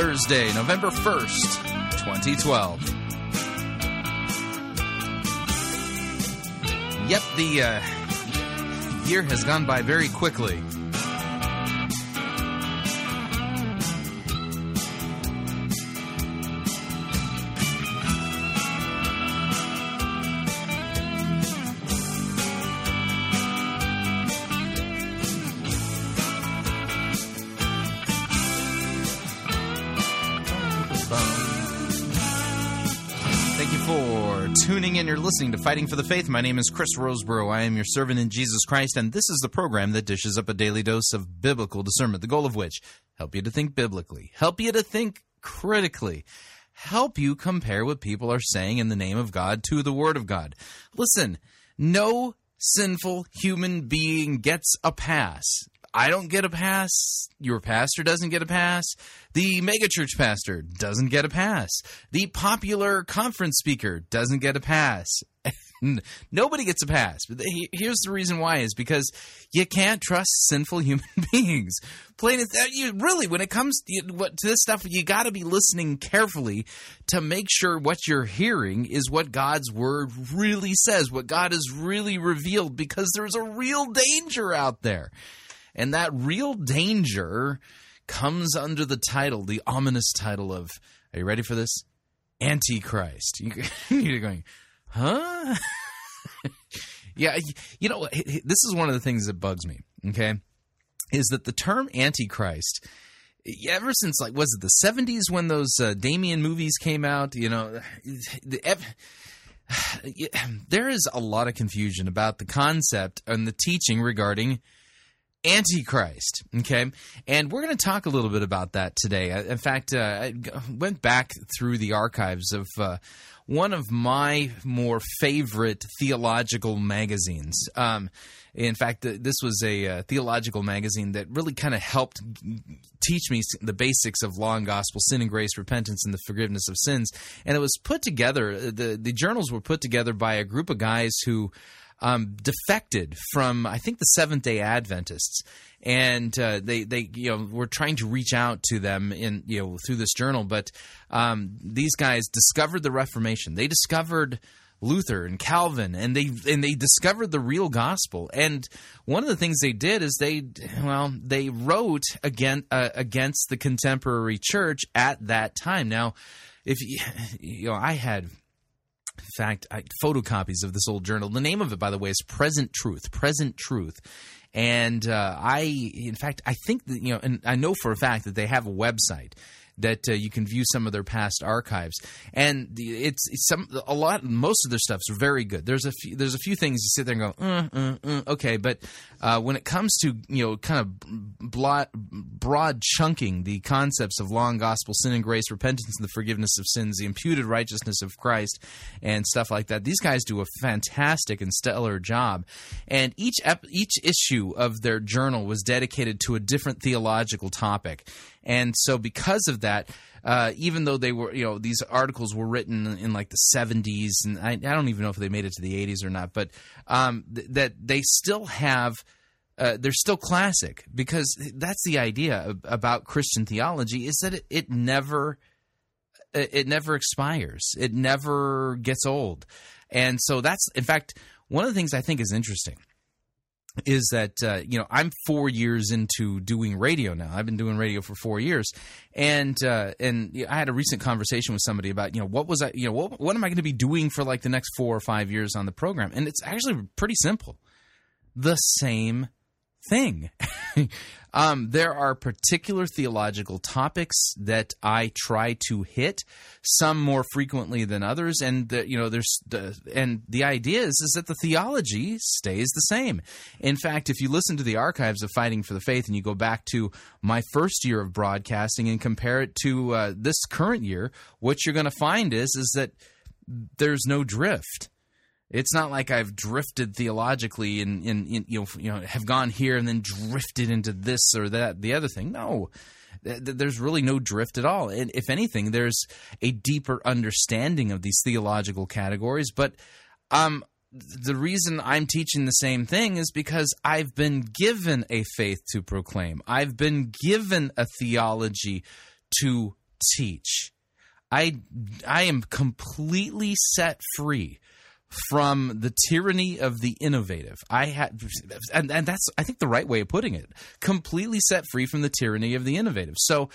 Thursday, November 1st, 2012. Yep, the uh, year has gone by very quickly. Listening to Fighting for the Faith. My name is Chris Rosebrough. I am your servant in Jesus Christ, and this is the program that dishes up a daily dose of biblical discernment, the goal of which help you to think biblically, help you to think critically, help you compare what people are saying in the name of God to the Word of God. Listen, no sinful human being gets a pass. I don't get a pass. Your pastor doesn't get a pass. The megachurch pastor doesn't get a pass. The popular conference speaker doesn't get a pass. Nobody gets a pass. But here's the reason why is because you can't trust sinful human beings. Plain as that, you really when it comes to, to this stuff, you got to be listening carefully to make sure what you're hearing is what God's word really says, what God has really revealed, because there's a real danger out there. And that real danger comes under the title, the ominous title of, are you ready for this? Antichrist. You're going, huh? yeah, you know, this is one of the things that bugs me, okay? Is that the term Antichrist, ever since, like, was it the 70s when those uh, Damien movies came out? You know, the, there is a lot of confusion about the concept and the teaching regarding Antichrist. Okay. And we're going to talk a little bit about that today. In fact, uh, I went back through the archives of uh, one of my more favorite theological magazines. Um, in fact, this was a uh, theological magazine that really kind of helped teach me the basics of law and gospel, sin and grace, repentance, and the forgiveness of sins. And it was put together, the, the journals were put together by a group of guys who um, defected from I think the Seventh Day Adventists, and uh, they they you know were trying to reach out to them in you know through this journal, but um, these guys discovered the Reformation. They discovered. Luther and Calvin, and they and they discovered the real gospel. And one of the things they did is they well they wrote again uh, against the contemporary church at that time. Now, if you, know, I had fact, I, photocopies of this old journal. The name of it, by the way, is Present Truth. Present Truth. And uh, I, in fact, I think that, you know, and I know for a fact that they have a website that uh, you can view some of their past archives. And it's, it's, some a lot most of their stuff's very good. There's a few there's a few things you sit there and go, uh, uh, uh, okay, but uh, when it comes to you know kind of broad, broad chunking the concepts of law and gospel, sin and grace, repentance and the forgiveness of sins, the imputed righteousness of Christ, and stuff like that, these guys do a fantastic and stellar job. And each ep- each issue of their journal was dedicated to a different theological topic. And so, because of that, uh, even though they were, you know, these articles were written in like the 70s, and I, I don't even know if they made it to the 80s or not, but um, th- that they still have. Uh, they're still classic because that's the idea about Christian theology is that it, it never it never expires. It never gets old. And so that's in fact one of the things I think is interesting is that uh, you know I'm four years into doing radio now. I've been doing radio for four years, and uh, and I had a recent conversation with somebody about you know what was I you know what what am I going to be doing for like the next four or five years on the program, and it's actually pretty simple, the same thing. um, there are particular theological topics that I try to hit, some more frequently than others, and the, you know, there's the, and the idea is is that the theology stays the same. In fact, if you listen to the archives of Fighting for the Faith and you go back to my first year of broadcasting and compare it to uh, this current year, what you're going to find is is that there's no drift it's not like I've drifted theologically and, you know you know have gone here and then drifted into this or that the other thing. No, there's really no drift at all. And if anything, there's a deeper understanding of these theological categories. But um, the reason I'm teaching the same thing is because I've been given a faith to proclaim. I've been given a theology to teach. I I am completely set free from the tyranny of the innovative. I had, and, and that's I think the right way of putting it. Completely set free from the tyranny of the innovative. So,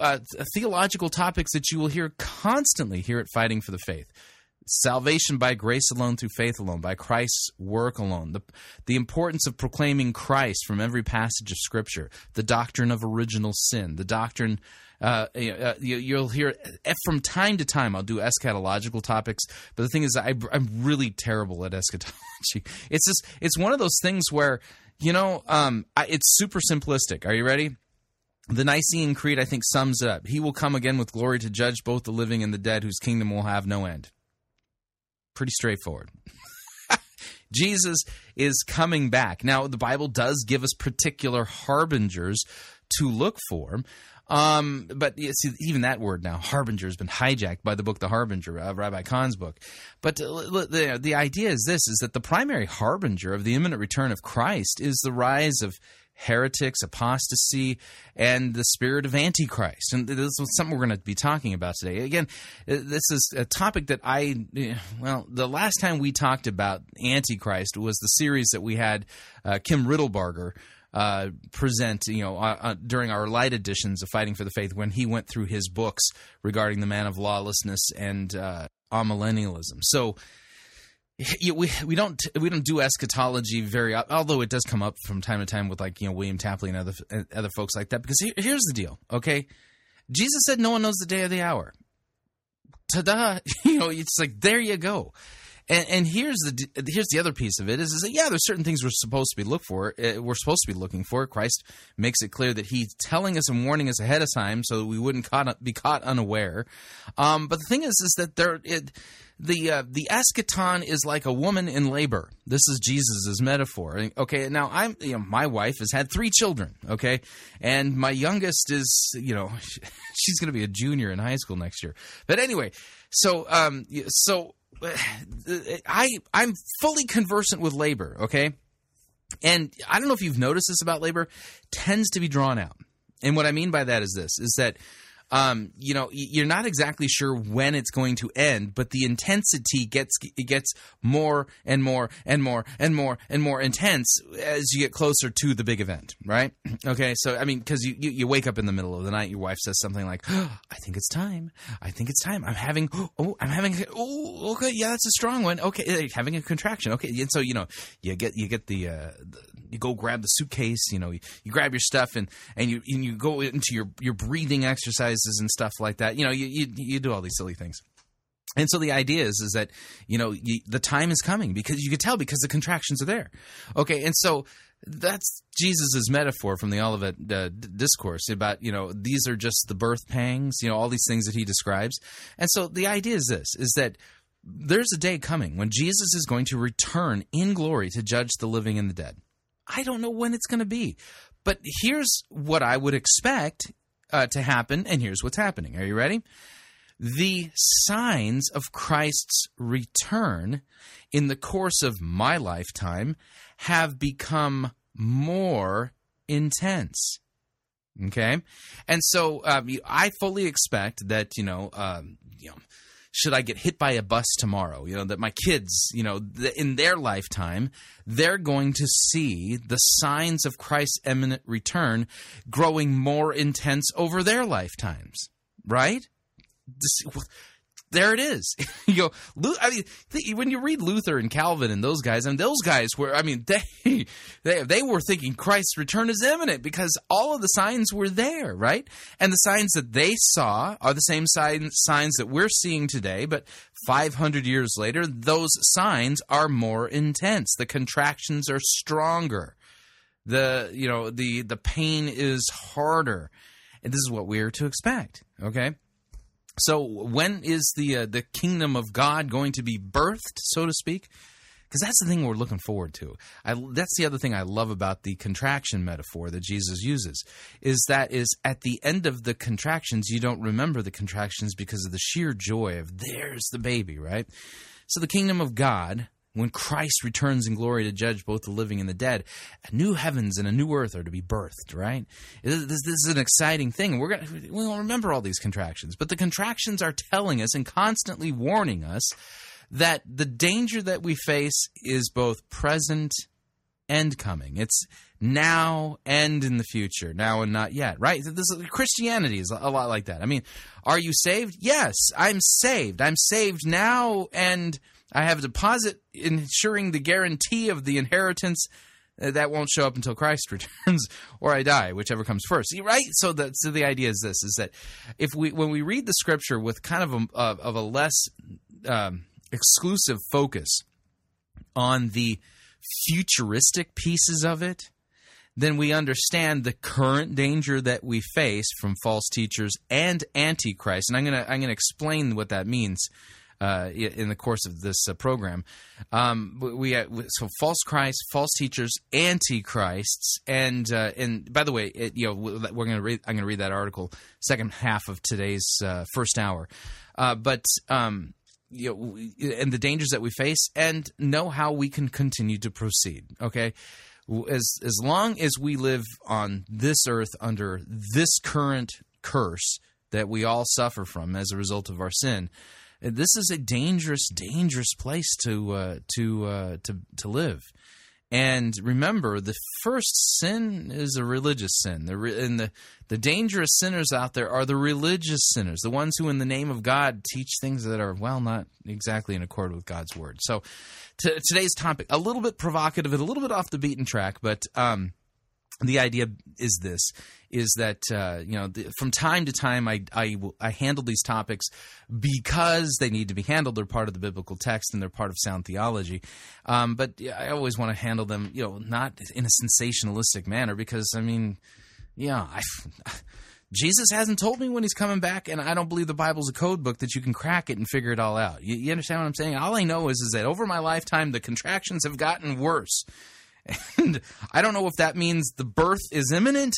uh, theological topics that you will hear constantly here at Fighting for the Faith. Salvation by grace alone, through faith alone, by Christ's work alone. The, the importance of proclaiming Christ from every passage of Scripture. The doctrine of original sin. The doctrine uh, uh, you, will hear eh, from time to time. I'll do eschatological topics, but the thing is, I, am really terrible at eschatology. It's just it's one of those things where you know um, I, it's super simplistic. Are you ready? The Nicene Creed, I think, sums it up. He will come again with glory to judge both the living and the dead, whose kingdom will have no end. Pretty straightforward. Jesus is coming back. Now, the Bible does give us particular harbingers to look for. Um, but see, even that word now, harbinger, has been hijacked by the book The Harbinger, uh, Rabbi Cahn's book. But uh, the, the idea is this, is that the primary harbinger of the imminent return of Christ is the rise of heretics, apostasy, and the spirit of Antichrist. And this is something we're going to be talking about today. Again, uh, this is a topic that I, well, the last time we talked about Antichrist was the series that we had uh, Kim Riddlebarger uh, present, you know, uh, uh, during our light editions of Fighting for the Faith when he went through his books regarding the man of lawlessness and uh, amillennialism. So we we don't we don't do eschatology very although it does come up from time to time with like you know William Tapley and other other folks like that because here's the deal okay? Jesus said no one knows the day or the hour. Ta-da! You know it's like there you go and, and, here's the here's the other piece of it is, is that yeah, there's certain things we're supposed to be look for. Uh, we're supposed to be looking for. Christ makes it clear that He's telling us and warning us ahead of time so that we wouldn't caught, be caught unaware. Um, but the thing is, is that there it, the uh, the eschaton is like a woman in labor. This is Jesus's metaphor. Okay, now I'm you know my wife has had three children. Okay, and my youngest is you know she's going to be a junior in high school next year. But anyway, so um so I I'm fully conversant with labor, okay? And I don't know if you've noticed this about labor, tends to be drawn out. And what I mean by that is this is that um, you know, you're not exactly sure when it's going to end, but the intensity gets it gets more and more and more and more and more intense as you get closer to the big event, right? Okay, so I mean, because you, you, you wake up in the middle of the night, your wife says something like, oh, "I think it's time. I think it's time. I'm having oh, I'm having oh, okay, yeah, that's a strong one. Okay, having a contraction. Okay, and so you know, you get you get the, uh, the you go grab the suitcase, you know, you, you grab your stuff and and you and you go into your your breathing exercises and stuff like that. You know, you you, you do all these silly things. And so the idea is is that you know you, the time is coming because you can tell because the contractions are there. Okay, and so that's Jesus's metaphor from the Olivet uh, discourse about you know these are just the birth pangs, you know all these things that he describes. And so the idea is this: is that there's a day coming when Jesus is going to return in glory to judge the living and the dead. I don't know when it's going to be. But here's what I would expect uh, to happen, and here's what's happening. Are you ready? The signs of Christ's return in the course of my lifetime have become more intense. Okay, and so um, I fully expect that you know, um, you know, should I get hit by a bus tomorrow? You know, that my kids, you know, th- in their lifetime, they're going to see the signs of Christ's imminent return growing more intense over their lifetimes, right? This, there it is. you go, I mean, th- when you read Luther and Calvin and those guys, I and mean, those guys were, I mean, they, they they were thinking Christ's return is imminent because all of the signs were there, right? And the signs that they saw are the same signs signs that we're seeing today, but 500 years later, those signs are more intense. The contractions are stronger. The you know the the pain is harder, and this is what we're to expect. Okay. So when is the uh, the kingdom of God going to be birthed, so to speak? Because that's the thing we're looking forward to. I, that's the other thing I love about the contraction metaphor that Jesus uses is that is at the end of the contractions you don't remember the contractions because of the sheer joy of there's the baby, right? So the kingdom of God when Christ returns in glory to judge both the living and the dead, a new heavens and a new earth are to be birthed, right? This, this is an exciting thing. We're to, we will remember all these contractions, but the contractions are telling us and constantly warning us that the danger that we face is both present and coming. It's now and in the future, now and not yet, right? This Christianity is a lot like that. I mean, are you saved? Yes, I'm saved. I'm saved now and I have a deposit ensuring the guarantee of the inheritance uh, that won't show up until Christ returns or I die, whichever comes first. Right? So the so the idea is this: is that if we when we read the Scripture with kind of a of a less um, exclusive focus on the futuristic pieces of it, then we understand the current danger that we face from false teachers and antichrist. And I'm gonna I'm gonna explain what that means uh, in the course of this uh, program. Um, we uh, so false Christ, false teachers, antichrists, and uh, and by the way, it, you know we're going to read. I'm going to read that article second half of today's uh, first hour, but. Um, you know, and the dangers that we face, and know how we can continue to proceed. Okay, as as long as we live on this earth under this current curse that we all suffer from as a result of our sin, this is a dangerous, dangerous place to uh, to uh, to to live. And remember, the first sin is a religious sin. The re- and the, the dangerous sinners out there are the religious sinners, the ones who, in the name of God, teach things that are, well, not exactly in accord with God's word. So, t- today's topic, a little bit provocative and a little bit off the beaten track, but um, the idea is this is that uh, you know the, from time to time I, I, I handle these topics because they need to be handled they're part of the biblical text and they're part of sound theology um, but I always want to handle them you know not in a sensationalistic manner because I mean yeah I Jesus hasn't told me when he's coming back, and I don't believe the Bible's a code book that you can crack it and figure it all out. You, you understand what I'm saying? All I know is, is that over my lifetime, the contractions have gotten worse. And I don't know if that means the birth is imminent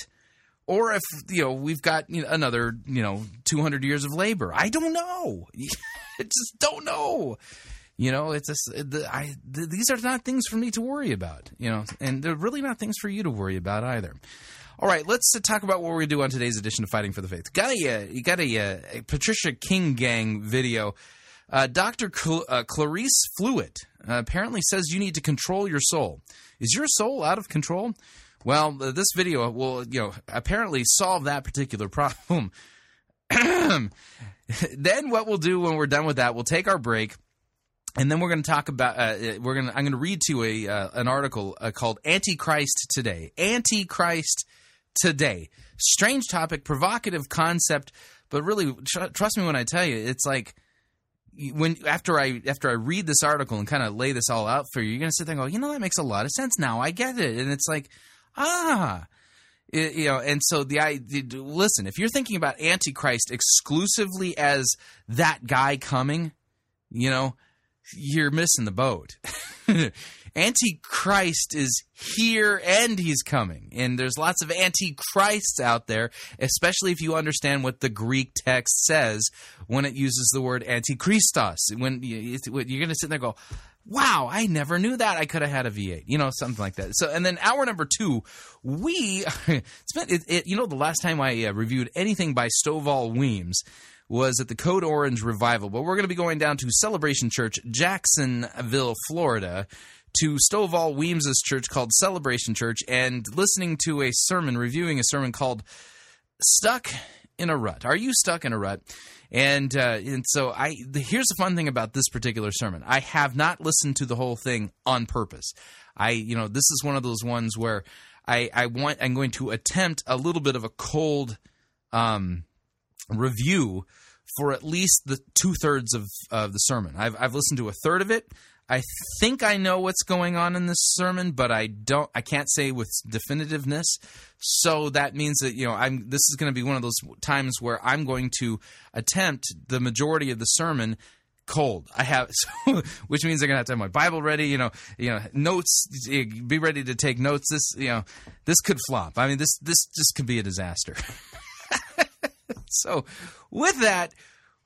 or if you know we've got you know, another you know 200 years of labor. I don't know. I just don't know. You know, it's just, the, I, the, these are not things for me to worry about. You know, and they're really not things for you to worry about either. All right, let's uh, talk about what we're going to do on today's edition of Fighting for the Faith. Got a, uh, you got a, uh, a Patricia King Gang video. Uh, Dr. Cl- uh, Clarice Fluitt uh, apparently says you need to control your soul. Is your soul out of control? Well, this video will, you know, apparently solve that particular problem. then what we'll do when we're done with that, we'll take our break. And then we're going to talk about. Uh, we're going. I'm going to read to a uh, an article uh, called "Antichrist Today." Antichrist Today. Strange topic, provocative concept, but really, tr- trust me when I tell you, it's like when after I after I read this article and kind of lay this all out for you, you're gonna sit there and go, you know, that makes a lot of sense now. I get it, and it's like, ah, it, you know. And so the I listen, if you're thinking about Antichrist exclusively as that guy coming, you know, you're missing the boat. Antichrist is here and he's coming. And there's lots of antichrists out there, especially if you understand what the Greek text says when it uses the word antichristos. When you're going to sit there and go, wow, I never knew that. I could have had a V8, you know, something like that. So, and then hour number two, we spent it, it you know, the last time I uh, reviewed anything by Stovall Weems, was at the Code Orange Revival, but we're going to be going down to Celebration Church, Jacksonville, Florida, to Stovall Weems's church called Celebration Church, and listening to a sermon, reviewing a sermon called "Stuck in a Rut." Are you stuck in a rut? And uh, and so I the, here's the fun thing about this particular sermon. I have not listened to the whole thing on purpose. I you know this is one of those ones where I I want I'm going to attempt a little bit of a cold um, review for at least the two thirds of, of the sermon. I've I've listened to a third of it. I think I know what's going on in this sermon, but I don't. I can't say with definitiveness. So that means that you know I'm. This is going to be one of those times where I'm going to attempt the majority of the sermon cold. I have, so, which means I'm gonna have to have my Bible ready. You know, you know, notes. Eh, be ready to take notes. This, you know, this could flop. I mean, this this just could be a disaster. so, with that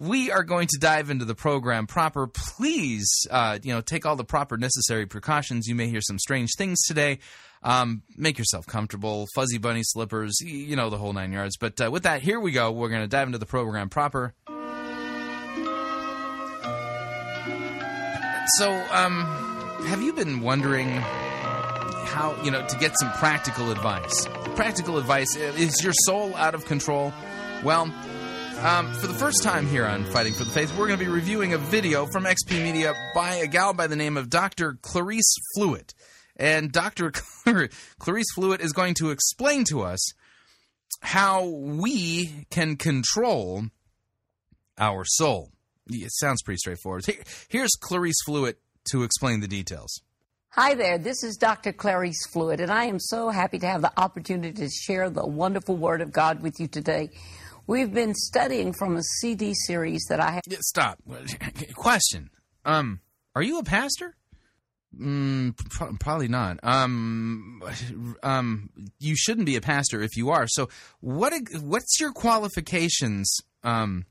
we are going to dive into the program proper. Please, uh, you know, take all the proper necessary precautions. You may hear some strange things today. Um, make yourself comfortable. Fuzzy bunny slippers, you know, the whole nine yards. But uh, with that, here we go. We're going to dive into the program proper. So, um, have you been wondering how, you know, to get some practical advice? Practical advice is your soul out of control? Well, um, for the first time here on Fighting for the Faith, we're going to be reviewing a video from XP Media by a gal by the name of Dr. Clarice Fluitt. And Dr. Clarice Fluitt is going to explain to us how we can control our soul. It sounds pretty straightforward. Here's Clarice Fluitt to explain the details. Hi there, this is Dr. Clarice Fluitt, and I am so happy to have the opportunity to share the wonderful Word of God with you today. We've been studying from a CD series that I have. Yeah, stop. Question. Um, are you a pastor? Mm, probably not. Um, um, you shouldn't be a pastor if you are. So, what what's your qualifications um,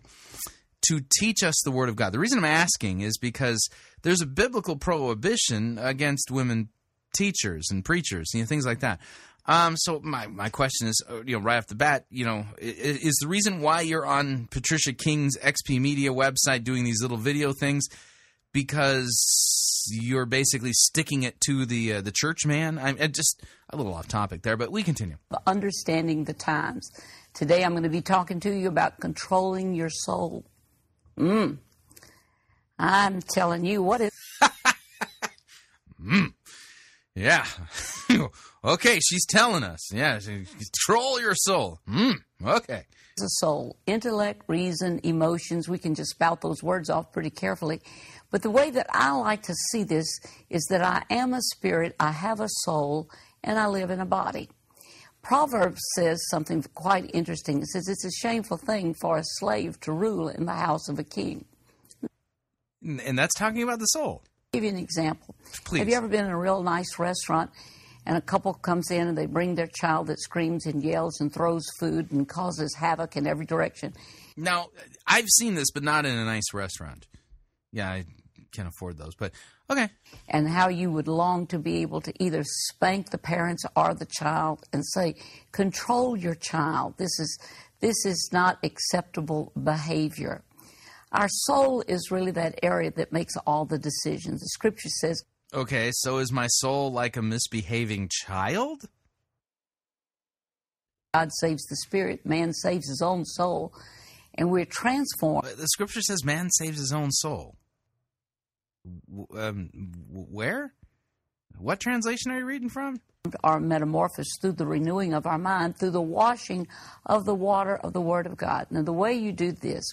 to teach us the Word of God? The reason I'm asking is because there's a biblical prohibition against women teachers and preachers, you know, things like that. Um, so my, my question is, uh, you know, right off the bat, you know, is, is the reason why you're on Patricia King's XP Media website doing these little video things because you're basically sticking it to the uh, the church man? I'm just a little off topic there, but we continue. Understanding the times. Today, I'm going to be talking to you about controlling your soul. Mm. I'm telling you what is. mm. Yeah. okay, she's telling us. Yeah, control your soul. Mm, okay. The soul, intellect, reason, emotions, we can just spout those words off pretty carefully. But the way that I like to see this is that I am a spirit, I have a soul, and I live in a body. Proverbs says something quite interesting. It says it's a shameful thing for a slave to rule in the house of a king. And that's talking about the soul give you an example. Please. Have you ever been in a real nice restaurant and a couple comes in and they bring their child that screams and yells and throws food and causes havoc in every direction? Now, I've seen this, but not in a nice restaurant. Yeah, I can't afford those, but okay. And how you would long to be able to either spank the parents or the child and say, "Control your child. This is this is not acceptable behavior." Our soul is really that area that makes all the decisions. The scripture says, Okay, so is my soul like a misbehaving child? God saves the spirit, man saves his own soul, and we're transformed. The scripture says man saves his own soul. Um, where? What translation are you reading from? Are metamorphosed through the renewing of our mind, through the washing of the water of the Word of God. Now, the way you do this,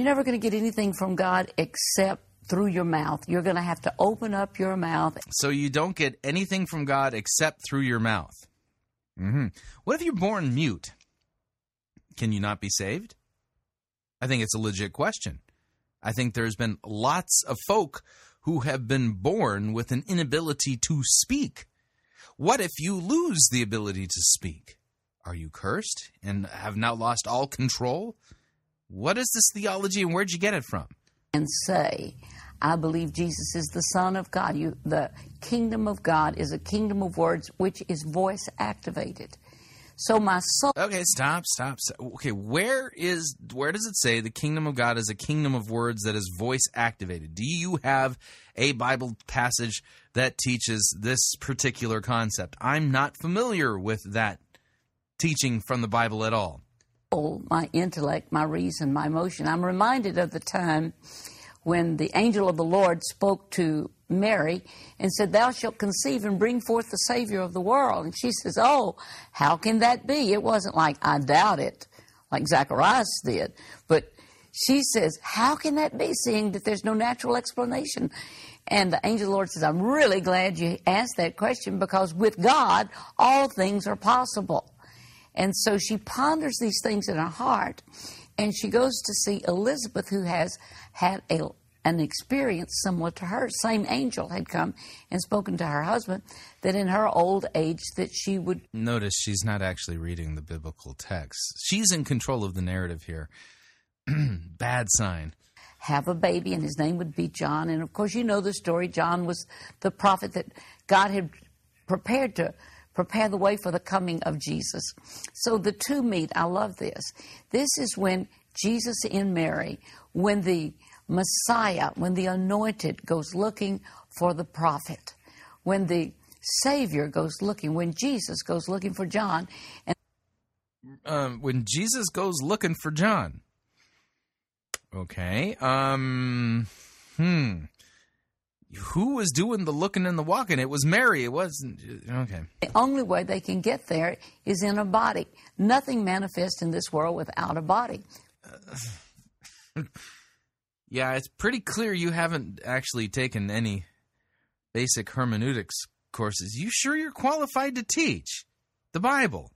you're never going to get anything from God except through your mouth. You're going to have to open up your mouth. So you don't get anything from God except through your mouth. Mm-hmm. What if you're born mute? Can you not be saved? I think it's a legit question. I think there's been lots of folk who have been born with an inability to speak. What if you lose the ability to speak? Are you cursed and have now lost all control? What is this theology and where'd you get it from? And say, I believe Jesus is the Son of God. You, the kingdom of God is a kingdom of words which is voice activated. So my soul. Okay, stop, stop, stop. Okay, where is where does it say the kingdom of God is a kingdom of words that is voice activated? Do you have a Bible passage that teaches this particular concept? I'm not familiar with that teaching from the Bible at all. My intellect, my reason, my emotion. I'm reminded of the time when the angel of the Lord spoke to Mary and said, Thou shalt conceive and bring forth the Savior of the world. And she says, Oh, how can that be? It wasn't like, I doubt it, like Zacharias did. But she says, How can that be, seeing that there's no natural explanation? And the angel of the Lord says, I'm really glad you asked that question because with God, all things are possible. And so she ponders these things in her heart and she goes to see Elizabeth, who has had a an experience similar to her. Same angel had come and spoken to her husband that in her old age that she would notice she's not actually reading the biblical text. She's in control of the narrative here. Bad sign. Have a baby, and his name would be John. And of course, you know the story. John was the prophet that God had prepared to prepare the way for the coming of Jesus. So the two meet. I love this. This is when Jesus in Mary, when the Messiah, when the anointed goes looking for the prophet, when the Savior goes looking, when Jesus goes looking for John, and um, when Jesus goes looking for John. Okay. Um. Hmm. Who was doing the looking and the walking? It was Mary. It wasn't. Okay. The only way they can get there is in a body. Nothing manifests in this world without a body. Uh, Yeah, it's pretty clear you haven't actually taken any basic hermeneutics courses. You sure you're qualified to teach the Bible?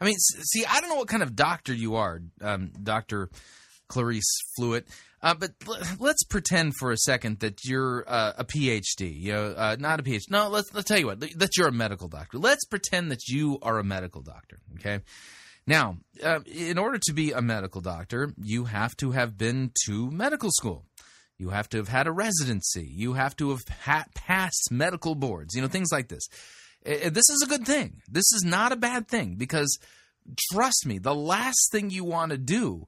I mean, see, I don't know what kind of doctor you are, um, Doctor Clarice Fluitt, uh, but let's pretend for a second that you're uh, a PhD. You know, uh, not a PhD. No, let's let's tell you what. That you're a medical doctor. Let's pretend that you are a medical doctor. Okay. Now, uh, in order to be a medical doctor, you have to have been to medical school. You have to have had a residency. You have to have ha- passed medical boards, you know, things like this. Uh, this is a good thing. This is not a bad thing because trust me, the last thing you want to do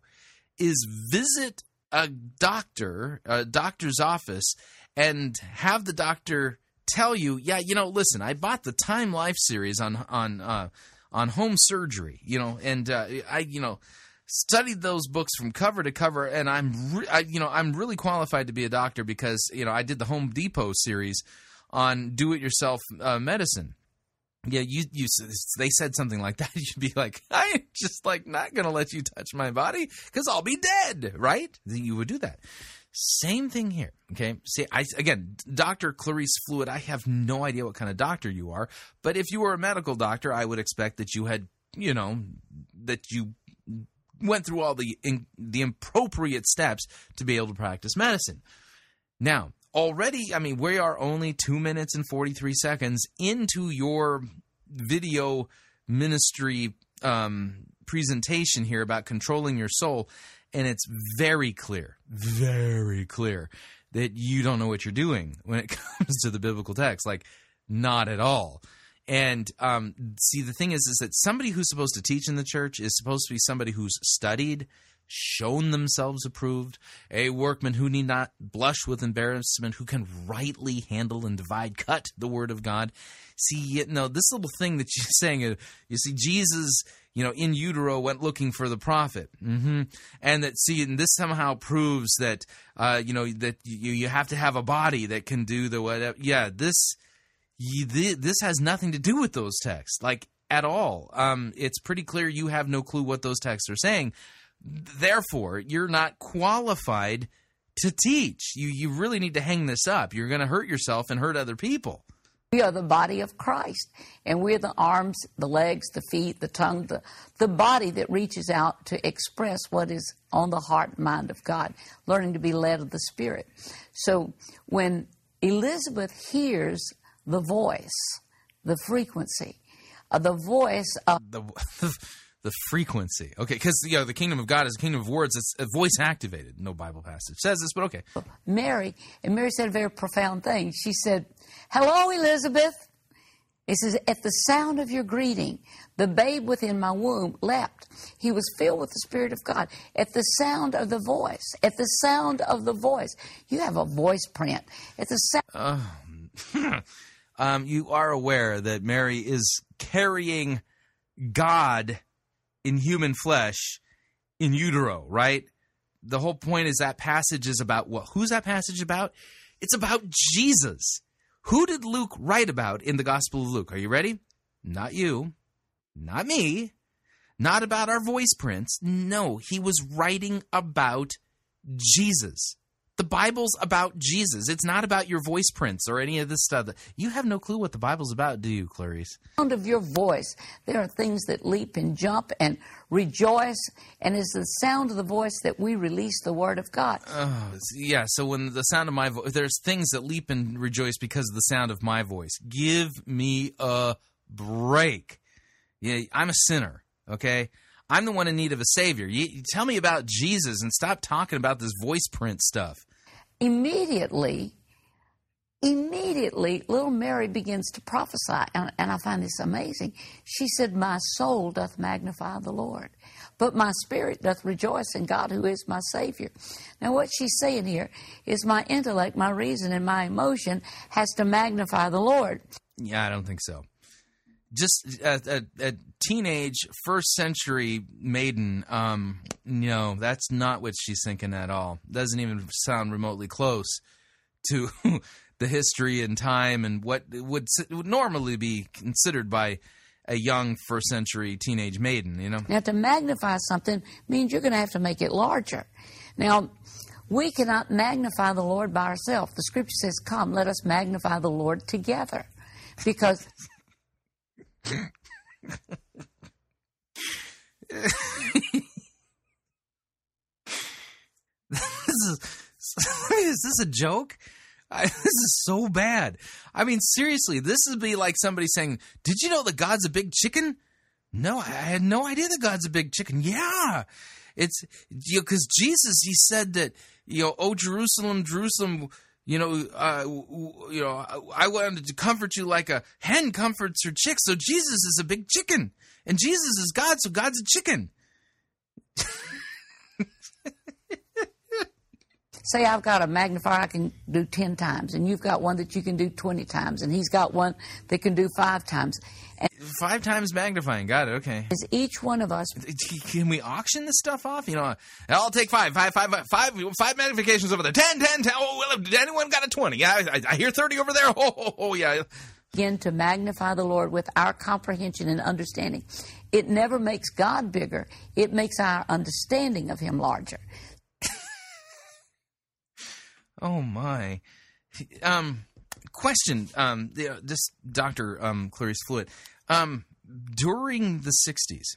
is visit a doctor, a doctor's office, and have the doctor tell you, yeah, you know, listen, I bought the Time Life series on on uh, on home surgery, you know, and uh, I, you know, studied those books from cover to cover, and I'm, re- I, you know, I'm really qualified to be a doctor because you know I did the Home Depot series on do-it-yourself uh, medicine. Yeah, you, you, they said something like that. You'd be like, I'm just like not gonna let you touch my body because I'll be dead, right? You would do that. Same thing here. Okay. See, I again, Dr. Clarice Fluitt. I have no idea what kind of doctor you are, but if you were a medical doctor, I would expect that you had, you know, that you went through all the in, the appropriate steps to be able to practice medicine. Now, already, I mean, we are only 2 minutes and 43 seconds into your video ministry um, presentation here about controlling your soul and it's very clear, very clear that you don't know what you're doing when it comes to the biblical text. Like, not at all. And um, see, the thing is, is that somebody who's supposed to teach in the church is supposed to be somebody who's studied, shown themselves approved, a workman who need not blush with embarrassment, who can rightly handle and divide, cut the word of God. See, you know, this little thing that you're saying, uh, you see, Jesus you know, in utero went looking for the prophet. Mm-hmm. And that, see, and this somehow proves that, uh, you know, that you, you have to have a body that can do the whatever. Yeah, this, you, this has nothing to do with those texts, like at all. Um, it's pretty clear you have no clue what those texts are saying. Therefore, you're not qualified to teach. You, you really need to hang this up. You're going to hurt yourself and hurt other people. We are the body of Christ, and we're the arms, the legs, the feet, the tongue, the, the body that reaches out to express what is on the heart and mind of God, learning to be led of the Spirit. So when Elizabeth hears the voice, the frequency, uh, the voice of. The, the frequency. Okay, because you know the kingdom of God is a kingdom of words. It's a voice activated. No Bible passage says this, but okay. Mary and Mary said a very profound thing. She said, "Hello, Elizabeth." It says, At the sound of your greeting, the babe within my womb leapt. He was filled with the Spirit of God. At the sound of the voice, at the sound of the voice, you have a voice print. At the sound. um, you are aware that Mary is carrying God in human flesh in utero, right? The whole point is that passage is about what? Who's that passage about? It's about Jesus. Who did Luke write about in the Gospel of Luke? Are you ready? Not you, not me, not about our voice prints. No, he was writing about Jesus. The Bible's about Jesus. It's not about your voice prints or any of this stuff. You have no clue what the Bible's about, do you, Clarice? Sound of your voice. There are things that leap and jump and rejoice, and it's the sound of the voice that we release the word of God. Oh, yeah. So when the sound of my voice, there's things that leap and rejoice because of the sound of my voice. Give me a break. Yeah, I'm a sinner. Okay. I'm the one in need of a savior. You, you tell me about Jesus and stop talking about this voice print stuff immediately, immediately, little Mary begins to prophesy. And, and, I find this amazing. She said, My soul doth magnify the Lord, but my spirit doth rejoice in God who is my Savior. Now, what she's saying here is my intellect, my reason, and my emotion has to magnify the Lord. Yeah, I don't think so. Just a, a, a teenage first century maiden um no that's not what she's thinking at all. Doesn't even sound remotely close to the history and time and what would, would normally be considered by a young first century teenage maiden you know? Now to magnify something means you're going to have to make it larger. Now we cannot magnify the lord by ourselves. The scripture says come let us magnify the lord together because this is is this a joke? I, this is so bad. I mean, seriously, this would be like somebody saying, "Did you know that God's a big chicken?" No, I had no idea that God's a big chicken. Yeah, it's you know because Jesus he said that you know, oh Jerusalem, Jerusalem, you know, uh, you know, I wanted to comfort you like a hen comforts her chicks. So Jesus is a big chicken. And Jesus is God, so God's a chicken. Say I've got a magnifier I can do 10 times, and you've got one that you can do 20 times, and he's got one that can do five times. Five times magnifying. Got it. Okay. Is each one of us. Can we auction this stuff off? You know, I'll take five, five, five, five, five magnifications over there. 10, 10, 10. Oh, well, anyone got a 20? Yeah, I, I hear 30 over there. Oh, oh, oh yeah begin to magnify the Lord with our comprehension and understanding. It never makes God bigger, it makes our understanding of Him larger. oh, my. Um, question um, this Dr. Um, Clarice Fluitt. Um, during the 60s,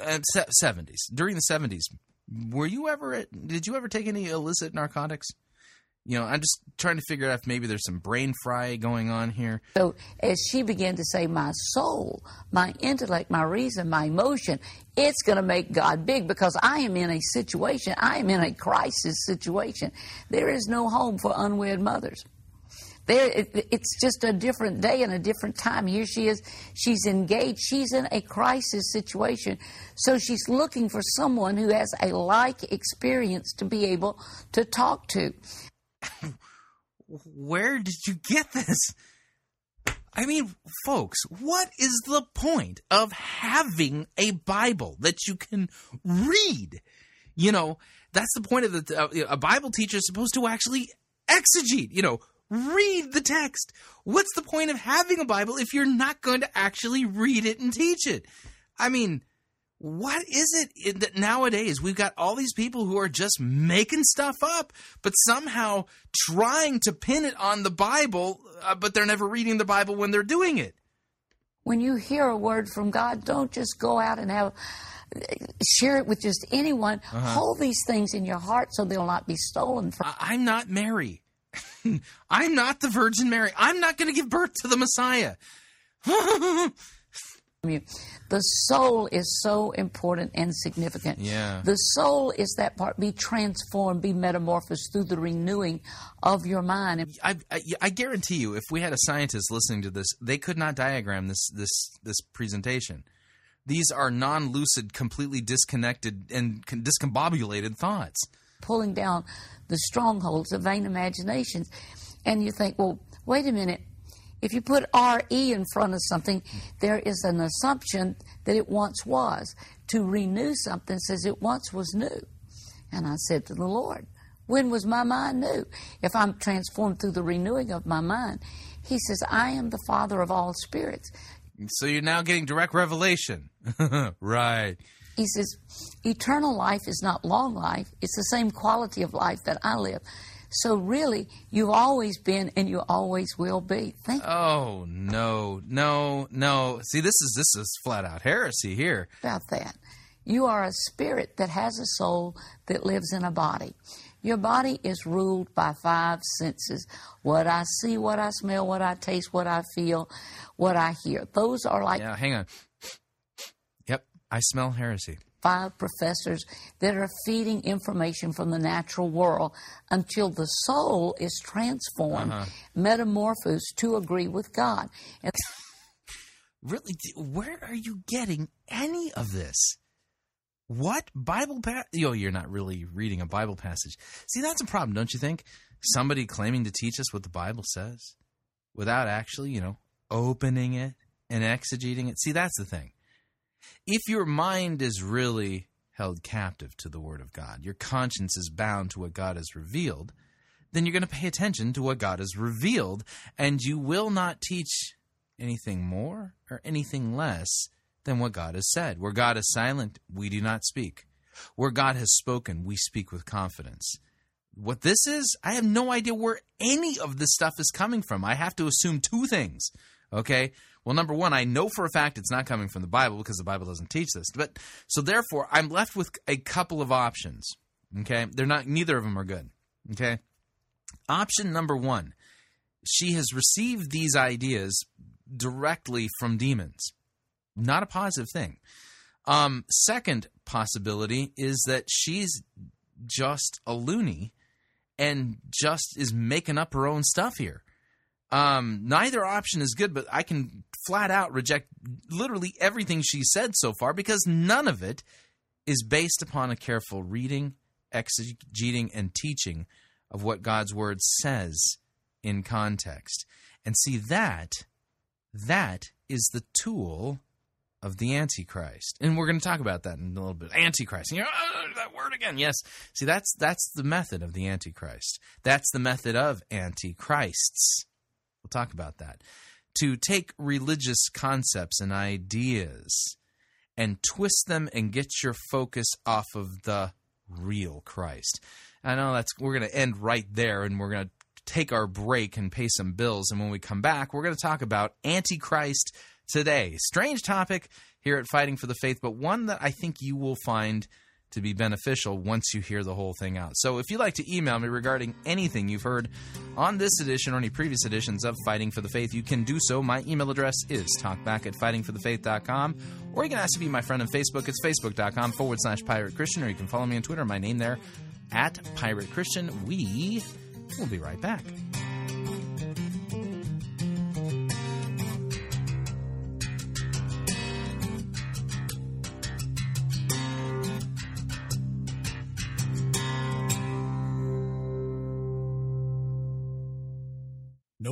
uh, 70s, during the 70s, were you ever, did you ever take any illicit narcotics? you know, I'm just trying to figure out if maybe there's some brain fry going on here. So as she began to say, my soul, my intellect, my reason, my emotion, it's going to make God big because I am in a situation, I am in a crisis situation. There is no home for unwed mothers. There, it, it's just a different day and a different time. Here she is. She's engaged. She's in a crisis situation. So she's looking for someone who has a like experience to be able to talk to. where did you get this? I mean, folks, what is the point of having a Bible that you can read? You know, that's the point of the uh, a Bible teacher is supposed to actually exegete, you know, read the text. What's the point of having a Bible if you're not going to actually read it and teach it? I mean, what is it that nowadays we've got all these people who are just making stuff up, but somehow trying to pin it on the Bible, uh, but they're never reading the Bible when they're doing it? When you hear a word from God, don't just go out and have share it with just anyone. Uh-huh. Hold these things in your heart so they'll not be stolen from. I'm not Mary. I'm not the Virgin Mary. I'm not going to give birth to the Messiah. The soul is so important and significant. Yeah. The soul is that part. Be transformed, be metamorphosed through the renewing of your mind. I, I, I guarantee you, if we had a scientist listening to this, they could not diagram this this this presentation. These are non-lucid, completely disconnected and discombobulated thoughts. pulling down the strongholds of vain imaginations. And you think, well, wait a minute. If you put RE in front of something, there is an assumption that it once was. To renew something says it once was new. And I said to the Lord, when was my mind new? If I'm transformed through the renewing of my mind, He says, I am the Father of all spirits. So you're now getting direct revelation, right? He says, eternal life is not long life. It's the same quality of life that I live. So really, you've always been and you always will be. Think Oh no, no, no! See, this is this is flat out heresy here. about that. You are a spirit that has a soul that lives in a body. Your body is ruled by five senses what I see, what I smell, what I taste, what I feel, what I hear. Those are like Yeah, hang on. I smell heresy. five professors that are feeding information from the natural world until the soul is transformed, uh-huh. metamorphosed to agree with God. And Really, where are you getting any of this? What Bible passage? Yo, you're not really reading a Bible passage. See, that's a problem, don't you think? Somebody claiming to teach us what the Bible says without actually, you know, opening it and exegeting it. See, that's the thing. If your mind is really held captive to the Word of God, your conscience is bound to what God has revealed, then you're going to pay attention to what God has revealed, and you will not teach anything more or anything less than what God has said. Where God is silent, we do not speak. Where God has spoken, we speak with confidence. What this is, I have no idea where any of this stuff is coming from. I have to assume two things. Okay? Well, number one, I know for a fact it's not coming from the Bible because the Bible doesn't teach this. But so therefore, I'm left with a couple of options. Okay? They're not neither of them are good. Okay? Option number one, she has received these ideas directly from demons. Not a positive thing. Um, second possibility is that she's just a loony and just is making up her own stuff here. Um, neither option is good, but I can flat out reject literally everything she said so far because none of it is based upon a careful reading, exegeting, and teaching of what God's word says in context. And see that that is the tool of the antichrist. And we're going to talk about that in a little bit. Antichrist. You know "Oh, that word again. Yes. See that's that's the method of the antichrist. That's the method of antichrists we'll talk about that to take religious concepts and ideas and twist them and get your focus off of the real Christ. I know that's we're going to end right there and we're going to take our break and pay some bills and when we come back we're going to talk about antichrist today. Strange topic here at Fighting for the Faith but one that I think you will find to be beneficial once you hear the whole thing out. So if you'd like to email me regarding anything you've heard on this edition or any previous editions of Fighting for the Faith, you can do so. My email address is talkback at fightingforthefaith.com, or you can ask to be my friend on Facebook. It's facebook.com forward slash pirate Christian, or you can follow me on Twitter. My name there at Pirate Christian. We will be right back.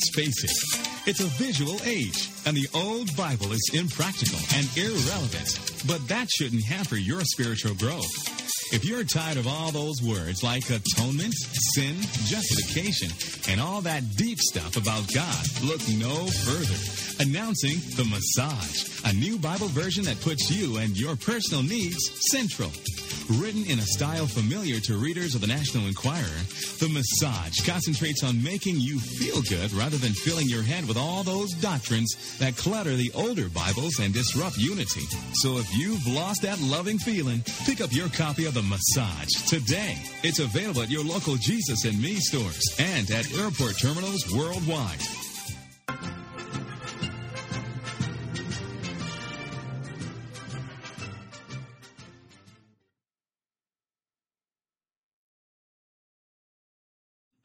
Let's face it, it's a visual age, and the old Bible is impractical and irrelevant. But that shouldn't hamper your spiritual growth. If you're tired of all those words like atonement, sin, justification, and all that deep stuff about God, look no further. Announcing The Massage, a new Bible version that puts you and your personal needs central. Written in a style familiar to readers of the National Enquirer, The Massage concentrates on making you feel good rather than filling your head with all those doctrines that clutter the older Bibles and disrupt unity. So if you've lost that loving feeling, pick up your copy of The Massage today. It's available at your local Jesus and Me stores and at airport terminals worldwide.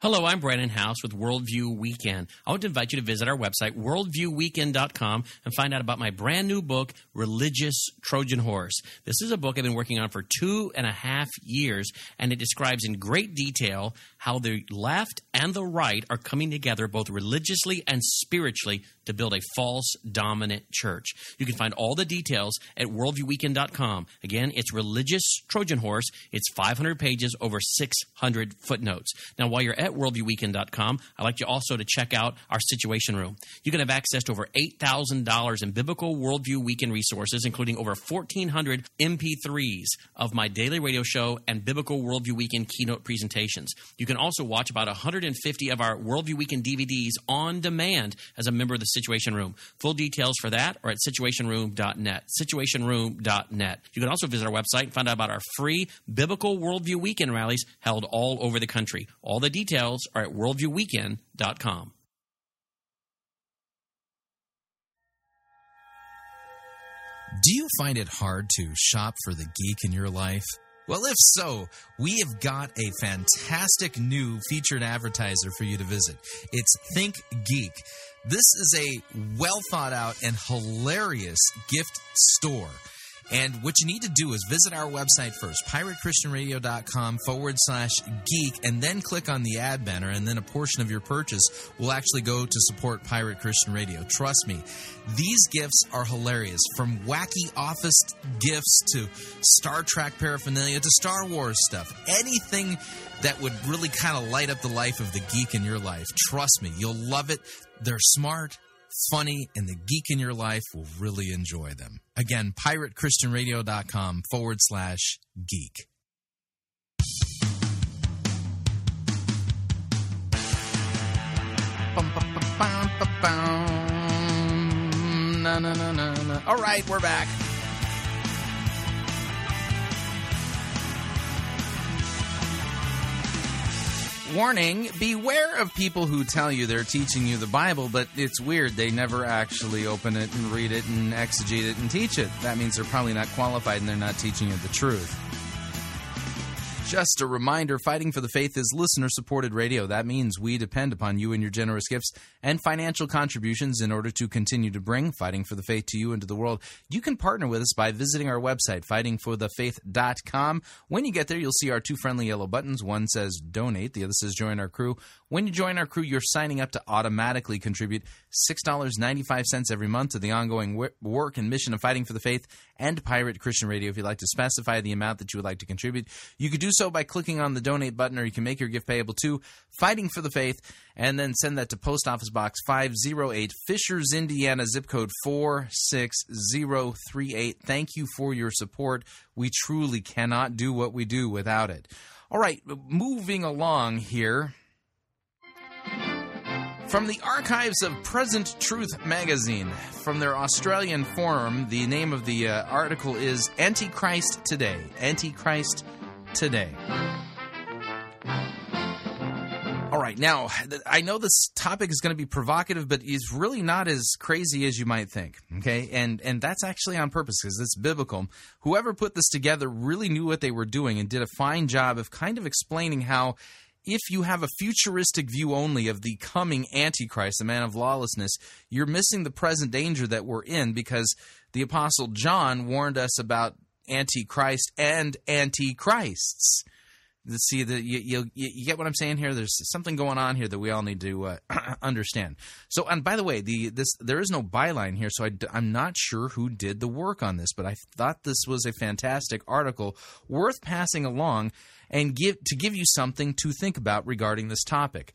Hello, I'm Brannon Howse with Worldview Weekend. I want to invite you to visit our website, worldviewweekend.com, and find out about my brand new book, Religious Trojan Horse. This is a book I've been working on for two and a half years, and it describes in great detail how the left and the right are coming together both religiously and spiritually to build a false dominant church. You can find all the details at worldviewweekend.com. Again, it's Religious Trojan Horse. It's 500 pages, over 600 footnotes. Now, while you're at worldviewweekend.com, I'd like you also to check out our Situation Room. You can have access to over $8,000 in biblical Worldview Weekend resources, including over 1,400 MP3s of my daily radio show and biblical Worldview Weekend keynote presentations. You can also watch about 150 of our Worldview Weekend DVDs on demand as a member of the Situation Room. Full details for that are at situationroom.net. Situationroom.net. You can also visit our website and find out about our free biblical Worldview Weekend rallies held all over the country. All the details are at worldviewweekend.com. Do you find it hard to shop for the geek in your life? Well, if so, we have got a fantastic new featured advertiser for you to visit. It's Think Geek. This is a well thought out and hilarious gift store. And what you need to do is visit our website first, piratechristianradio.com forward slash geek, and then click on the ad banner, and then a portion of your purchase will actually go to support Pirate Christian Radio. Trust me, these gifts are hilarious. From wacky office gifts to Star Trek paraphernalia to Star Wars stuff. Anything that would really kind of light up the life of the geek in your life. Trust me, you'll love it. They're smart funny, and the geek in your life will really enjoy them. Again, piratechristianradio.com forward slash geek. All right, we're back. Warning beware of people who tell you they're teaching you the Bible, but it's weird. They never actually open it and read it and exegete it and teach it. That means they're probably not qualified and they're not teaching you the truth. Just a reminder Fighting for the Faith is listener supported radio. That means we depend upon you and your generous gifts and financial contributions in order to continue to bring Fighting for the Faith to you and to the world. You can partner with us by visiting our website, fightingforthefaith.com. When you get there, you'll see our two friendly yellow buttons. One says donate, the other says join our crew. When you join our crew, you're signing up to automatically contribute $6.95 every month to the ongoing work and mission of Fighting for the Faith and Pirate Christian Radio. If you'd like to specify the amount that you would like to contribute, you could do so by clicking on the donate button, or you can make your gift payable to Fighting for the Faith and then send that to Post Office Box 508, Fishers, Indiana, zip code 46038. Thank you for your support. We truly cannot do what we do without it. All right, moving along here. From the archives of Present Truth magazine, from their Australian forum, the name of the uh, article is Antichrist Today. Antichrist Today. All right, now I know this topic is going to be provocative, but it's really not as crazy as you might think. Okay, and and that's actually on purpose because it's biblical. Whoever put this together really knew what they were doing and did a fine job of kind of explaining how if you have a futuristic view only of the coming Antichrist, the man of lawlessness, you're missing the present danger that we're in because the Apostle John warned us about Antichrist and Antichrists. see you, you you get what I'm saying here. There's something going on here that we all need to uh, understand. So, and by the way, the this there is no byline here, so I, I'm not sure who did the work on this, but I thought this was a fantastic article worth passing along and give to give you something to think about regarding this topic.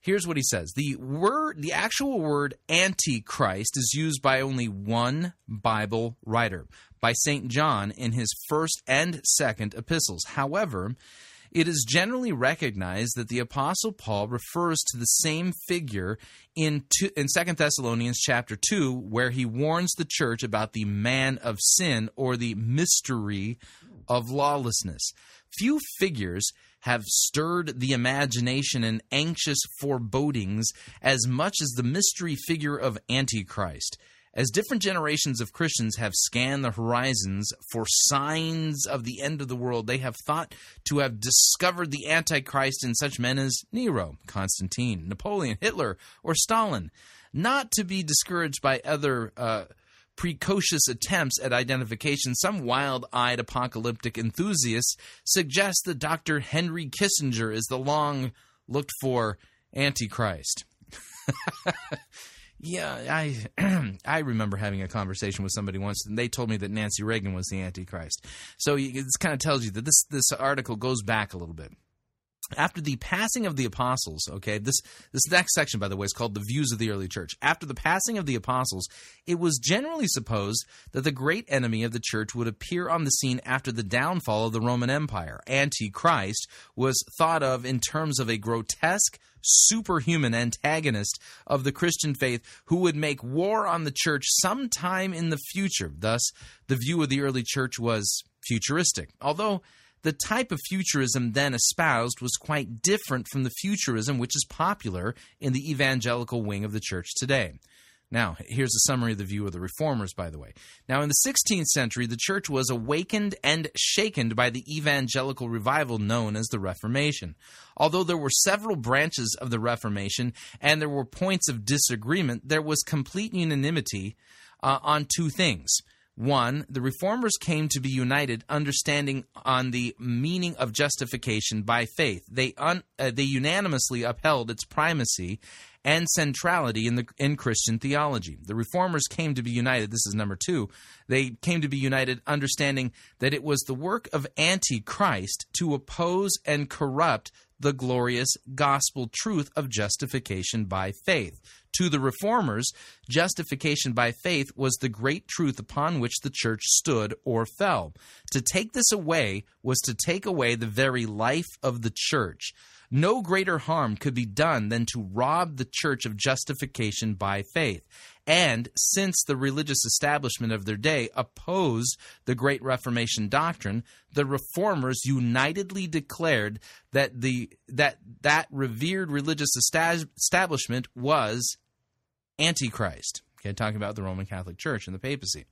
Here's what he says. The word the actual word antichrist is used by only one Bible writer, by St. John in his first and second epistles. However, it is generally recognized that the apostle Paul refers to the same figure in two, in 2 Thessalonians chapter 2 where he warns the church about the man of sin or the mystery of lawlessness. Few figures have stirred the imagination and anxious forebodings as much as the mystery figure of Antichrist. As different generations of Christians have scanned the horizons for signs of the end of the world, they have thought to have discovered the Antichrist in such men as Nero, Constantine, Napoleon, Hitler, or Stalin. Not to be discouraged by other uh, precocious attempts at identification, some wild eyed apocalyptic enthusiasts suggest that Dr. Henry Kissinger is the long looked for Antichrist. Yeah, I I remember having a conversation with somebody once, and they told me that Nancy Reagan was the Antichrist. So it kind of tells you that this this article goes back a little bit. After the passing of the apostles, okay, this this next section, by the way, is called the views of the early church. After the passing of the apostles, it was generally supposed that the great enemy of the church would appear on the scene after the downfall of the Roman Empire. Antichrist was thought of in terms of a grotesque superhuman antagonist of the Christian faith who would make war on the church sometime in the future. Thus, the view of the early church was futuristic. Although the type of futurism then espoused was quite different from the futurism which is popular in the evangelical wing of the church today. Now, here's a summary of the view of the reformers, by the way. Now, in the 16th century, the church was awakened and shaken by the evangelical revival known as the Reformation. Although there were several branches of the Reformation and there were points of disagreement, there was complete unanimity uh, on two things. One, the reformers came to be united, understanding on the meaning of justification by faith. They un, uh, they unanimously upheld its primacy and centrality in the in Christian theology. The reformers came to be united. This is number 2. They came to be united understanding that it was the work of antichrist to oppose and corrupt the glorious gospel truth of justification by faith. To the reformers, justification by faith was the great truth upon which the church stood or fell. To take this away was to take away the very life of the church. No greater harm could be done than to rob the church of justification by faith. And since the religious establishment of their day opposed the Great Reformation doctrine, the reformers unitedly declared that the that that revered religious establishment was antichrist. Okay, talking about the Roman Catholic Church and the papacy.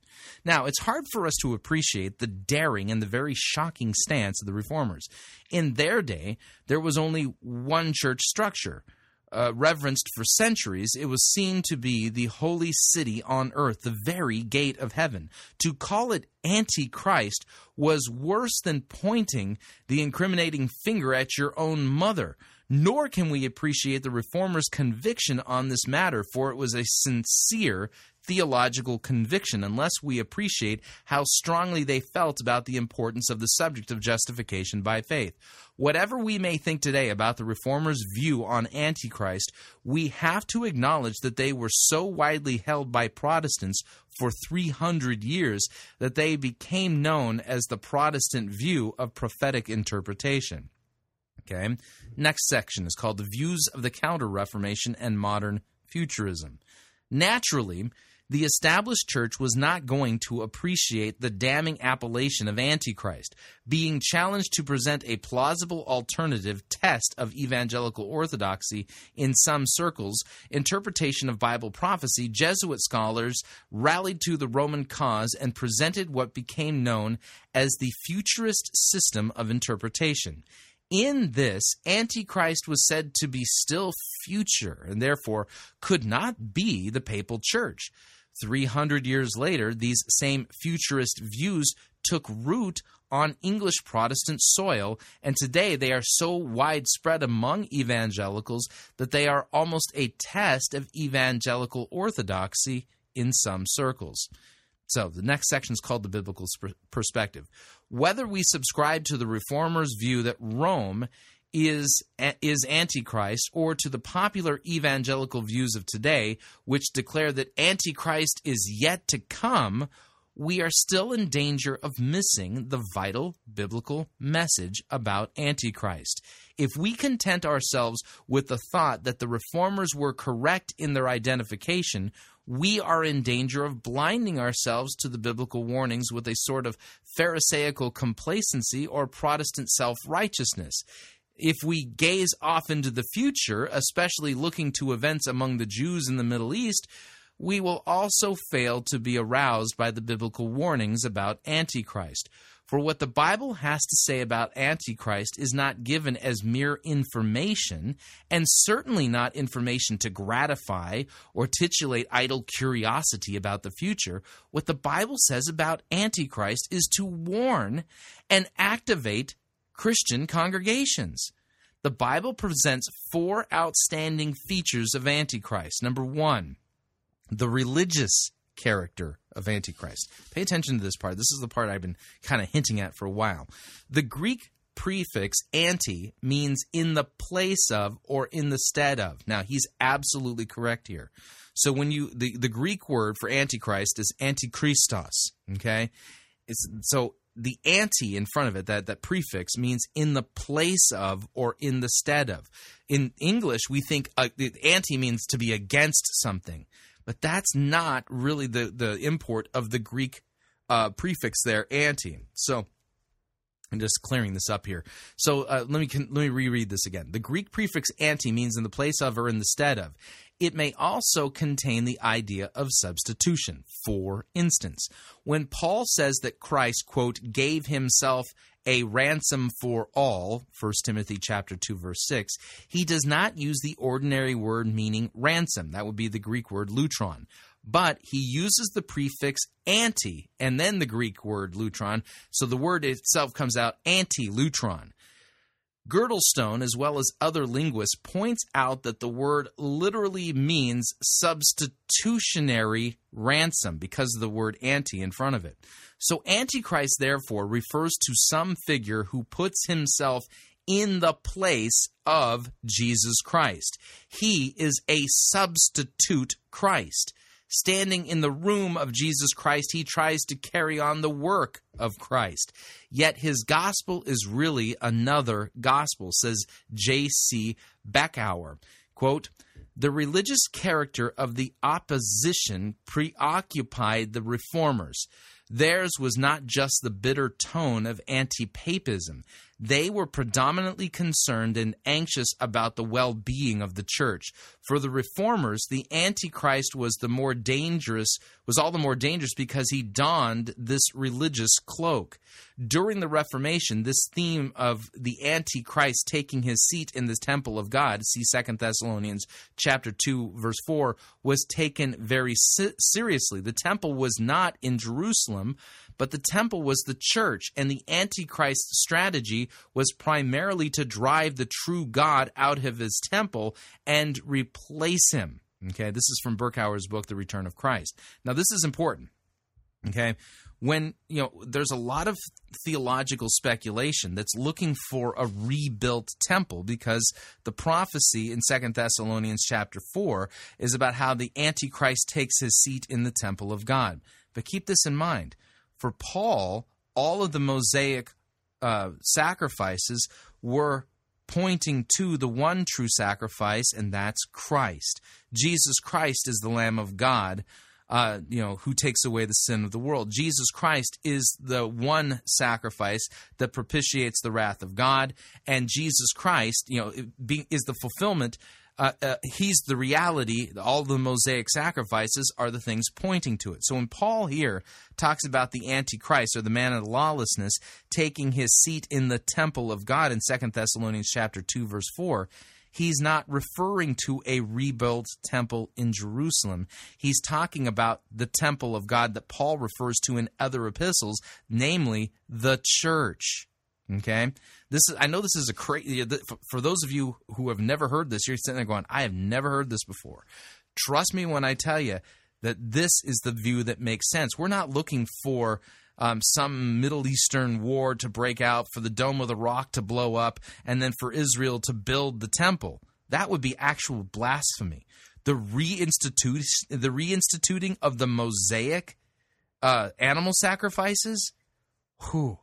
Now, it's hard for us to appreciate the daring and the very shocking stance of the reformers. In their day, there was only one church structure. Uh, reverenced for centuries, it was seen to be the holy city on earth, the very gate of heaven. To call it Antichrist was worse than pointing the incriminating finger at your own mother nor can we appreciate the Reformers' conviction on this matter, for it was a sincere theological conviction unless we appreciate how strongly they felt about the importance of the subject of justification by faith. Whatever we may think today about the Reformers' view on Antichrist, we have to acknowledge that they were so widely held by Protestants for 300 years that they became known as the Protestant view of prophetic interpretation. Okay. Next section is called The Views of the Counter Reformation and Modern Futurism. Naturally, the established church was not going to appreciate the damning appellation of Antichrist, being challenged to present a plausible alternative test of evangelical orthodoxy in some circles, interpretation of Bible prophecy, Jesuit scholars rallied to the Roman cause and presented what became known as the futurist system of interpretation in this, Antichrist was said to be still future and therefore could not be the papal church. 300 years later, these same futurist views took root on English Protestant soil, and today they are so widespread among evangelicals that they are almost a test of evangelical orthodoxy in some circles. So, the next section is called the biblical perspective. Whether we subscribe to the reformers' view that Rome is is antichrist or to the popular evangelical views of today which declare that antichrist is yet to come we are still in danger of missing the vital biblical message about Antichrist. If we content ourselves with the thought that the reformers were correct in their identification, we are in danger of blinding ourselves to the biblical warnings with a sort of Pharisaical complacency or Protestant self righteousness. If we gaze off into the future, especially looking to events among the Jews in the Middle East, we will also fail to be aroused by the biblical warnings about Antichrist. For what the Bible has to say about Antichrist is not given as mere information, and certainly not information to gratify or titillate idle curiosity about the future. What the Bible says about Antichrist is to warn and activate Christian congregations. The Bible presents four outstanding features of Antichrist. Number one, the religious character of Antichrist. Pay attention to this part. This is the part I've been kind of hinting at for a while. The Greek prefix anti means in the place of or in the stead of. Now, he's absolutely correct here. So when you the, the Greek word for antichrist is antichristos, okay? It's so the anti in front of it, that, that prefix, means in the place of or in the stead of. In English, we think uh, anti means to be against something. But that's not really the, the import of the Greek uh, prefix there, anti. So I'm just clearing this up here. So uh, let me let me reread this again. The Greek prefix anti means in the place of or in the stead of. It may also contain the idea of substitution. For instance, when Paul says that Christ quote gave himself a ransom for all 1 timothy chapter 2 verse 6 he does not use the ordinary word meaning ransom. That would be the greek word lutron. But he uses the prefix anti and then the greek word lutron. So the word itself comes out anti-lutron Girdlestone, as well as other linguists, points out that the word literally means substitutionary ransom because of the word anti in front of it. So, Antichrist, therefore, refers to some figure who puts himself in the place of Jesus Christ. He is a substitute Christ. Standing in the room of Jesus Christ, he tries to carry on the work of Christ. Yet his gospel is really another gospel, says J.C. Berkouwer. Quote, the religious character of the opposition preoccupied the reformers. Theirs was not just the bitter tone of anti papism. They were predominantly concerned and anxious about the well being of the church. For the reformers, the Antichrist was the more dangerous, was all the more dangerous because he donned this religious cloak. During the Reformation, this theme of the Antichrist taking his seat in the temple of God, see 2 Thessalonians chapter 2 verse 4, was taken very seriously. The temple was not in Jerusalem, but the temple was the church, and the Antichrist strategy was primarily to drive the true God out of his temple and replace him. Okay, this is from Berkouwer's book, The Return of Christ. Now, this is important. Okay, when you know there's a lot of theological speculation that's looking for a rebuilt temple because the prophecy in Second Thessalonians chapter 4 is about how the antichrist takes his seat in the temple of God. But keep this in mind. For Paul, all of the Mosaic uh, sacrifices were pointing to the one true sacrifice, and that's Christ. Jesus Christ is the Lamb of God. Uh, you know, who takes away the sin of the world. Jesus Christ is the one sacrifice that propitiates the wrath of God, and Jesus Christ, you know, is the fulfillment uh, uh, he's the reality. All the Mosaic sacrifices are the things pointing to it. So when Paul here talks about the Antichrist or the man of lawlessness taking his seat in the temple of God in Second Thessalonians chapter 2 verse 4, he's not referring to a rebuilt temple in Jerusalem. He's talking about the temple of God that Paul refers to in other epistles, namely the church. Okay, this is. I know this is a crazy. For those of you who have never heard this, you're sitting there going, "I have never heard this before." Trust me when I tell you that this is the view that makes sense. We're not looking for um, some Middle Eastern war to break out, for the Dome of the Rock to blow up, and then for Israel to build the temple. That would be actual blasphemy. The reinstitute, the reinstituting of the Mosaic uh, animal sacrifices. Whew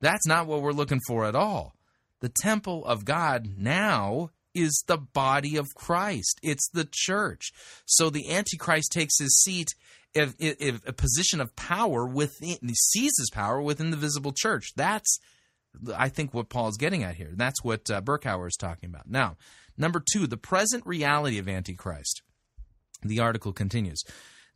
that's not what we're looking for at all. The temple of God now is the body of Christ. It's the church. So the Antichrist takes his seat if, if a position of power within, he seizes power within the visible church. That's, I think, what Paul is getting at here. That's what uh, Berkouwer is talking about. Now, number two, the present reality of Antichrist. The article continues.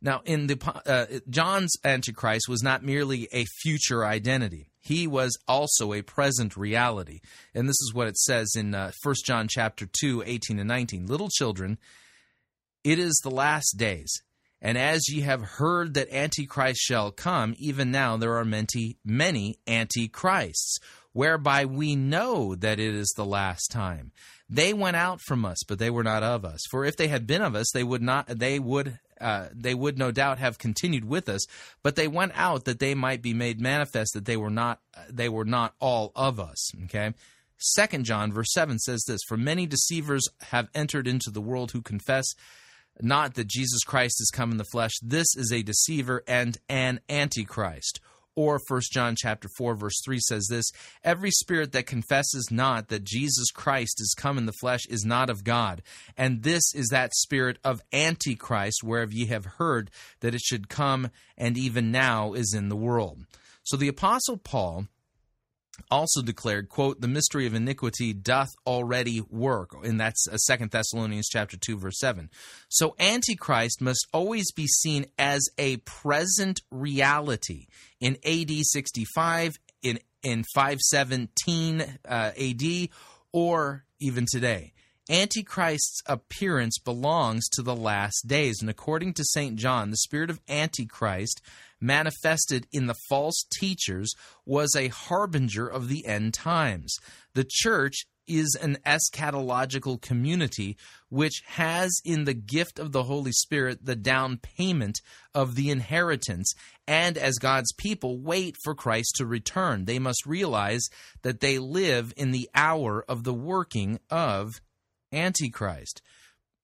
Now, in the uh, John's Antichrist was not merely a future identity he was also a present reality. And this is what it says in uh, 1 John chapter 2, 18 and 19. Little children, it is the last days. And as ye have heard that Antichrist shall come, even now there are many, many Antichrists, whereby we know that it is the last time. They went out from us, but they were not of us. For if they had been of us, they would not they would uh, they would no doubt have continued with us, but they went out that they might be made manifest that they were not they were not all of us. Okay. Second John verse seven says this: For many deceivers have entered into the world who confess not that Jesus Christ is come in the flesh. This is a deceiver and an antichrist. Or 1 John chapter 4 verse 3 says this, every spirit that confesses not that Jesus Christ is come in the flesh is not of God. And this is that spirit of antichrist whereof ye have heard that it should come and even now is in the world. So the apostle Paul also declared quote the mystery of iniquity doth already work and that's uh, Second thessalonians chapter 2 verse 7 so antichrist must always be seen as a present reality. In ad 65 in in 517 uh, ad or even today Antichrist's appearance belongs to the last days. And according to St. John, the spirit of Antichrist manifested in the false teachers was a harbinger of the end times. The church is an eschatological community which has in the gift of the Holy Spirit the down payment of the inheritance. And as God's people wait for Christ to return, they must realize that they live in the hour of the working of Antichrist.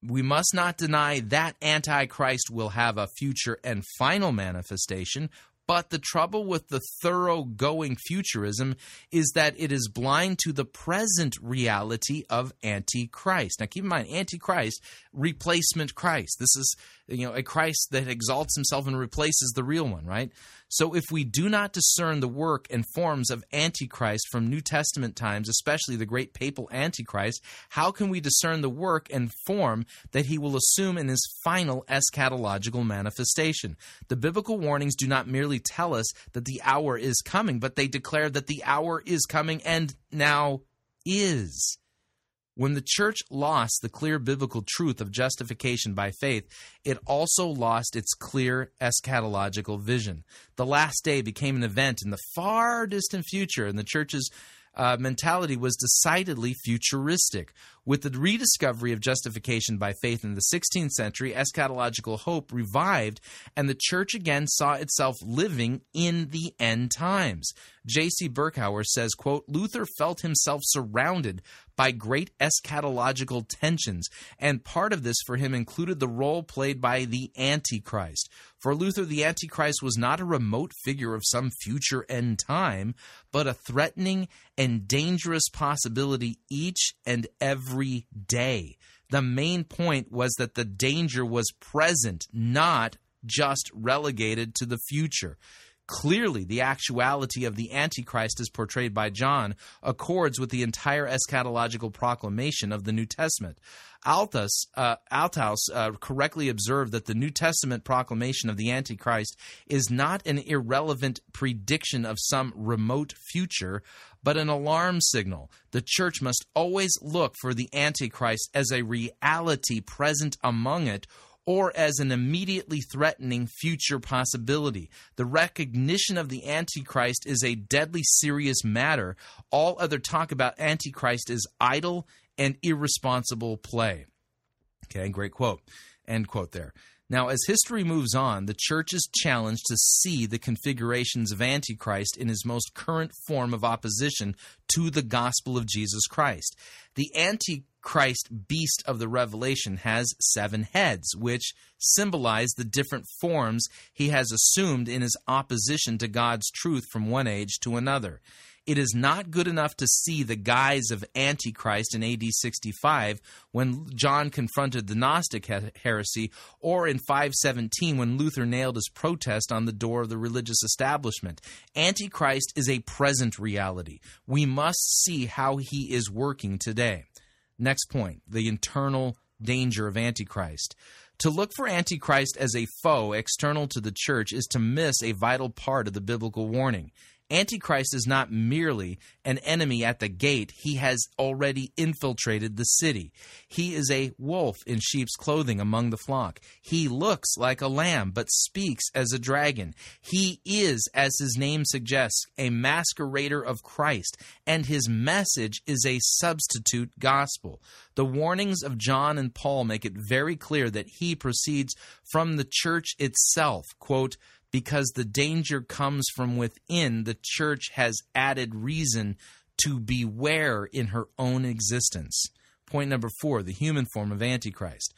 We must not deny that Antichrist will have a future and final manifestation, but the trouble with the thoroughgoing futurism is that it is blind to the present reality of Antichrist. Now, keep in mind, Antichrist, replacement Christ. This is you know a Christ that exalts himself and replaces the real one, right? So, if we do not discern the work and forms of Antichrist from New Testament times, especially the great papal Antichrist, how can we discern the work and form that he will assume in his final eschatological manifestation? The biblical warnings do not merely tell us that the hour is coming, but they declare that the hour is coming and now is. When the church lost the clear biblical truth of justification by faith, it also lost its clear eschatological vision. The last day became an event in the far distant future, and the church's uh, mentality was decidedly futuristic. With the rediscovery of justification by faith in the 16th century, eschatological hope revived, and the church again saw itself living in the end times. J.C. Berkouwer says, quote, Luther felt himself surrounded by great eschatological tensions, and part of this for him included the role played by the Antichrist. For Luther, the Antichrist was not a remote figure of some future end time, but a threatening and dangerous possibility each and every day. The main point was that the danger was present, not just relegated to the future. Clearly, the actuality of the Antichrist as portrayed by John accords with the entire eschatological proclamation of the New Testament. Altus, uh, Althaus uh, correctly observed that the New Testament proclamation of the Antichrist is not an irrelevant prediction of some remote future, but an alarm signal. The church must always look for the Antichrist as a reality present among it or as an immediately threatening future possibility. The recognition of the Antichrist is a deadly serious matter. All other talk about Antichrist is idle and irresponsible play. Okay, great quote. End quote there. Now, as history moves on, the church is challenged to see the configurations of Antichrist in his most current form of opposition to the gospel of Jesus Christ. The Antichrist beast of the Revelation has seven heads, which symbolize the different forms he has assumed in his opposition to God's truth from one age to another. It is not good enough to see the guise of Antichrist in AD 65 when John confronted the Gnostic heresy, or in 517 when Luther nailed his protest on the door of the religious establishment. Antichrist is a present reality. We must see how he is working today. Next point the internal danger of Antichrist. To look for Antichrist as a foe external to the church is to miss a vital part of the biblical warning. Antichrist is not merely an enemy at the gate, he has already infiltrated the city. He is a wolf in sheep's clothing among the flock. He looks like a lamb, but speaks as a dragon. He is, as his name suggests, a masquerader of Christ, and his message is a substitute gospel. The warnings of John and Paul make it very clear that he proceeds from the church itself. Quote, because the danger comes from within, the church has added reason to beware in her own existence. Point number four the human form of Antichrist.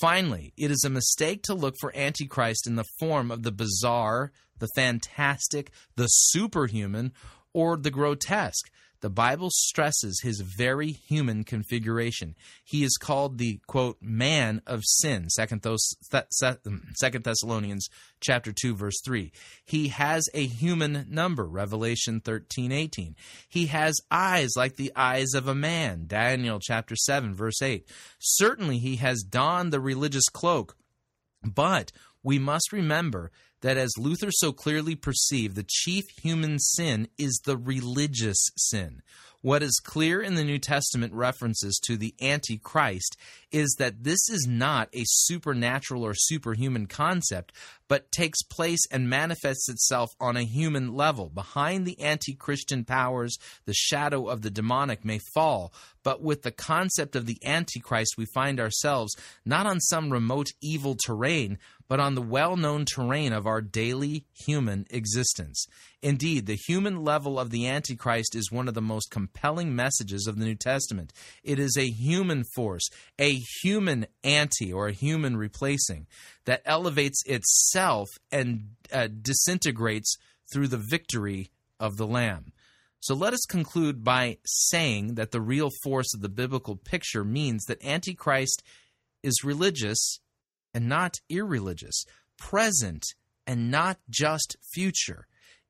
Finally, it is a mistake to look for Antichrist in the form of the bizarre, the fantastic, the superhuman, or the grotesque. The Bible stresses his very human configuration. He is called the quote man of sin. Second, mm, Thessalonians chapter 2 verse 3. He has a human number. Revelation 13:18. He has eyes like the eyes of a man. Daniel chapter 7 verse 8. Certainly he has donned the religious cloak. But we must remember that as Luther so clearly perceived, the chief human sin is the religious sin. What is clear in the New Testament references to the Antichrist is that this is not a supernatural or superhuman concept, but takes place and manifests itself on a human level. Behind the anti Christian powers, the shadow of the demonic may fall, but with the concept of the Antichrist, we find ourselves not on some remote evil terrain, but on the well known terrain of our daily human existence. Indeed, the human level of the Antichrist is one of the most compelling messages of the New Testament. It is a human force, a human anti or a human replacing that elevates itself and uh, disintegrates through the victory of the Lamb. So let us conclude by saying that the real force of the biblical picture means that Antichrist is religious and not irreligious, present and not just future,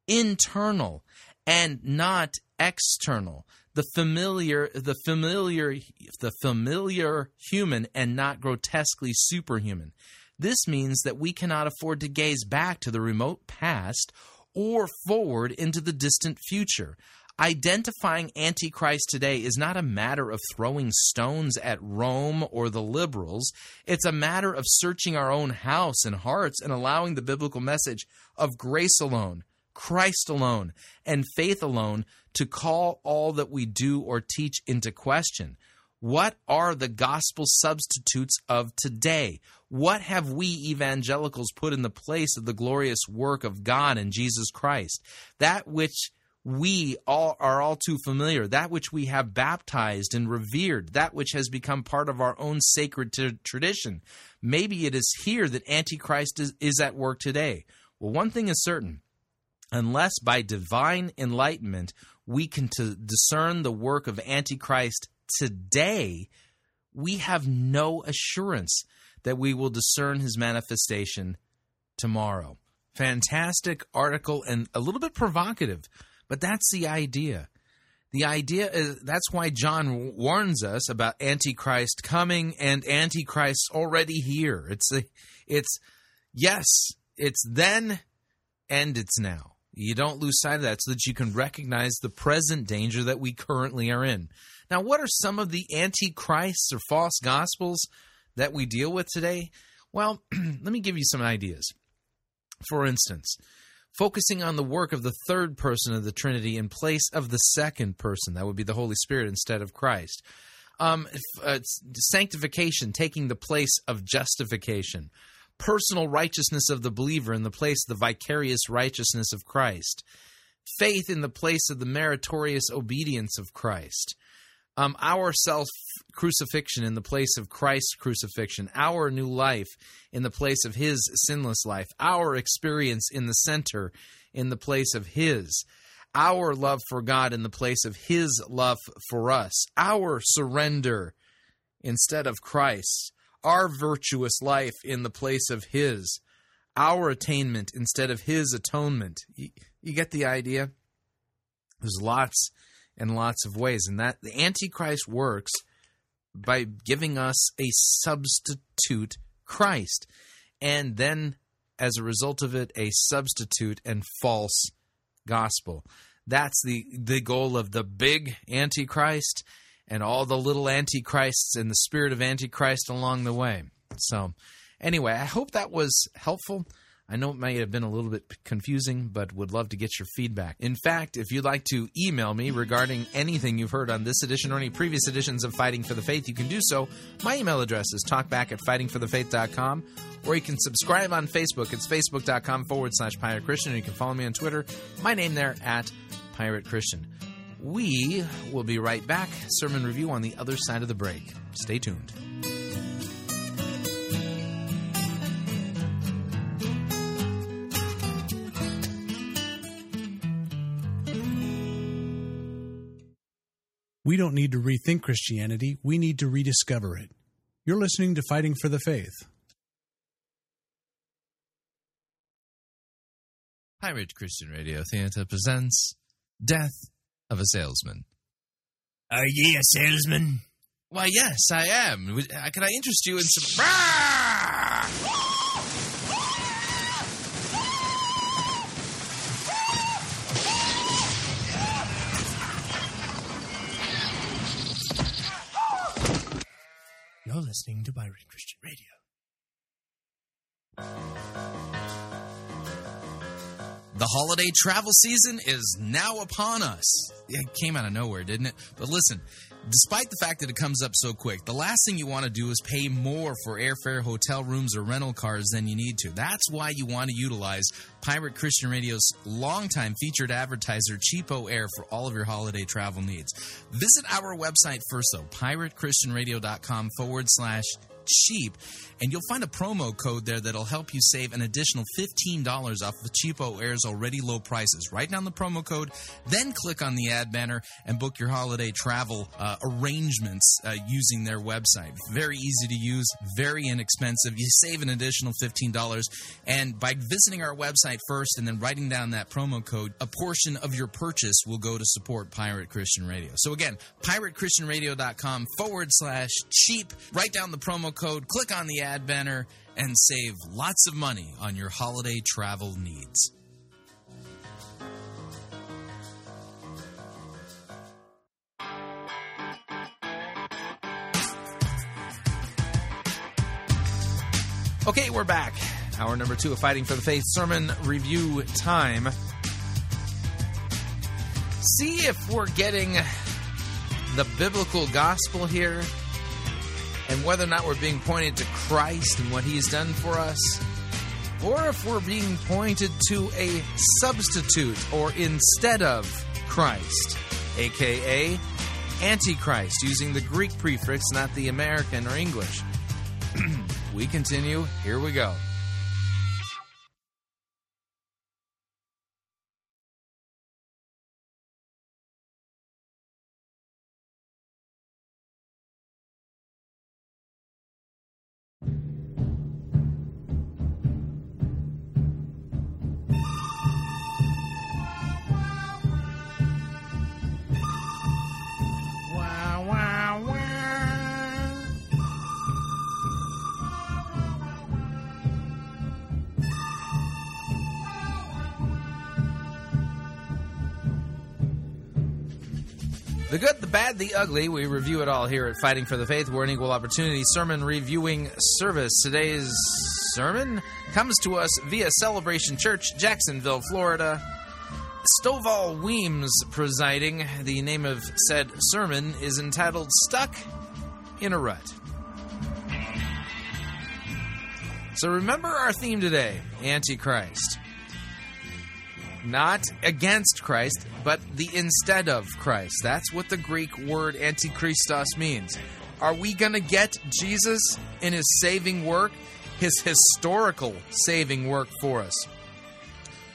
internal and not external, the familiar the familiar the familiar human and not grotesquely superhuman. This means that we cannot afford to gaze back to the remote past or forward into the distant future. Identifying Antichrist today is not a matter of throwing stones at Rome or the liberals. It's a matter of searching our own house and hearts and allowing the biblical message of grace alone, Christ alone, and faith alone to call all that we do or teach into question. What are the gospel substitutes of today? What have we evangelicals put in the place of the glorious work of God in Jesus Christ? That which we all are all too familiar, that which we have baptized and revered, that which has become part of our own sacred t- tradition. Maybe it is here that Antichrist is, is at work today. Well, one thing is certain unless by divine enlightenment we can t- discern the work of Antichrist today, we have no assurance that we will discern his manifestation tomorrow. fantastic article and a little bit provocative, but that's the idea. The idea is that's why John warns us about Antichrist coming and Antichrist already here. It's a, it's yes, it's then and it's now. You don't lose sight of that so that you can recognize the present danger that we currently are in. Now, what are some of the antichrists or false gospels that we deal with today? Well, let me give you some ideas. For instance, focusing on the work of the third person of the Trinity in place of the second person, that would be the Holy Spirit instead of Christ. Um, uh, sanctification taking the place of justification. Personal righteousness of the believer in the place of the vicarious righteousness of Christ, faith in the place of the meritorious obedience of Christ, um, our self crucifixion in the place of Christ's crucifixion, our new life in the place of his sinless life, our experience in the center in the place of his, our love for God in the place of his love for us, our surrender instead of Christ our virtuous life in the place of His, our attainment instead of His atonement. You, you get the idea? There's lots and lots of ways, and that the Antichrist works by giving us a substitute Christ, and then as a result of it, a substitute and false gospel. That's the the goal of the big Antichrist and all the little antichrists and the spirit of antichrist along the way. So, anyway, I hope that was helpful. I know it may have been a little bit confusing, but would love to get your feedback. In fact, if you'd like to email me regarding anything you've heard on this edition or any previous editions of Fighting for the Faith, you can do so. My email address is talkback at fightingforthefaith.com, or you can subscribe on Facebook. It's facebook.com forward slash pirate Christian, and you can follow me on Twitter. My name there at Pirate Christian. We will be right back. Sermon review on the other side of the break. Stay tuned. We don't need to rethink Christianity, we need to rediscover it. You're listening to Fighting for the Faith. Pirate Christian Radio Theater presents Death of a salesman. Are ye a salesman? Why, yes, I am. Uh, Can I interest you in some. listening to Pirate Christian Radio. The holiday travel season is now upon us. It came out of nowhere, didn't it? But listen, despite the fact that it comes up so quick, the last thing you want to do is pay more for airfare, hotel rooms, or rental cars than you need to. That's why you want to utilize Pirate Christian Radio's longtime featured advertiser, CheapOair, for all of your holiday travel needs. Visit our website first, though, piratechristianradio.com forward slash cheap and you'll find a promo code there that'll help you save an additional $15 off of CheapOair's already low prices. Write down the promo code then click on the ad banner and book your holiday travel uh, arrangements uh, using their website. Very easy to use very inexpensive. You save an additional $15 and by visiting our website first and then writing down that promo code a portion of your purchase will go to support pirate christian radio. So again piratechristianradio.com forward slash cheap. Write down the promo code, click on the ad banner, and save lots of money on your holiday travel needs. Okay, we're back. Hour number two of Fighting for the Faith sermon review time. See if we're getting the biblical gospel here and whether or not we're being pointed to Christ and what He's done for us, or if we're being pointed to a substitute or instead of Christ, aka Antichrist, using the Greek prefix, not the American or English. we continue. Here we go. Bad, the ugly. We review it all here at Fighting for the Faith. We're an equal opportunity sermon reviewing service. Today's sermon comes to us via Celebration Church, Jacksonville, Florida. Stovall Weems presiding. The name of said sermon is entitled Stuck in a Rut. So remember our theme today Antichrist. Not against Christ, but the instead of Christ. That's what the Greek word antichristos means. Are we going to get Jesus in his saving work, his historical saving work for us?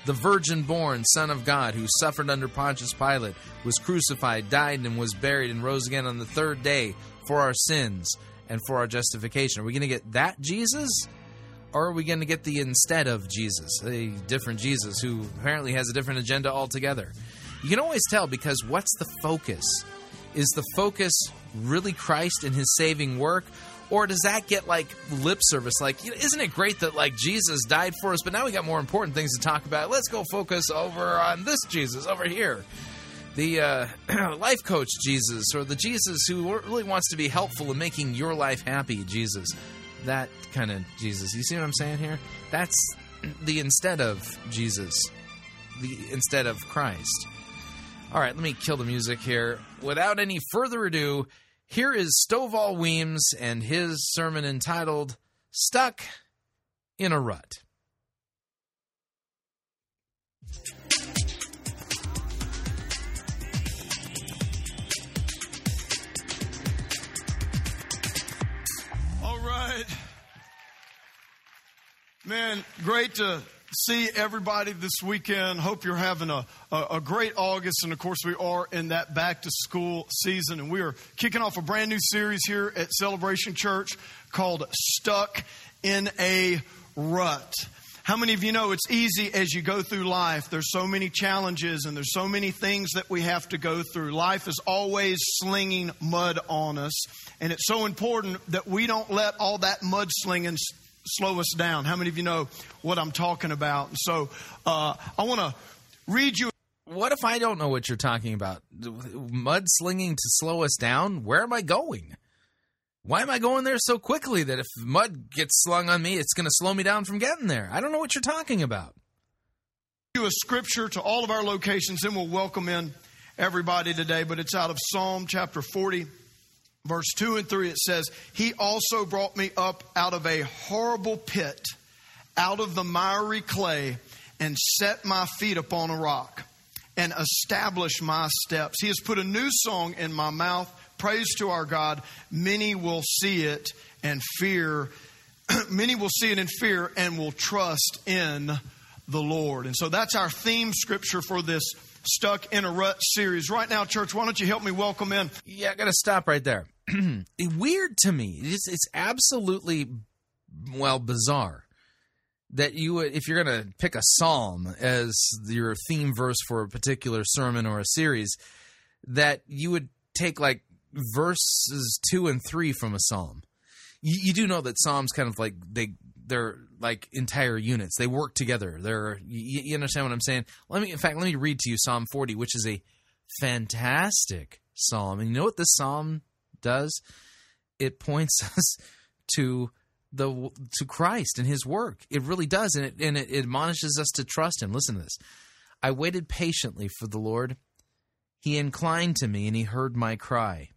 The virgin born Son of God, who suffered under Pontius Pilate, was crucified, died, and was buried, and rose again on the third day for our sins and for our justification. Are we going to get that Jesus? Or are we going to get the instead of Jesus, a different Jesus who apparently has a different agenda altogether? You can always tell because what's the focus? Is the focus really Christ and his saving work? Or does that get like lip service? Like, isn't it great that like Jesus died for us, but now we got more important things to talk about? Let's go focus over on this Jesus over here the uh, life coach Jesus, or the Jesus who really wants to be helpful in making your life happy, Jesus that kind of Jesus. You see what I'm saying here? That's the instead of Jesus, the instead of Christ. All right, let me kill the music here. Without any further ado, here is Stovall Weems and his sermon entitled Stuck in a Rut. Man, great to see everybody this weekend. Hope you're having a, a, a, great August. And of course, we are in that back to school season. And we are kicking off a brand new series here at Celebration Church called Stuck in a Rut. How many of you know it's easy as you go through life? There's so many challenges and there's so many things that we have to go through. Life is always slinging mud on us. And it's so important that we don't let all that mud slinging slow us down. How many of you know what I'm talking about? So uh, I want to read you. What if I don't know what you're talking about? Mudslinging to slow us down? Where am I going? Why am I going there so quickly that if mud gets slung on me, it's going to slow me down from getting there? I don't know what you're talking about. You a scripture to all of our locations, and we'll welcome in everybody today. But it's out of Psalm chapter 40, verse 2 and 3, it says, He also brought me up out of a horrible pit, out of the miry clay, and set my feet upon a rock, and established my steps. He has put a new song in my mouth. Praise to our God. Many will see it and fear. Many will see it in fear and will trust in the Lord. And so that's our theme scripture for this Stuck in a Rut series. Right now, church, why don't you help me welcome in? Yeah, I got to stop right there. Weird to me. It's, it's absolutely, well, bizarre that you would, if you're going to pick a psalm as your theme verse for a particular sermon or a series, that you would take like verses two and three from a psalm. You, you do know that psalms kind of like they they're like entire units. They work together. They're you, you, understand what I'm saying? Let me in fact let me read to you Psalm 40, which is a fantastic psalm. And you know what this psalm does? It points us to the to Christ and his work. It really does and it and it admonishes us to trust him. Listen to this. I waited patiently for the Lord. He inclined to me and he heard my cry.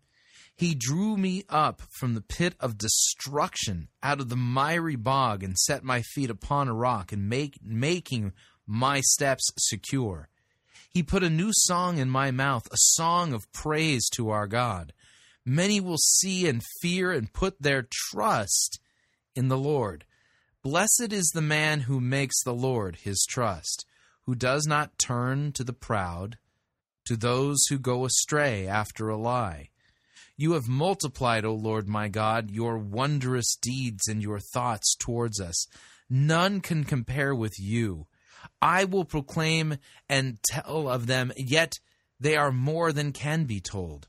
He drew me up from the pit of destruction, out of the miry bog, and set my feet upon a rock, and make, making my steps secure. He put a new song in my mouth, a song of praise to our God. Many will see and fear and put their trust in the Lord. Blessed is the man who makes the Lord his trust, who does not turn to the proud, to those who go astray after a lie. You have multiplied, O Lord my God, your wondrous deeds and your thoughts towards us. None can compare with you. I will proclaim and tell of them, yet they are more than can be told.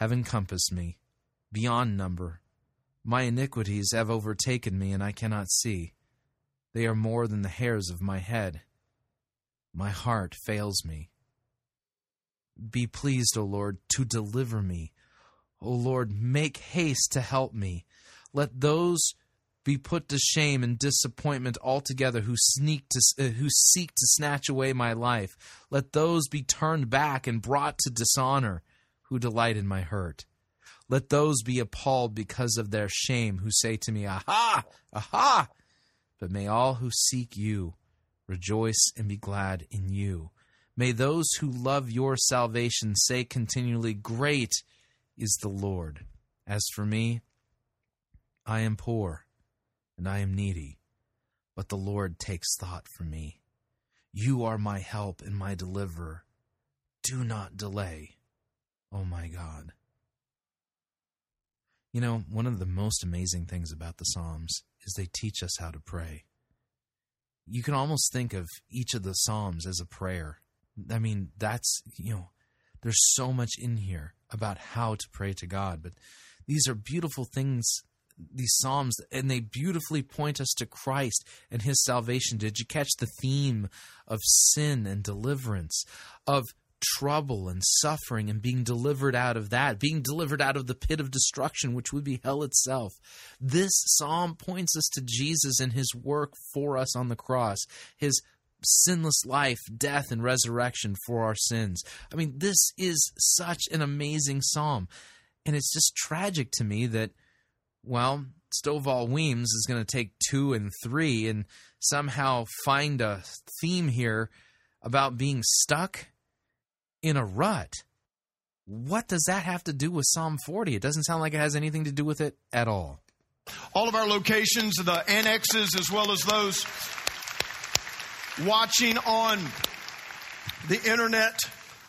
have encompassed me beyond number. My iniquities have overtaken me, and I cannot see. They are more than the hairs of my head. My heart fails me. Be pleased, O Lord, to deliver me. O Lord, make haste to help me. Let those be put to shame and disappointment altogether who sneak to uh, who seek to snatch away my life. Let those be turned back and brought to dishonor who delight in my hurt. Let those be appalled because of their shame who say to me, Aha! Aha! But may all who seek you rejoice and be glad in you. May those who love your salvation say continually, Great is the Lord. As for me, I am poor and I am needy, but the Lord takes thought for me. You are my help and my deliverer. Do not delay. Oh my God. You know, one of the most amazing things about the Psalms is they teach us how to pray. You can almost think of each of the Psalms as a prayer. I mean, that's, you know, there's so much in here about how to pray to God, but these are beautiful things, these Psalms, and they beautifully point us to Christ and His salvation. Did you catch the theme of sin and deliverance, of trouble and suffering and being delivered out of that, being delivered out of the pit of destruction, which would be hell itself. This psalm points us to Jesus and his work for us on the cross, his sinless life, death, and resurrection for our sins. I mean, this is such an amazing psalm. And it's just tragic to me that, well, Stovall Weems is going to take two and three and somehow find a theme here about being stuck in a rut. What does that have to do with Psalm 40? It doesn't sound like it has anything to do with it at all. All of our locations, the annexes, as well as those watching on the internet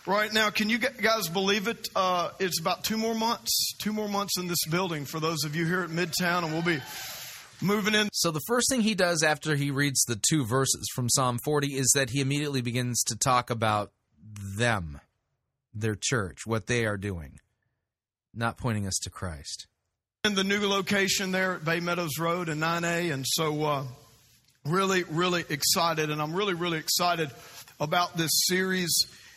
right now. Can you guys believe it? Uh, it's about two more months, two more months in this building for those of you here at Midtown, and we'll be moving in. So the first thing he does after he reads the two verses from Psalm 40 is that he immediately begins to talk about them, their church, what they are doing, not pointing us to Christ. In the new location there at Baymeadows Road and 9A, and so uh, really, really excited, and I'm really, really excited about this series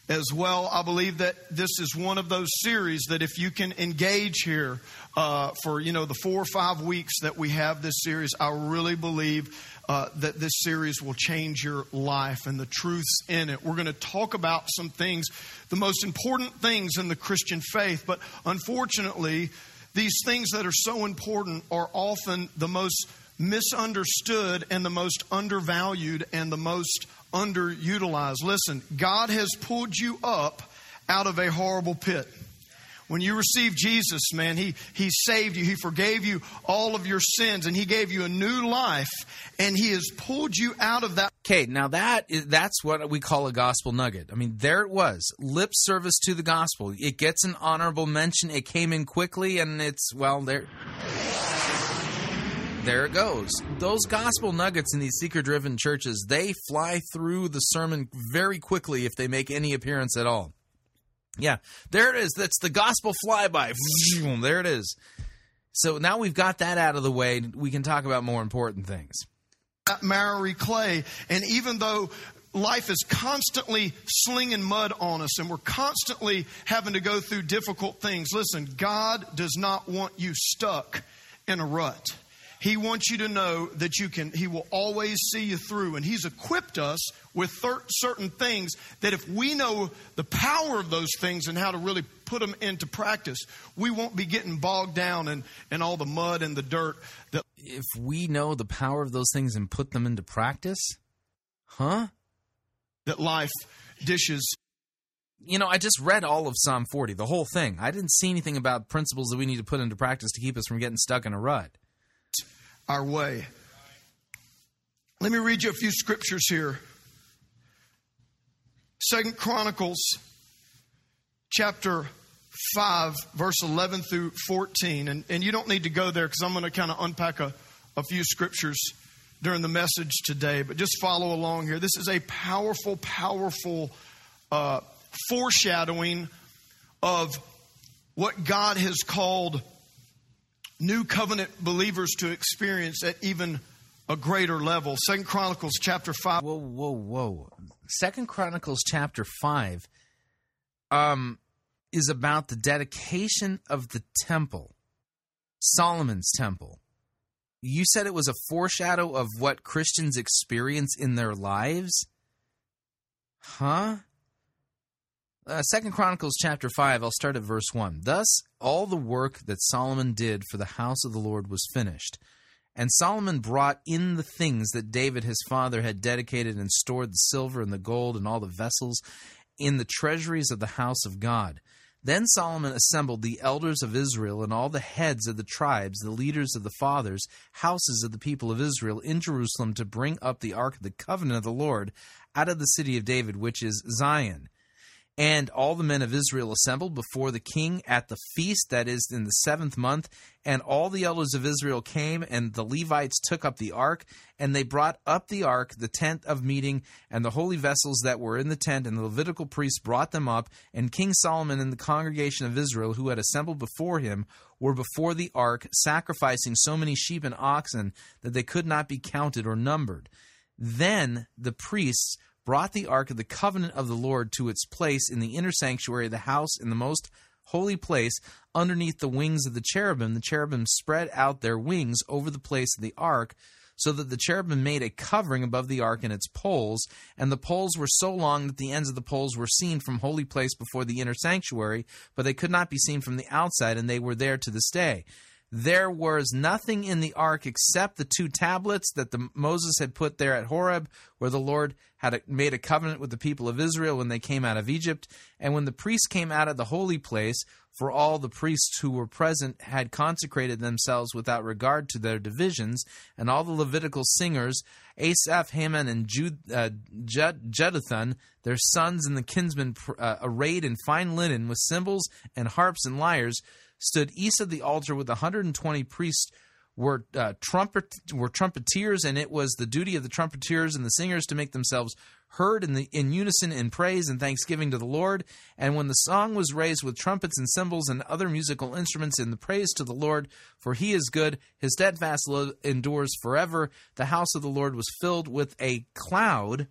as well. I believe that this is one of those series that if you can engage here uh, for you know the four or five weeks that we have this series, I really believe uh, that this series will change your life and the truths in it. We're going to talk about some things, the most important things in the Christian faith, but unfortunately, these things that are so important are often the most misunderstood and the most undervalued and the most underutilized. Listen, God has pulled you up out of a horrible pit. When you received Jesus, man, he, he saved you. He forgave you all of your sins and He gave you a new life and He has pulled you out of that. Okay, now that is, that's what we call a gospel nugget. I mean, there it was. Lip service to the gospel. It gets an honorable mention. It came in quickly and it's, well, there. There it goes. Those gospel nuggets in these seeker driven churches, they fly through the sermon very quickly if they make any appearance at all. Yeah, there it is. That's the gospel flyby. There it is. So now we've got that out of the way, we can talk about more important things. Miry clay, and even though life is constantly slinging mud on us and we're constantly having to go through difficult things, listen, God does not want you stuck in a rut. He wants you to know that you can, He will always see you through. And He's equipped us with thir- certain things that if we know the power of those things and how to really put them into practice, we won't be getting bogged down in, in all the mud and the dirt that If we know the power of those things and put them into practice, huh? that life dishes You know, I just read all of Psalm 40, the whole thing. I didn't see anything about principles that we need to put into practice to keep us from getting stuck in a rut. Our way. Let me read you a few scriptures here. Second Chronicles chapter 5, verse 11 through 14. And, and you don't need to go there because I'm going to kind of unpack a, a few scriptures during the message today, but just follow along here. This is a powerful, powerful uh, foreshadowing of what God has called new covenant believers to experience at even a greater level. Second Chronicles chapter 5. Whoa, whoa, whoa. Second Chronicles chapter 5 um, is about the dedication of the temple, Solomon's temple. You said it was a foreshadow of what Christians experience in their lives? Huh? Uh, Second Chronicles chapter 5, I'll start at verse 1. Thus, all the work that Solomon did for the house of the Lord was finished. And Solomon brought in the things that David his father had dedicated and stored the silver and the gold and all the vessels in the treasuries of the house of God. Then Solomon assembled the elders of Israel and all the heads of the tribes, the leaders of the fathers, houses of the people of Israel in Jerusalem to bring up the ark of the covenant of the Lord out of the city of David, which is Zion. And all the men of Israel assembled before the king at the feast that is in the seventh month. And all the elders of Israel came, and the Levites took up the ark, and they brought up the ark, the tent of meeting, and the holy vessels that were in the tent, and the Levitical priests brought them up. And King Solomon and the congregation of Israel, who had assembled before him, were before the ark, sacrificing so many sheep and oxen that they could not be counted or numbered. Then the priests brought the ark of the covenant of the Lord to its place in the inner sanctuary of the house in the most holy place underneath the wings of the cherubim. The cherubim spread out their wings over the place of the ark, so that the cherubim made a covering above the ark and its poles, and the poles were so long that the ends of the poles were seen from holy place before the inner sanctuary, but they could not be seen from the outside, and they were there to this day there was nothing in the ark except the two tablets that the, Moses had put there at Horeb, where the Lord had made a covenant with the people of Israel when they came out of Egypt. And when the priests came out of the holy place, for all the priests who were present had consecrated themselves without regard to their divisions, and all the Levitical singers, Asaph, Heman, and uh, Jud, Jeduthun, their sons and the kinsmen, uh, arrayed in fine linen with cymbals and harps and lyres, stood east of the altar with 120 priests were uh, trumpet were trumpeters, and it was the duty of the trumpeters and the singers to make themselves heard in the in unison in praise and thanksgiving to the Lord. And when the song was raised with trumpets and cymbals and other musical instruments in the praise to the Lord, for He is good, His steadfast love endures forever. The house of the Lord was filled with a cloud,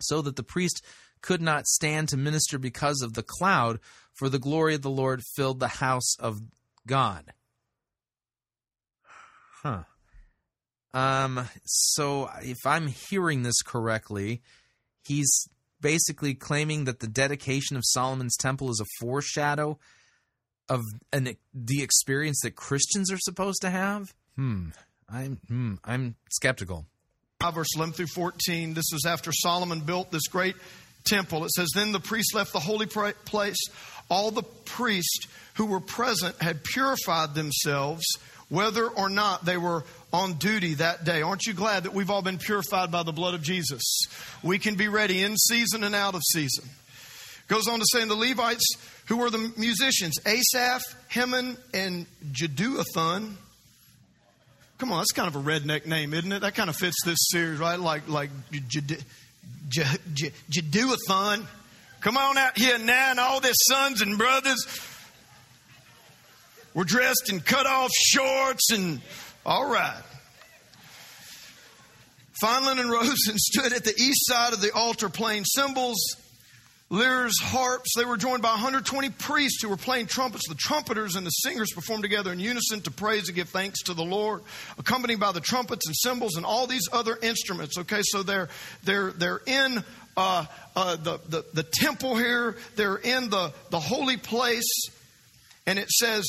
so that the priest could not stand to minister because of the cloud, for the glory of the Lord filled the house of God. Huh. Um, so if I'm hearing this correctly, he's basically claiming that the dedication of Solomon's temple is a foreshadow of an, the experience that Christians are supposed to have. Hmm. I'm hmm, I'm skeptical. Verse 11 through 14. This is after Solomon built this great temple. It says, Then the priest left the holy place. All the priests who were present had purified themselves, whether or not they were on duty that day. Aren't you glad that we've all been purified by the blood of Jesus? We can be ready in season and out of season. Goes on to say, and the Levites, who were the musicians, Asaph, Heman, and Jeduathun. Come on, that's kind of a redneck name, isn't it? That kind of fits this series, right? Like, like Jeduathon. Come on out here now, and all their sons and brothers were dressed in cut off shorts and all right. Rose and stood at the east side of the altar playing cymbals, lyres, harps. They were joined by 120 priests who were playing trumpets. The trumpeters and the singers performed together in unison to praise and give thanks to the Lord, accompanied by the trumpets and cymbals and all these other instruments. Okay, so they're they're they're in uh, uh, the, the the temple here. They're in the the holy place, and it says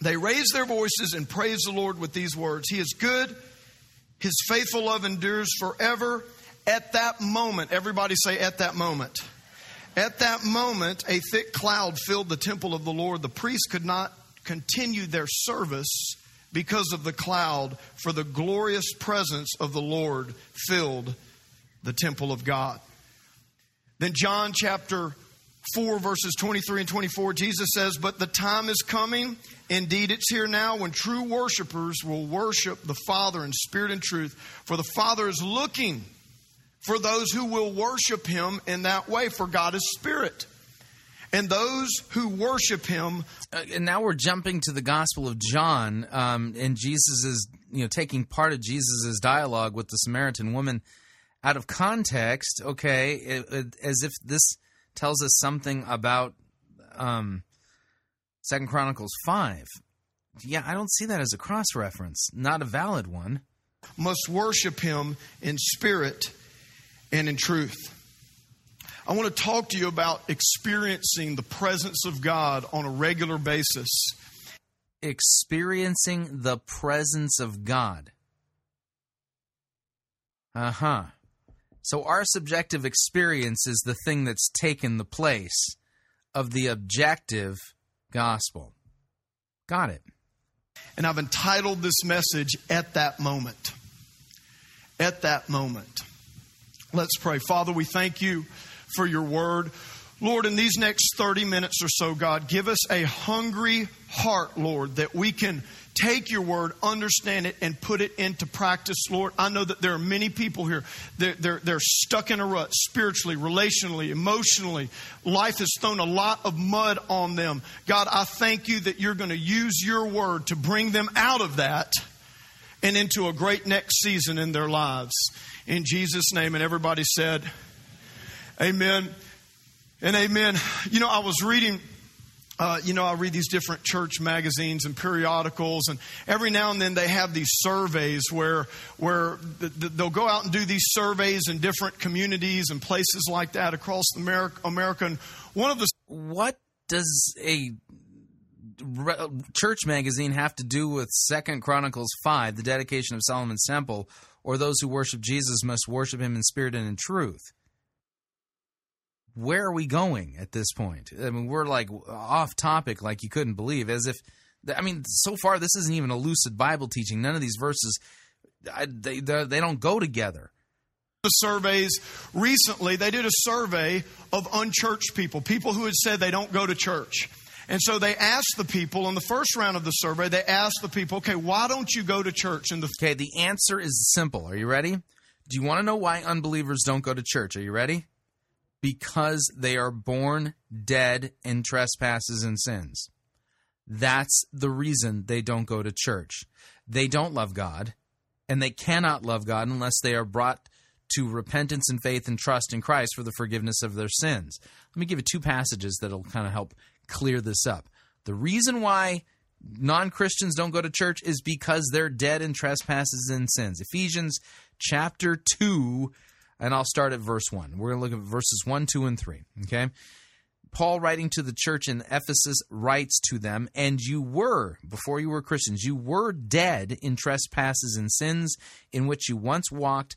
they raise their voices and praise the Lord with these words: He is good. His faithful love endures forever. At that moment, everybody say, at that moment. At that moment, a thick cloud filled the temple of the Lord. The priests could not continue their service because of the cloud, for the glorious presence of the Lord filled the temple of God. Then, John chapter 4, verses 23 and 24, Jesus says, But the time is coming, indeed it's here now, when true worshipers will worship the Father in spirit and truth. For the Father is looking for those who will worship him in that way, for God is spirit. And those who worship him. Uh, and now we're jumping to the Gospel of John, um, and Jesus is, you know, taking part of Jesus' dialogue with the Samaritan woman out of context, okay, it, it, as if this tells us something about um, Second Chronicles 5. Yeah, I don't see that as a cross reference, not a valid one. Must worship him in spirit and in truth. I want to talk to you about experiencing the presence of God on a regular basis. Experiencing the presence of God. Uh huh. So our subjective experience is the thing that's taken the place of the objective gospel. Got it. And I've entitled this message, At That Moment. At That Moment. Let's pray. Father, we thank you for your word. Lord, in these next 30 minutes or so, God, give us a hungry heart, Lord, that we can take your word, understand it, and put it into practice, Lord. I know that there are many people here, they're, they're, they're stuck in a rut spiritually, relationally, emotionally. Life has thrown a lot of mud on them. God, I thank you that you're going to use your word to bring them out of that and into a great next season in their lives in Jesus' name. And everybody said, Amen and amen. You know, I was reading. Uh, you know, I read these different church magazines and periodicals, and every now and then they have these surveys where where they'll go out and do these surveys in different communities and places like that across America. America. And one of the what does a church magazine have to do with Second Chronicles five, the dedication of Solomon's temple, or those who worship Jesus must worship him in spirit and in truth. Where are we going at this point? I mean, we're like off topic, like you couldn't believe, as if, I mean, so far this isn't even a lucid Bible teaching. None of these verses, they, they don't go together the surveys recently they did a survey of unchurched people people who had said they don't go to church and so they asked the people in the first round of the survey, they asked the people, okay, why don't you go to church? And the okay, the answer is simple. Are you ready? Do you want to know why unbelievers don't go to church? Are you ready? Because they are born dead in trespasses and sins. That's the reason they don't go to church. They don't love God, and they cannot love God unless they are brought to repentance and faith and trust in Christ for the forgiveness of their sins. Let me give you two passages that'll kind of help clear this up. The reason why non Christians don't go to church is because they're dead in trespasses and sins. Ephesians chapter 2, and I'll start at verse 1. We're going to look at verses 1, 2, and 3. Okay? Paul, writing to the church in Ephesus, writes to them, And you were, before you were Christians, you were dead in trespasses and sins in which you once walked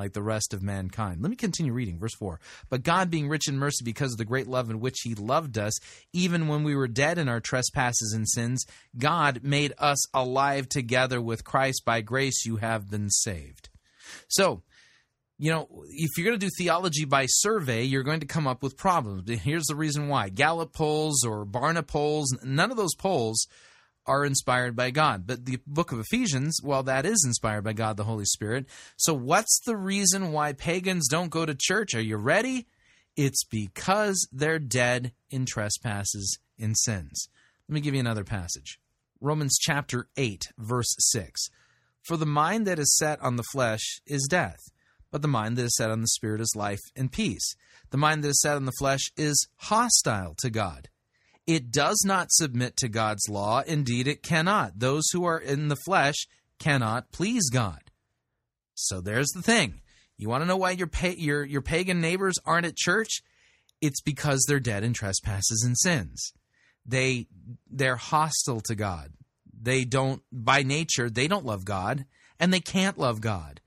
like the rest of mankind. Let me continue reading, verse 4. But God, being rich in mercy because of the great love in which He loved us, even when we were dead in our trespasses and sins, God made us alive together with Christ. By grace you have been saved. So, you know, if you're going to do theology by survey, you're going to come up with problems. Here's the reason why Gallup polls or Barna polls, none of those polls are inspired by God. But the book of Ephesians, well, that is inspired by God, the Holy Spirit. So, what's the reason why pagans don't go to church? Are you ready? It's because they're dead in trespasses and sins. Let me give you another passage Romans chapter 8, verse 6. For the mind that is set on the flesh is death, but the mind that is set on the spirit is life and peace. The mind that is set on the flesh is hostile to God. It does not submit to God's law. Indeed, it cannot. Those who are in the flesh cannot please God. So there's the thing. You want to know why your, pa- your, your pagan neighbors aren't at church? It's because they're dead in trespasses and sins. They they're hostile to God. They don't by nature they don't love God and they can't love God.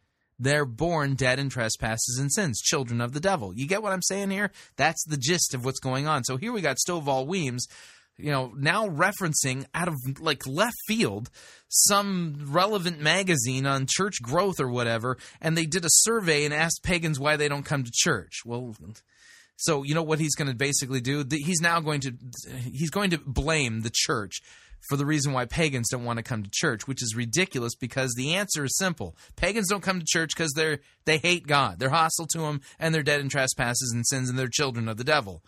They're born dead in trespasses and sins, children of the devil. You get what I'm saying here? That's the gist of what's going on. So here we got Stovall Weems, you know, now referencing out of like left field some relevant magazine on church growth or whatever, and they did a survey and asked pagans why they don't come to church. Well, so you know what he's going to basically do? He's now going to he's going to blame the church for the reason why pagans don't want to come to church, which is ridiculous because the answer is simple. Pagans don't come to church because they're they hate God. They're hostile to him and they're dead in trespasses and sins and they're children of the devil.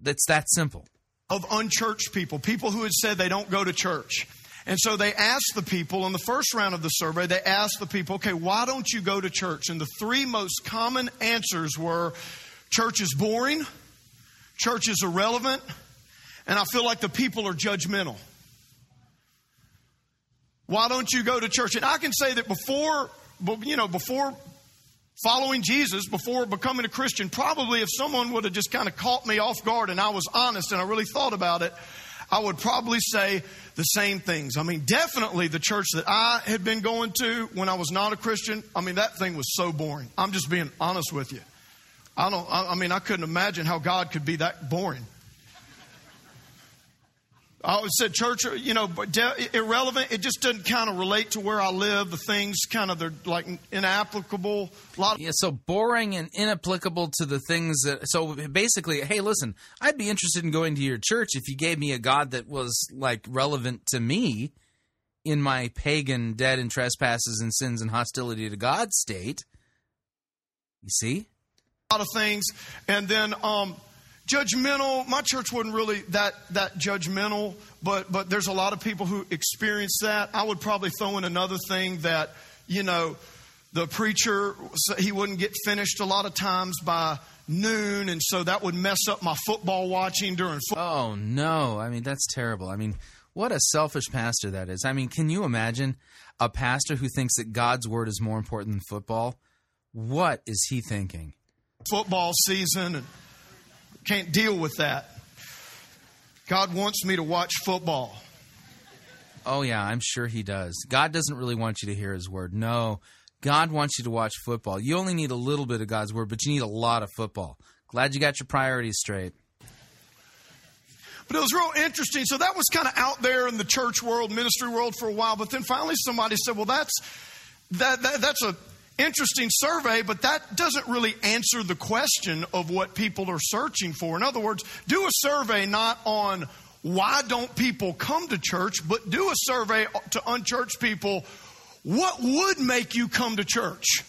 That's that simple. Of unchurched people, people who had said they don't go to church. And so they asked the people in the first round of the survey, they asked the people, okay, why don't you go to church? And the three most common answers were church is boring, church is irrelevant, and I feel like the people are judgmental. Why don't you go to church? And I can say that before, you know, before following Jesus, before becoming a Christian, probably if someone would have just kind of caught me off guard and I was honest and I really thought about it, I would probably say the same things. I mean, definitely the church that I had been going to when I was not a Christian, I mean, that thing was so boring. I'm just being honest with you. I don't, I mean, I couldn't imagine how God could be that boring. I always said church, you know, irrelevant. It just doesn't kind of relate to where I live. The things kind of they're like inapplicable. A lot. Of- yeah, so boring and inapplicable to the things that. So basically, hey, listen, I'd be interested in going to your church if you gave me a God that was like relevant to me in my pagan, dead in trespasses and sins and hostility to God state. You see, a lot of things, and then um, judgmental. My church wasn't really that that judgmental, but but there's a lot of people who experience that. I would probably throw in another thing that you know the preacher he wouldn't get finished a lot of times by noon, and so that would mess up my football watching during. Football. Oh no! I mean that's terrible. I mean, what a selfish pastor that is. I mean, can you imagine a pastor who thinks that God's word is more important than football? What is he thinking? Football season and can't deal with that. God wants me to watch football. Oh, yeah, I'm sure He does. God doesn't really want you to hear His word. No, God wants you to watch football. You only need a little bit of God's word, but you need a lot of football. Glad you got your priorities straight. But it was real interesting. So that was kind of out there in the church world, ministry world for a while. But then finally somebody said, well, that's, that, that that's a interesting survey, but that doesn't really answer the question of what people are searching for. In other words, do a survey not on why don't people come to church, but do a survey to unchurched people. What would make you come to church?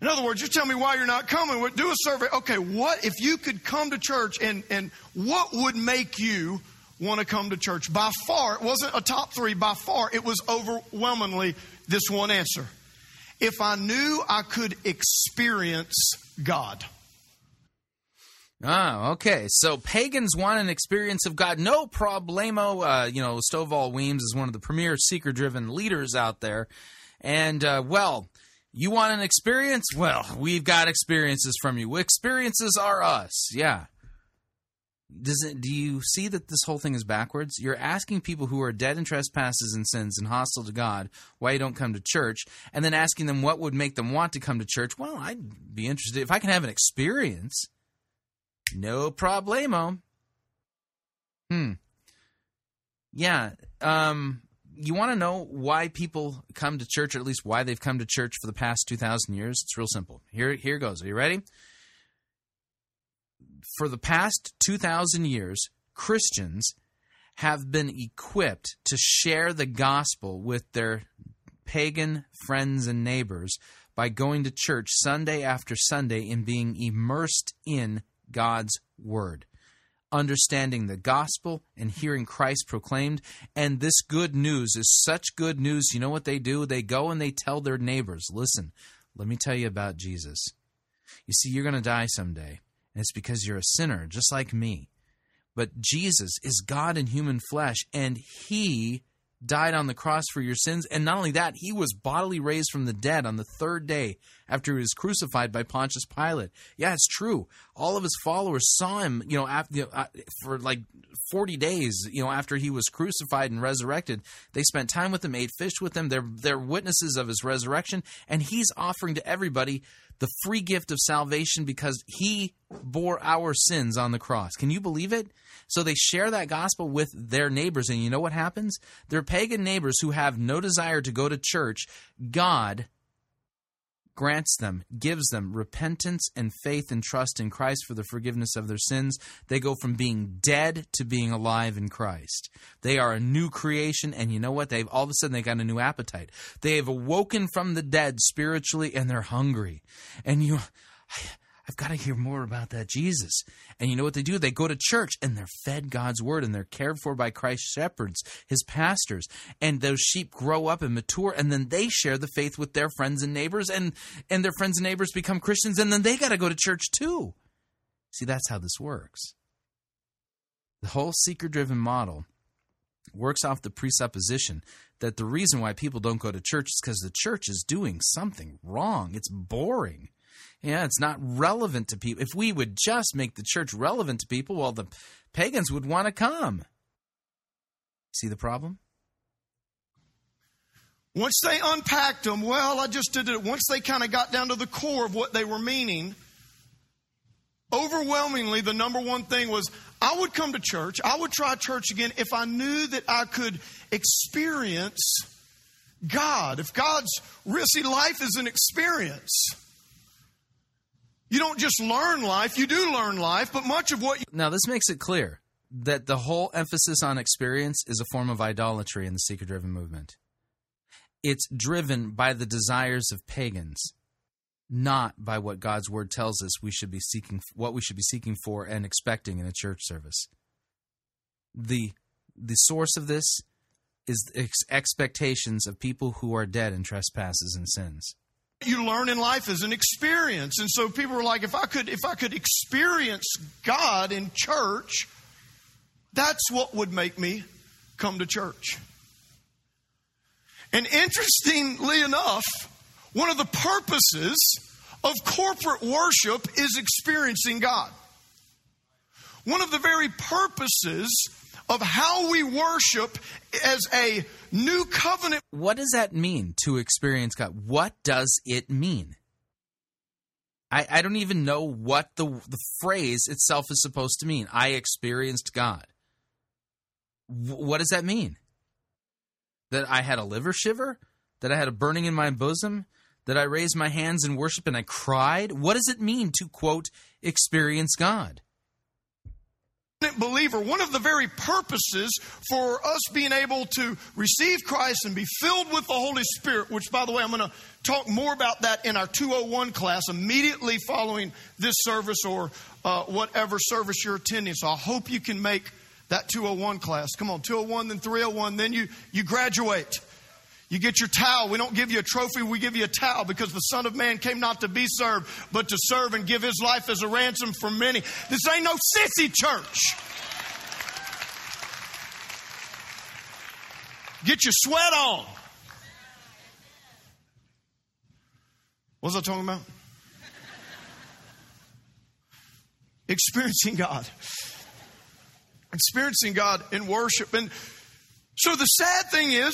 In other words, you tell me why you're not coming. Do a survey. Okay, what if you could come to church and, and what would make you want to come to church? By far, it wasn't a top three. By far, it was overwhelmingly this one answer if I knew I could experience God. Ah, okay. So pagans want an experience of God. No problemo. Uh, you know, Stovall Weems is one of the premier seeker driven leaders out there. And, uh, well, you want an experience? Well, we've got experiences from you. Experiences are us. Yeah does it do you see that this whole thing is backwards? You're asking people who are dead in trespasses and sins and hostile to god why you don't come to church and then asking them what would make them want to come to church. Well i'd be interested if i can have an experience no problemo. Hmm. Yeah um you want to know why people come to church or at least why they've come to church for the past 2000 years? It's real simple. Here here goes. Are you ready for the past 2,000 years, Christians have been equipped to share the gospel with their pagan friends and neighbors by going to church Sunday after Sunday and being immersed in God's Word, understanding the gospel and hearing Christ proclaimed. And this good news is such good news. You know what they do? They go and they tell their neighbors, listen, let me tell you about Jesus. You see, you're going to die someday, and it's because you're a sinner, just like me. But Jesus is God in human flesh, and He died on the cross for your sins. And not only that, he was bodily raised from the dead on the third day after he was crucified by Pontius Pilate. Yeah, it's true. All of his followers saw him, you know, after, you know, uh, for like 40 days, you know, after he was crucified and resurrected. They spent time with him, ate fish with him. They're, they're witnesses of his resurrection. And he's offering to everybody the free gift of salvation because he bore our sins on the cross. Can you believe it? So they share that gospel with their neighbors, and you know what happens? Their pagan neighbors who have no desire to go to church, God grants them, gives them repentance and faith and trust in Christ for the forgiveness of their sins. They go from being dead to being alive in Christ. They are a new creation, and you know what? They've all of a sudden they got a new appetite. They have awoken from the dead spiritually, and they're hungry. And you. I've got to hear more about that Jesus. And you know what they do? They go to church and they're fed God's word and they're cared for by Christ's shepherds, his pastors. And those sheep grow up and mature and then they share the faith with their friends and neighbors and and their friends and neighbors become Christians and then they got to go to church too. See, that's how this works. The whole seeker driven model works off the presupposition that the reason why people don't go to church is because the church is doing something wrong. It's boring. Yeah, it's not relevant to people. If we would just make the church relevant to people, well, the pagans would want to come. See the problem? Once they unpacked them, well, I just did it. Once they kind of got down to the core of what they were meaning, overwhelmingly, the number one thing was I would come to church, I would try church again if I knew that I could experience God. If God's see, life is an experience. You don't just learn life, you do learn life, but much of what you. Now, this makes it clear that the whole emphasis on experience is a form of idolatry in the seeker driven movement. It's driven by the desires of pagans, not by what God's word tells us we should be seeking what we should be seeking for and expecting in a church service. The the source of this is ex- expectations of people who are dead in trespasses and sins you learn in life is an experience. And so people were like, if I could, if I could experience God in church, that's what would make me come to church. And interestingly enough, one of the purposes of corporate worship is experiencing God. One of the very purposes of how we worship as a new covenant. What does that mean to experience God? What does it mean? I, I don't even know what the, the phrase itself is supposed to mean. I experienced God. W- what does that mean? That I had a liver shiver? That I had a burning in my bosom? That I raised my hands in worship and I cried? What does it mean to, quote, experience God? Believer, one of the very purposes for us being able to receive Christ and be filled with the Holy Spirit, which, by the way, I'm going to talk more about that in our 201 class immediately following this service or uh, whatever service you're attending. So I hope you can make that 201 class. Come on, 201, then 301, then you, you graduate. You get your towel. We don't give you a trophy, we give you a towel because the Son of Man came not to be served, but to serve and give his life as a ransom for many. This ain't no sissy church. Get your sweat on. What was I talking about? Experiencing God. Experiencing God in worship. And so the sad thing is,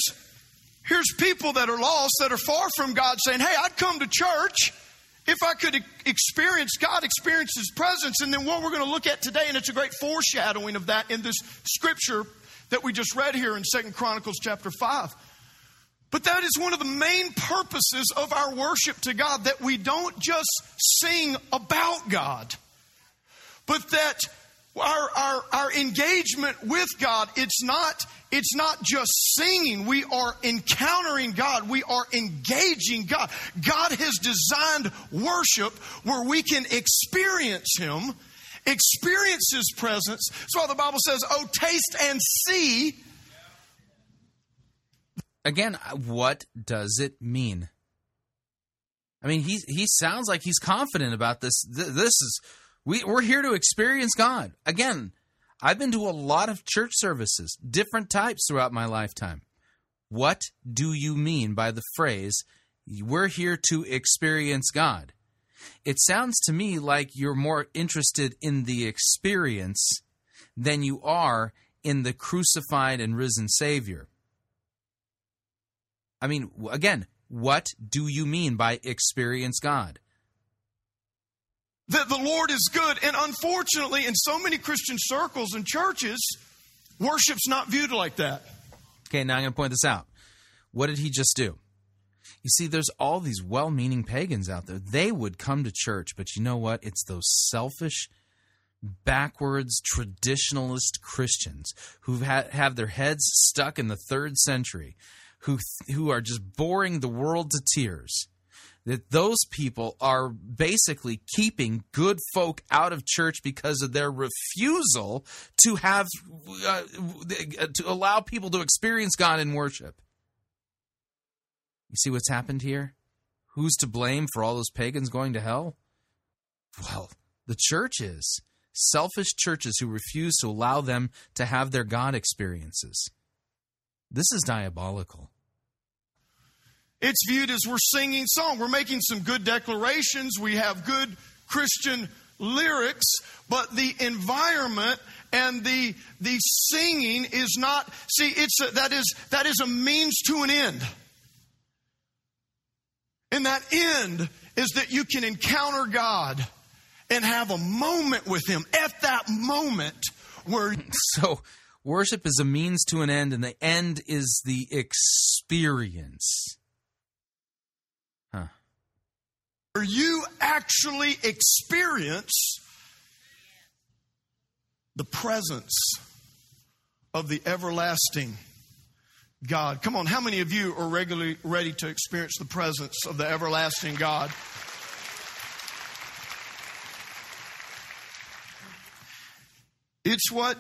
Here's people that are lost, that are far from God, saying, Hey, I'd come to church if I could experience God, experience His presence. And then what we're going to look at today, and it's a great foreshadowing of that in this scripture that we just read here in Second Chronicles chapter 5. But that is one of the main purposes of our worship to God that we don't just sing about God, but that our, our, our engagement with God, it's not, it's not just singing. We are encountering God. We are engaging God. God has designed worship where we can experience Him, experience His presence. That's why the Bible says, Oh, taste and see. Again, what does it mean? I mean, he he sounds like he's confident about this. This is we we're here to experience God. Again, I've been to a lot of church services, different types throughout my lifetime. What do you mean by the phrase we're here to experience God? It sounds to me like you're more interested in the experience than you are in the crucified and risen Savior. I mean, again, what do you mean by experience God? That the Lord is good. And unfortunately, in so many Christian circles and churches, worship's not viewed like that. Okay, now I'm going to point this out. What did he just do? You see, there's all these well meaning pagans out there. They would come to church, but you know what? It's those selfish, backwards, traditionalist Christians who have their heads stuck in the third century, who, who are just boring the world to tears that those people are basically keeping good folk out of church because of their refusal to have uh, to allow people to experience God in worship. You see what's happened here? Who's to blame for all those pagans going to hell? Well, the church is. Selfish churches who refuse to allow them to have their God experiences. This is diabolical. It's viewed as we're singing song. We're making some good declarations. We have good Christian lyrics, but the environment and the the singing is not see it's a, that is that is a means to an end. And that end is that you can encounter God and have a moment with him at that moment where so worship is a means to an end and the end is the experience where you actually experience the presence of the everlasting God. Come on, how many of you are regularly ready to experience the presence of the everlasting God? It's what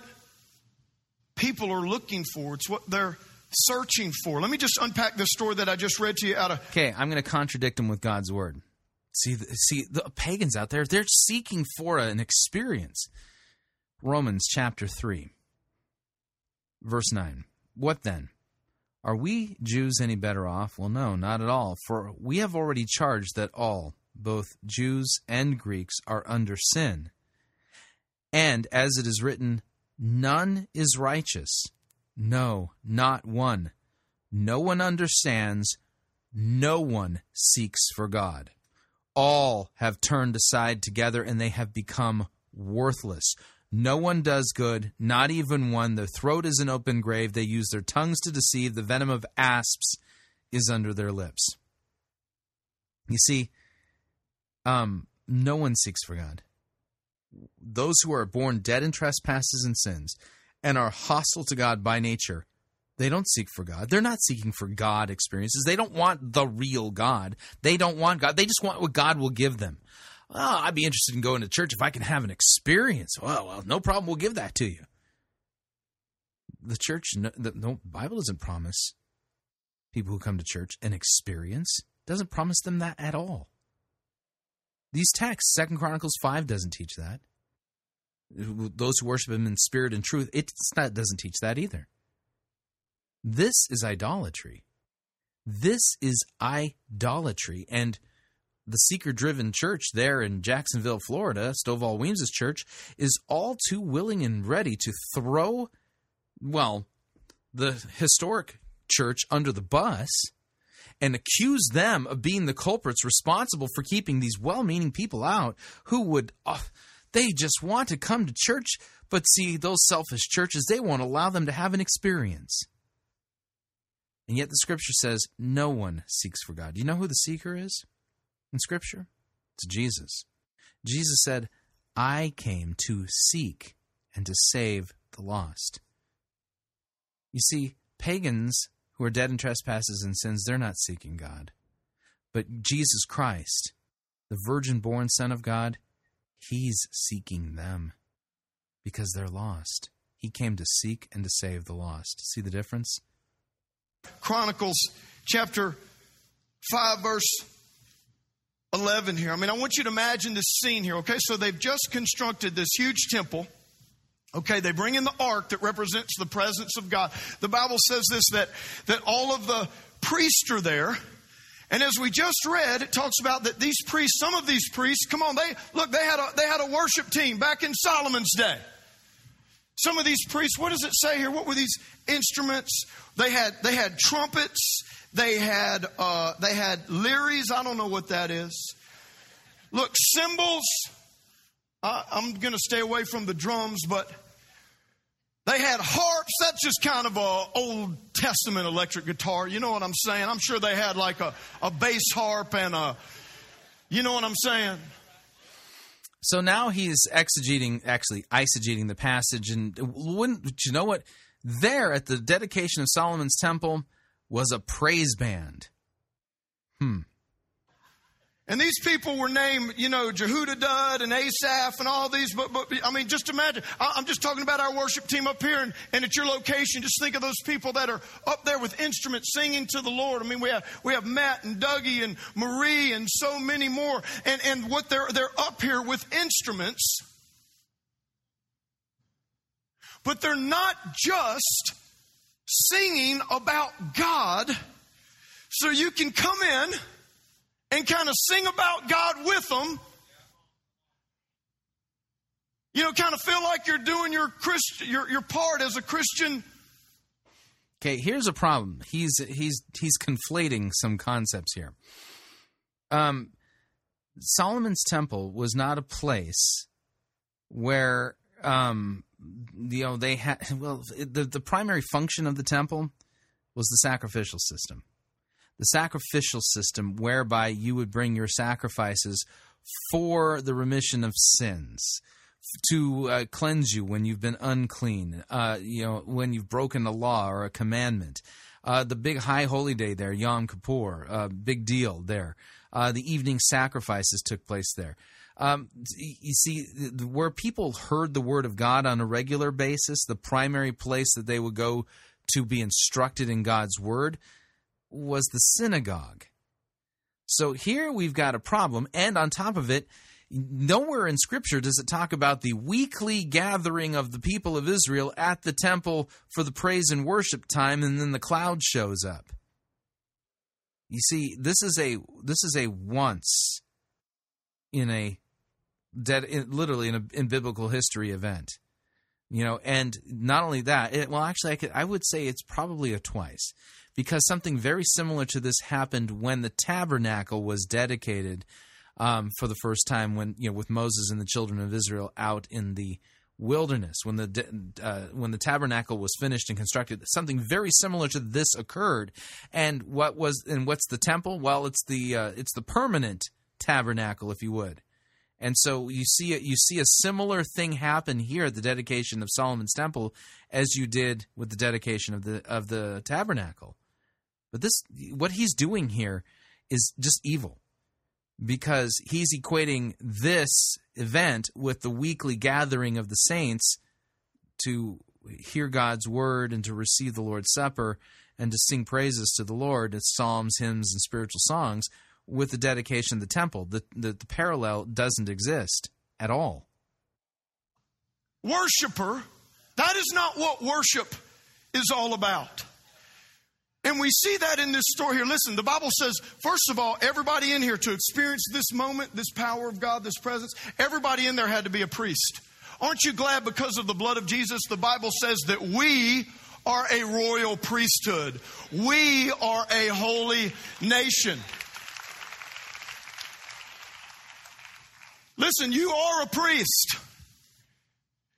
people are looking for. It's what they're searching for. Let me just unpack the story that I just read to you out of. Okay, I'm going to contradict him with God's word. See, see, the pagans out there, they're seeking for an experience. Romans chapter 3, verse 9. What then? Are we Jews any better off? Well, no, not at all. For we have already charged that all, both Jews and Greeks, are under sin. And as it is written, none is righteous. No, not one. No one understands. No one seeks for God all have turned aside together and they have become worthless. No one does good, not even one. Their throat is an open grave. They use their tongues to deceive. The venom of asps is under their lips. You see, um, no one seeks for God. Those who are born dead in trespasses and sins and are hostile to God by nature they don't seek for God. They're not seeking for God experiences. They don't want the real God. They don't want God. They just want what God will give them. Oh, I'd be interested in going to church if I can have an experience. Well, well, no problem. We'll give that to you. The church, no, the no, Bible doesn't promise people who come to church an experience. Doesn't promise them that at all. These texts, Second Chronicles five, doesn't teach that. Those who worship Him in spirit and truth, it doesn't teach that either. This is idolatry. This is idolatry. And the seeker driven church there in Jacksonville, Florida, Stovall Weems' church, is all too willing and ready to throw, well, the historic church under the bus and accuse them of being the culprits responsible for keeping these well meaning people out who would, uh, they just want to come to church, but see, those selfish churches, they won't allow them to have an experience. And yet the scripture says no one seeks for God. You know who the seeker is in scripture? It's Jesus. Jesus said, I came to seek and to save the lost. You see, pagans who are dead in trespasses and sins, they're not seeking God. But Jesus Christ, the virgin born Son of God, He's seeking them because they're lost. He came to seek and to save the lost. See the difference? Chronicles chapter 5, verse 11 here. I mean, I want you to imagine this scene here, okay? So they've just constructed this huge temple. Okay, they bring in the ark that represents the presence of God. The Bible says this that, that all of the priests are there. And as we just read, it talks about that these priests, some of these priests, come on, they look, they had a they had a worship team back in Solomon's day. Some of these priests, what does it say here? What were these instruments? They had they had trumpets, they had uh, they had lyres. I don't know what that is. Look, cymbals. I, I'm going to stay away from the drums, but they had harps. That's just kind of a Old Testament electric guitar. You know what I'm saying? I'm sure they had like a, a bass harp and a, you know what I'm saying? So now he's exegeting, actually eisegeting the passage, and wouldn't you know what? There at the dedication of Solomon's temple was a praise band. Hmm. And these people were named, you know, Jehudadud and Asaph and all these, but, but I mean, just imagine. I'm just talking about our worship team up here and, and at your location. Just think of those people that are up there with instruments singing to the Lord. I mean, we have, we have Matt and Dougie and Marie and so many more. And, and what they're, they're up here with instruments. But they're not just singing about God. So you can come in and kind of sing about God with them. You know, kind of feel like you're doing your your, your part as a Christian. Okay, here's a problem. He's he's he's conflating some concepts here. Um, Solomon's temple was not a place where um, you know they had well the the primary function of the temple was the sacrificial system the sacrificial system whereby you would bring your sacrifices for the remission of sins to uh, cleanse you when you've been unclean uh, you know when you've broken a law or a commandment. Uh, the big high holy day there yom kippur uh, big deal there. Uh, the evening sacrifices took place there. Um, you see, where people heard the word of God on a regular basis, the primary place that they would go to be instructed in God's word was the synagogue. So here we've got a problem, and on top of it, nowhere in Scripture does it talk about the weekly gathering of the people of Israel at the temple for the praise and worship time, and then the cloud shows up. You see, this is a this is a once in a dead, in, literally in a in biblical history event, you know, and not only that, it, well, actually, I could I would say it's probably a twice because something very similar to this happened when the tabernacle was dedicated um, for the first time when you know with Moses and the children of Israel out in the wilderness. When the uh, when the tabernacle was finished and constructed something very similar to this occurred. And what was and what's the temple? Well it's the uh, it's the permanent tabernacle if you would. And so you see it you see a similar thing happen here at the dedication of Solomon's temple as you did with the dedication of the of the tabernacle but this, what he's doing here is just evil because he's equating this event with the weekly gathering of the saints to hear God's word and to receive the Lord's Supper and to sing praises to the Lord as psalms, hymns, and spiritual songs with the dedication of the temple. The, the, the parallel doesn't exist at all. Worshipper, that is not what worship is all about. And we see that in this story here. Listen, the Bible says, first of all, everybody in here to experience this moment, this power of God, this presence, everybody in there had to be a priest. Aren't you glad because of the blood of Jesus? The Bible says that we are a royal priesthood, we are a holy nation. Listen, you are a priest.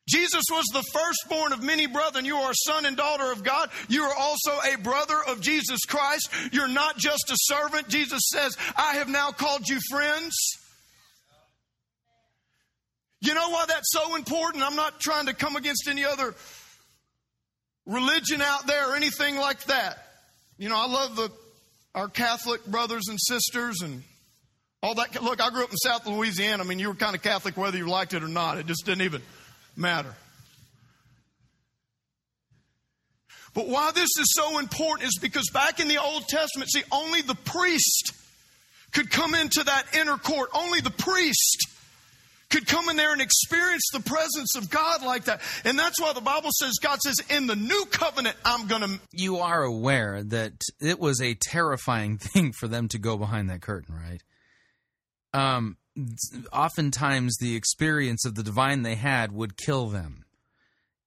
Jesus was the firstborn of many brethren. You are a son and daughter of God. You are also a brother of Jesus Christ. You're not just a servant. Jesus says, I have now called you friends. You know why that's so important? I'm not trying to come against any other religion out there or anything like that. You know, I love the our Catholic brothers and sisters and all that. Look, I grew up in South Louisiana. I mean, you were kind of Catholic whether you liked it or not. It just didn't even matter. But why this is so important is because back in the Old Testament, see, only the priest could come into that inner court. Only the priest could come in there and experience the presence of God like that. And that's why the Bible says, God says, in the new covenant, I'm going to. You are aware that it was a terrifying thing for them to go behind that curtain, right? Um, oftentimes, the experience of the divine they had would kill them.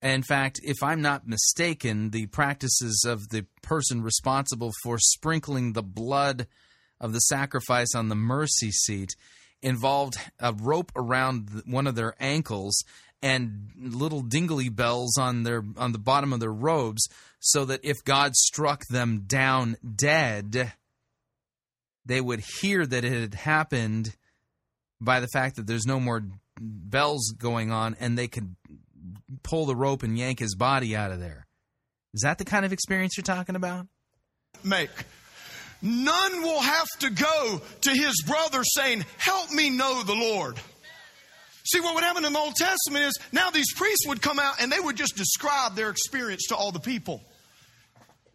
In fact, if I'm not mistaken, the practices of the person responsible for sprinkling the blood of the sacrifice on the mercy seat involved a rope around one of their ankles and little dingly bells on their on the bottom of their robes so that if God struck them down dead they would hear that it had happened by the fact that there's no more bells going on and they could pull the rope and yank his body out of there. Is that the kind of experience you're talking about? Make none will have to go to his brother saying, Help me know the Lord. See, what would happen in the Old Testament is now these priests would come out and they would just describe their experience to all the people.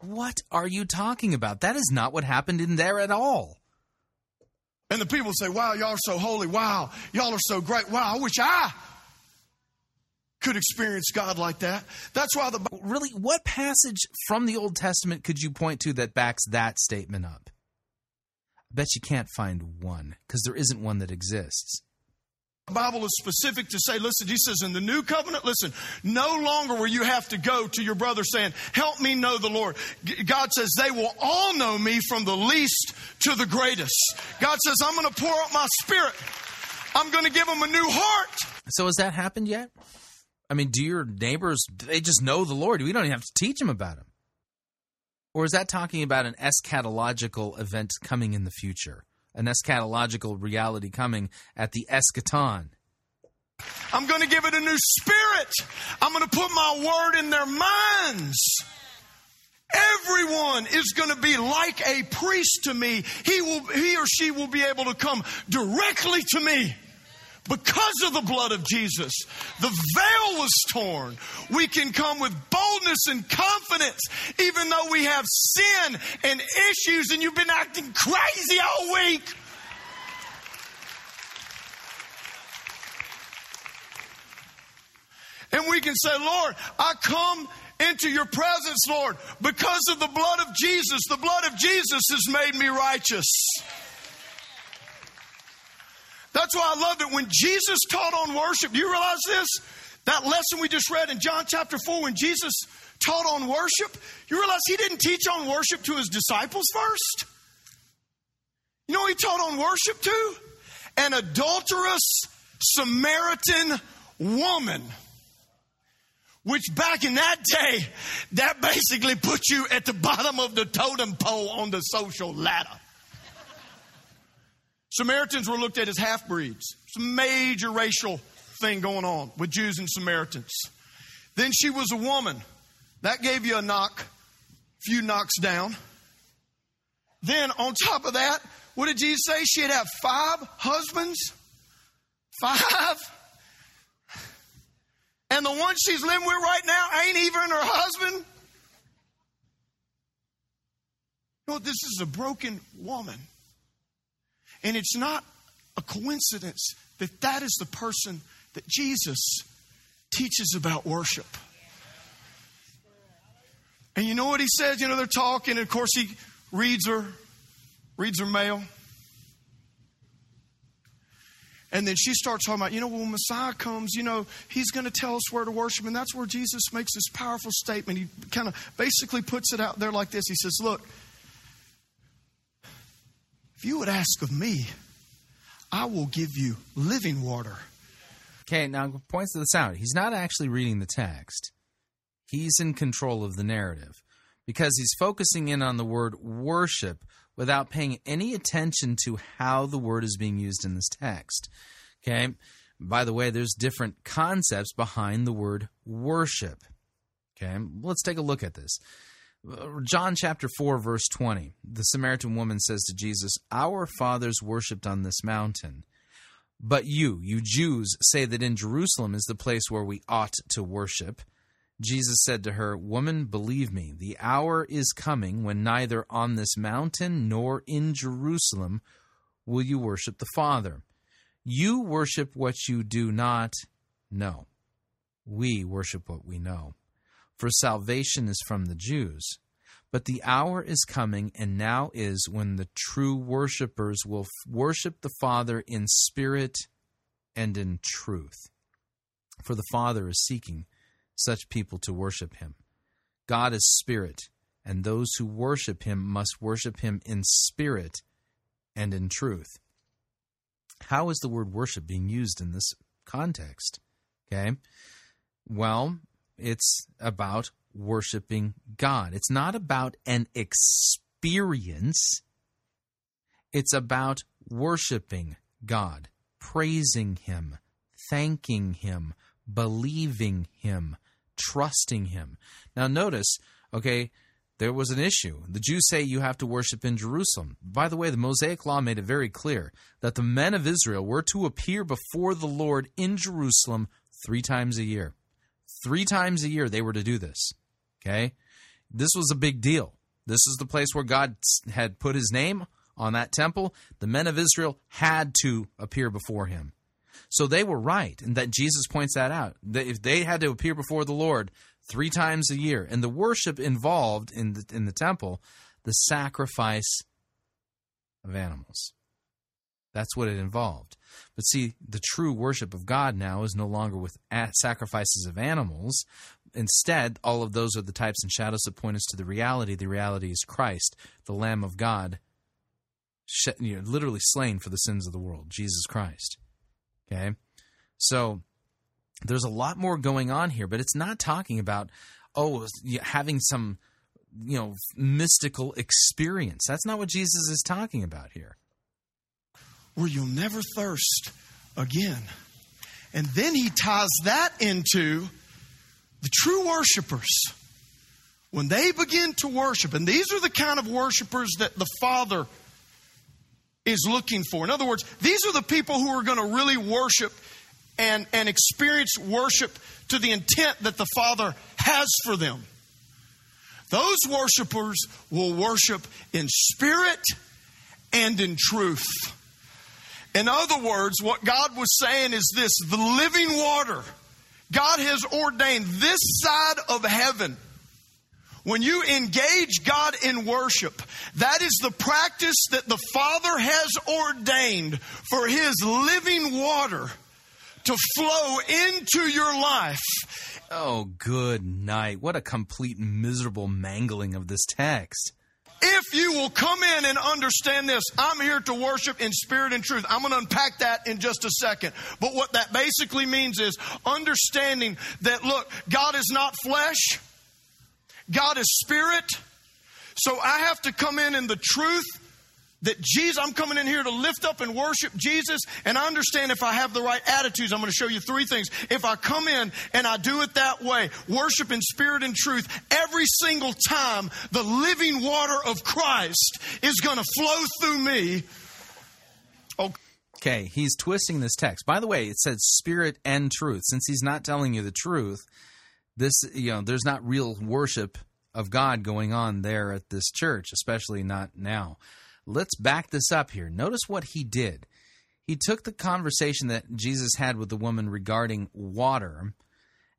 What are you talking about? That is not what happened in there at all. And the people say, Wow, y'all are so holy. Wow, y'all are so great. Wow, I wish I could experience God like that. That's why the really what passage from the Old Testament could you point to that backs that statement up? I bet you can't find one because there isn't one that exists. The Bible is specific to say, listen, he says in the new covenant, listen, no longer will you have to go to your brother saying, help me know the Lord. God says they will all know me from the least to the greatest. God says, I'm going to pour out my spirit. I'm going to give them a new heart. So has that happened yet? I mean, do your neighbors, they just know the Lord? We don't even have to teach them about him. Or is that talking about an eschatological event coming in the future? An eschatological reality coming at the eschaton? I'm going to give it a new spirit. I'm going to put my word in their minds. Everyone is going to be like a priest to me. He will, he or she will be able to come directly to me. Because of the blood of Jesus, the veil was torn. We can come with boldness and confidence, even though we have sin and issues and you've been acting crazy all week. And we can say, Lord, I come into your presence, Lord, because of the blood of Jesus. The blood of Jesus has made me righteous. That's why I love it. When Jesus taught on worship, do you realize this? That lesson we just read in John chapter 4, when Jesus taught on worship, you realize he didn't teach on worship to his disciples first? You know he taught on worship to? An adulterous Samaritan woman. Which back in that day, that basically put you at the bottom of the totem pole on the social ladder. Samaritans were looked at as half breeds. It's a major racial thing going on with Jews and Samaritans. Then she was a woman. That gave you a knock, few knocks down. Then on top of that, what did Jesus say? She'd have five husbands? Five? And the one she's living with right now ain't even her husband? No, this is a broken woman. And it's not a coincidence that that is the person that Jesus teaches about worship. And you know what he says? You know, they're talking, and of course, he reads her, reads her mail. And then she starts talking about, you know, when Messiah comes, you know, he's going to tell us where to worship. And that's where Jesus makes this powerful statement. He kind of basically puts it out there like this He says, Look, if you would ask of me, I will give you living water. Okay, now points to this out. He's not actually reading the text. He's in control of the narrative because he's focusing in on the word worship without paying any attention to how the word is being used in this text. Okay? By the way, there's different concepts behind the word worship. Okay, let's take a look at this. John chapter 4, verse 20. The Samaritan woman says to Jesus, Our fathers worshipped on this mountain. But you, you Jews, say that in Jerusalem is the place where we ought to worship. Jesus said to her, Woman, believe me, the hour is coming when neither on this mountain nor in Jerusalem will you worship the Father. You worship what you do not know. We worship what we know. For salvation is from the Jews. But the hour is coming, and now is, when the true worshippers will worship the Father in spirit and in truth. For the Father is seeking such people to worship him. God is spirit, and those who worship him must worship him in spirit and in truth. How is the word worship being used in this context? Okay. Well, it's about worshiping God. It's not about an experience, it's about worshiping God, praising Him, thanking Him, believing Him, trusting Him. Now, notice, okay, there was an issue. The Jews say you have to worship in Jerusalem. By the way, the Mosaic Law made it very clear that the men of Israel were to appear before the Lord in Jerusalem three times a year. Three times a year they were to do this. Okay? This was a big deal. This is the place where God had put his name on that temple. The men of Israel had to appear before him. So they were right, and that Jesus points that out. That if they had to appear before the Lord three times a year, and the worship involved in the in the temple, the sacrifice of animals. That's what it involved. But see, the true worship of God now is no longer with sacrifices of animals. Instead, all of those are the types and shadows that point us to the reality. The reality is Christ, the Lamb of God, literally slain for the sins of the world, Jesus Christ. Okay? So there's a lot more going on here, but it's not talking about, oh, having some, you know, mystical experience. That's not what Jesus is talking about here. Where you'll never thirst again. And then he ties that into the true worshipers. When they begin to worship, and these are the kind of worshipers that the Father is looking for. In other words, these are the people who are going to really worship and, and experience worship to the intent that the Father has for them. Those worshipers will worship in spirit and in truth. In other words, what God was saying is this the living water. God has ordained this side of heaven when you engage God in worship, that is the practice that the Father has ordained for His living water to flow into your life. Oh, good night. What a complete miserable mangling of this text. If you will come in and understand this, I'm here to worship in spirit and truth. I'm going to unpack that in just a second. But what that basically means is understanding that, look, God is not flesh. God is spirit. So I have to come in in the truth that Jesus, I'm coming in here to lift up and worship Jesus. And I understand if I have the right attitudes, I'm going to show you three things. If I come in and I do it that way, worship in spirit and truth, every single time the living water of Christ is going to flow through me. Okay, he's twisting this text. By the way, it says spirit and truth. Since he's not telling you the truth, this you know there's not real worship of God going on there at this church, especially not now. Let's back this up here. Notice what he did. He took the conversation that Jesus had with the woman regarding water,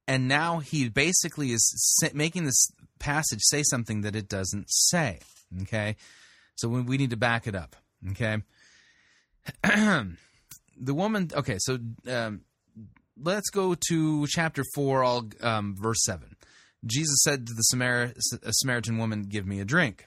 and now he basically is making this passage say something that it doesn't say. Okay? So we need to back it up. Okay? the woman, okay, so um, let's go to chapter 4, all, um, verse 7. Jesus said to the Samar- Samaritan woman, Give me a drink.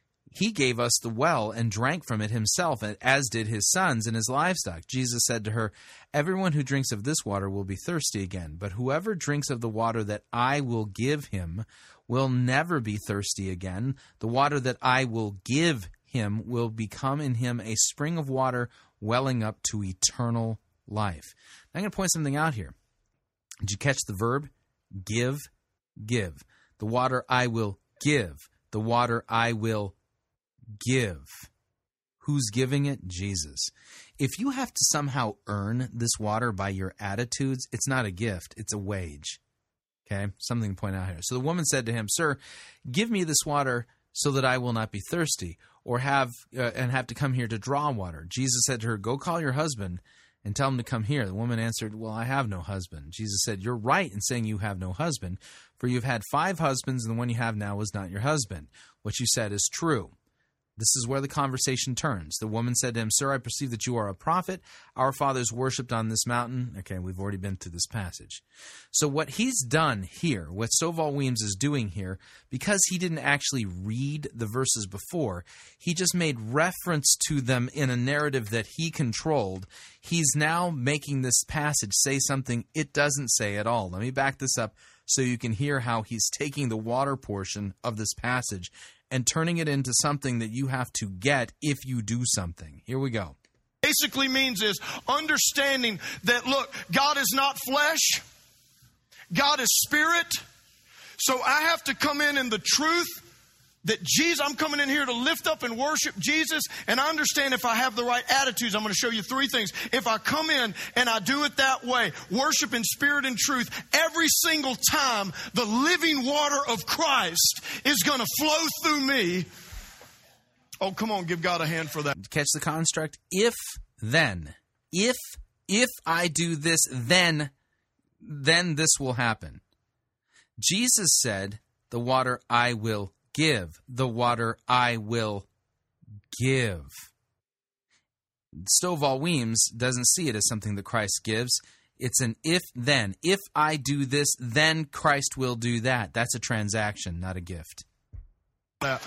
He gave us the well and drank from it himself, as did his sons and his livestock. Jesus said to her, Everyone who drinks of this water will be thirsty again, but whoever drinks of the water that I will give him will never be thirsty again. The water that I will give him will become in him a spring of water welling up to eternal life. Now, I'm going to point something out here. Did you catch the verb? Give, give. The water I will give. The water I will give. Who's giving it? Jesus. If you have to somehow earn this water by your attitudes, it's not a gift, it's a wage. Okay? Something to point out here. So the woman said to him, Sir, give me this water so that I will not be thirsty or have uh, and have to come here to draw water. Jesus said to her, Go call your husband and tell him to come here. The woman answered, Well, I have no husband. Jesus said, You're right in saying you have no husband, for you've had five husbands, and the one you have now is not your husband. What you said is true. This is where the conversation turns. The woman said to him, Sir, I perceive that you are a prophet. Our fathers worshipped on this mountain. Okay, we've already been to this passage. So, what he's done here, what Stovall Weems is doing here, because he didn't actually read the verses before, he just made reference to them in a narrative that he controlled. He's now making this passage say something it doesn't say at all. Let me back this up so you can hear how he's taking the water portion of this passage and turning it into something that you have to get if you do something. Here we go. Basically means is understanding that look, God is not flesh. God is spirit. So I have to come in in the truth that Jesus, I'm coming in here to lift up and worship Jesus, and I understand if I have the right attitudes, I'm going to show you three things. If I come in and I do it that way, worship in spirit and truth, every single time the living water of Christ is going to flow through me. Oh, come on, give God a hand for that. Catch the construct. If then, if if I do this, then then this will happen. Jesus said, "The water I will give, the water I will give. Stovall Weems doesn't see it as something that Christ gives. It's an if then. If I do this, then Christ will do that. That's a transaction, not a gift. Uh,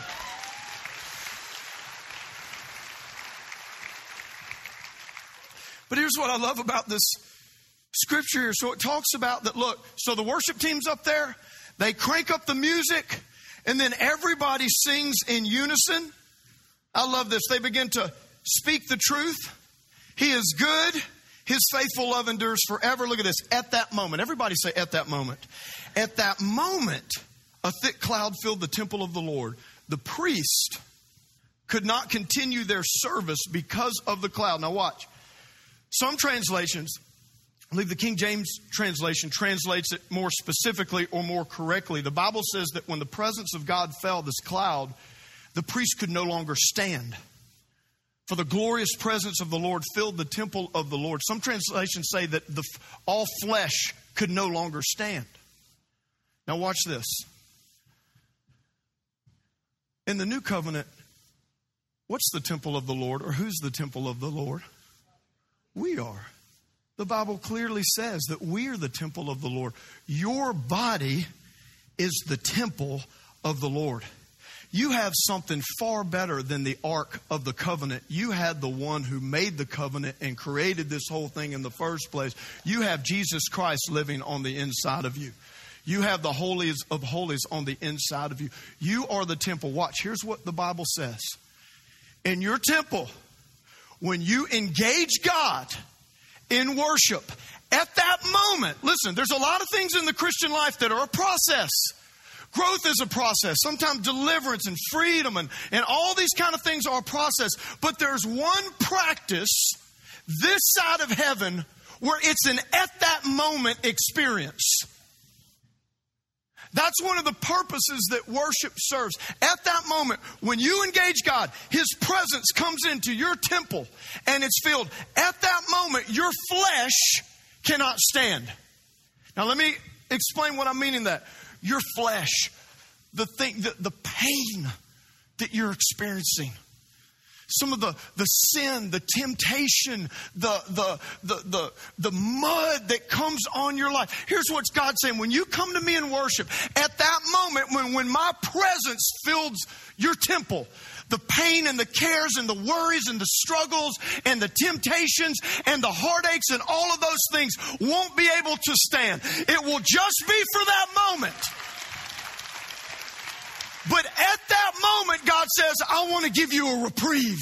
but here's what I love about this scripture here. So it talks about that look, so the worship team's up there, they crank up the music, and then everybody sings in unison. I love this. They begin to speak the truth. He is good. His faithful love endures forever. Look at this. At that moment, everybody say, at that moment. At that moment, a thick cloud filled the temple of the Lord. The priest could not continue their service because of the cloud. Now, watch. Some translations I believe the King James translation translates it more specifically or more correctly. The Bible says that when the presence of God fell, this cloud, the priest could no longer stand. For the glorious presence of the Lord filled the temple of the Lord. Some translations say that the, all flesh could no longer stand. Now, watch this. In the new covenant, what's the temple of the Lord, or who's the temple of the Lord? We are. The Bible clearly says that we are the temple of the Lord. Your body is the temple of the Lord. You have something far better than the Ark of the Covenant. You had the one who made the covenant and created this whole thing in the first place. You have Jesus Christ living on the inside of you. You have the holies of holies on the inside of you. You are the temple. Watch, here's what the Bible says. In your temple, when you engage God, in worship. At that moment, listen, there's a lot of things in the Christian life that are a process. Growth is a process. Sometimes deliverance and freedom and, and all these kind of things are a process. But there's one practice this side of heaven where it's an at that moment experience. That's one of the purposes that worship serves. At that moment, when you engage God, His presence comes into your temple and it's filled. At that moment, your flesh cannot stand. Now, let me explain what I mean in that. Your flesh, the thing, the, the pain that you're experiencing. Some of the, the sin, the temptation, the, the, the, the, the mud that comes on your life. Here's what God's saying. When you come to me in worship, at that moment when, when my presence fills your temple, the pain and the cares and the worries and the struggles and the temptations and the heartaches and all of those things won't be able to stand. It will just be for that moment. But at that moment, God says, I want to give you a reprieve.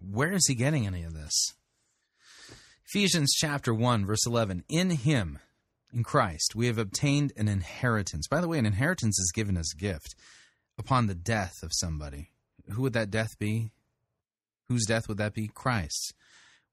Where is he getting any of this? Ephesians chapter 1, verse 11. In him, in Christ, we have obtained an inheritance. By the way, an inheritance is given as a gift upon the death of somebody. Who would that death be? Whose death would that be? Christ's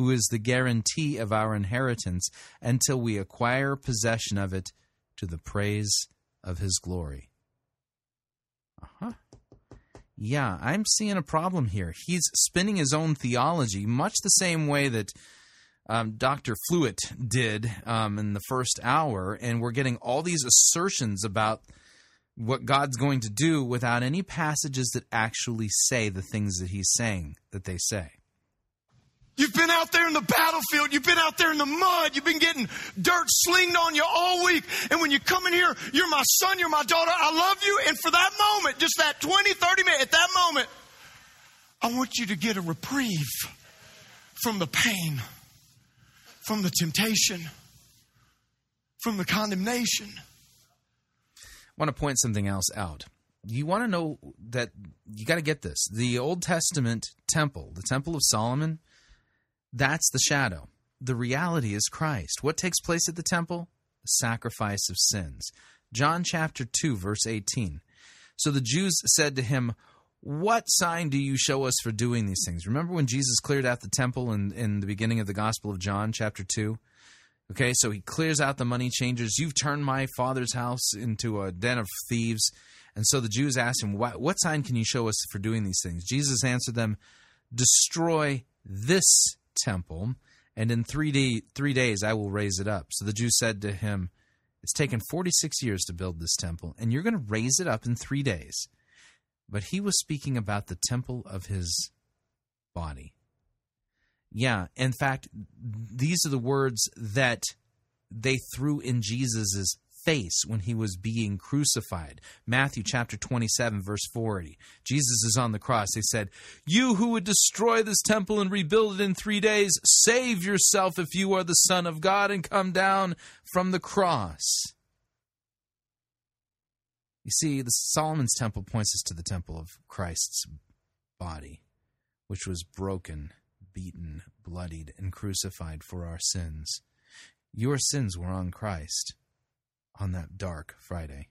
who is the guarantee of our inheritance until we acquire possession of it to the praise of his glory. Uh huh. Yeah, I'm seeing a problem here. He's spinning his own theology, much the same way that um, Dr. Fluitt did um, in the first hour, and we're getting all these assertions about what God's going to do without any passages that actually say the things that he's saying that they say. You've been out there in the battlefield. You've been out there in the mud. You've been getting dirt slinged on you all week. And when you come in here, you're my son, you're my daughter. I love you. And for that moment, just that 20, 30 minutes, at that moment, I want you to get a reprieve from the pain, from the temptation, from the condemnation. I want to point something else out. You want to know that you got to get this. The Old Testament temple, the Temple of Solomon, that's the shadow. The reality is Christ. What takes place at the temple? The sacrifice of sins. John chapter 2, verse 18. So the Jews said to him, What sign do you show us for doing these things? Remember when Jesus cleared out the temple in, in the beginning of the Gospel of John, chapter 2? Okay, so he clears out the money changers. You've turned my father's house into a den of thieves. And so the Jews asked him, What, what sign can you show us for doing these things? Jesus answered them, Destroy this temple, and in three, day, three days I will raise it up. So the Jews said to him, It's taken 46 years to build this temple, and you're going to raise it up in three days. But he was speaking about the temple of his body. Yeah, in fact, these are the words that they threw in Jesus' face when he was being crucified. Matthew chapter 27, verse 40. Jesus is on the cross. They said, You who would destroy this temple and rebuild it in three days, save yourself if you are the Son of God and come down from the cross. You see, the Solomon's temple points us to the temple of Christ's body, which was broken, beaten, bloodied, and crucified for our sins. Your sins were on Christ on that dark Friday.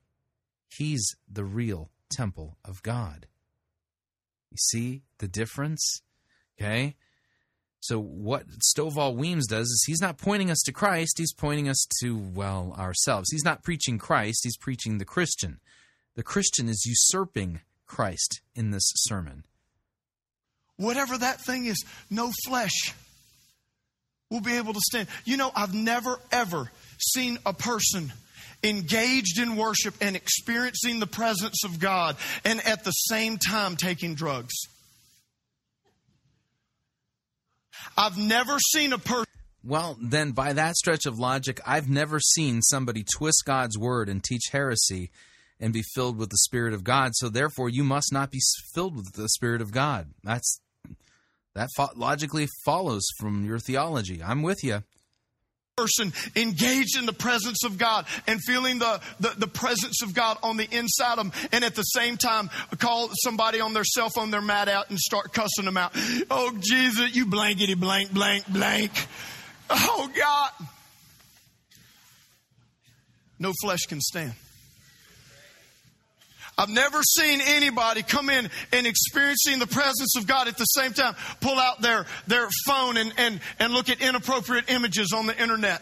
He's the real temple of God. You see the difference? Okay? So, what Stovall Weems does is he's not pointing us to Christ, he's pointing us to, well, ourselves. He's not preaching Christ, he's preaching the Christian. The Christian is usurping Christ in this sermon. Whatever that thing is, no flesh will be able to stand. You know, I've never, ever seen a person engaged in worship and experiencing the presence of God, and at the same time taking drugs. I've never seen a person. Well, then, by that stretch of logic, I've never seen somebody twist God's word and teach heresy and be filled with the Spirit of God. So, therefore, you must not be filled with the Spirit of God. That's that logically follows from your theology. I'm with you person engaged in the presence of God and feeling the, the, the, presence of God on the inside of them, and at the same time call somebody on their cell phone they're mad at and start cussing them out. Oh, Jesus, you blankety blank, blank, blank. Oh, God. No flesh can stand. I've never seen anybody come in and experiencing the presence of God at the same time pull out their, their phone and, and, and look at inappropriate images on the internet.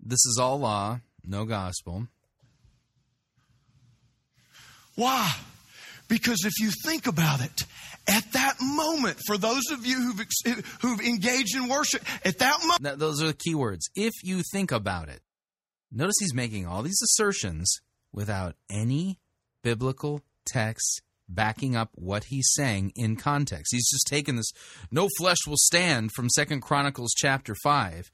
This is all law, no gospel. Why? Because if you think about it, at that moment, for those of you who've, who've engaged in worship, at that moment, those are the key words. If you think about it, notice he's making all these assertions without any biblical text backing up what he's saying in context. He's just taken this "no flesh will stand" from Second Chronicles chapter five,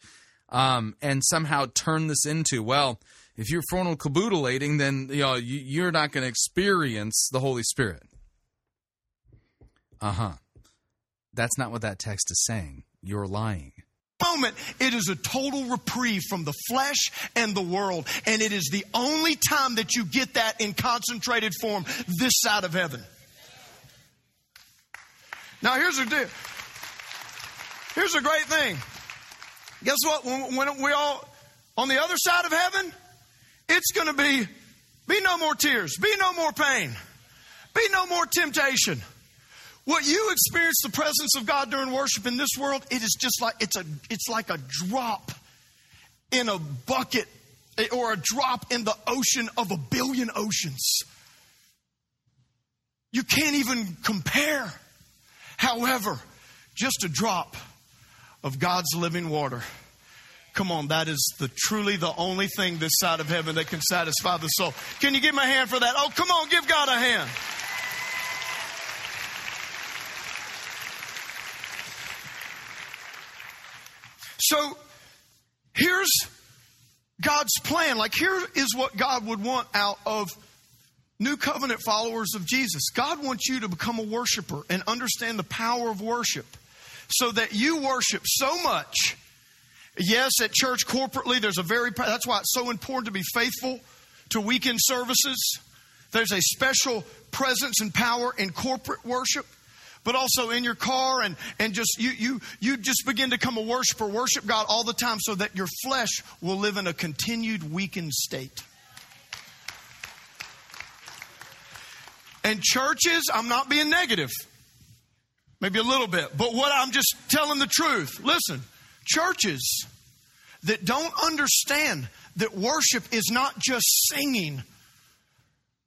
um, and somehow turned this into well. If you're frontal caboodleating, then you know you, you're not going to experience the Holy Spirit. Uh huh. That's not what that text is saying. You're lying. Moment, it is a total reprieve from the flesh and the world. And it is the only time that you get that in concentrated form this side of heaven. Now, here's a deal. Here's a great thing. Guess what? When, when we all on the other side of heaven, it's going to be be no more tears, be no more pain, be no more temptation. What you experience the presence of God during worship in this world, it is just like it's a it's like a drop in a bucket eh, or a drop in the ocean of a billion oceans. You can't even compare. However, just a drop of God's living water. Come on, that is the truly the only thing this side of heaven that can satisfy the soul. Can you give a hand for that? Oh, come on, give God a hand. So here's God's plan. Like, here is what God would want out of new covenant followers of Jesus. God wants you to become a worshiper and understand the power of worship so that you worship so much. Yes, at church corporately, there's a very, that's why it's so important to be faithful to weekend services. There's a special presence and power in corporate worship but also in your car and, and just you, you you just begin to become a worshiper, worship God all the time so that your flesh will live in a continued weakened state. And churches, I'm not being negative. Maybe a little bit, but what I'm just telling the truth. Listen, churches that don't understand that worship is not just singing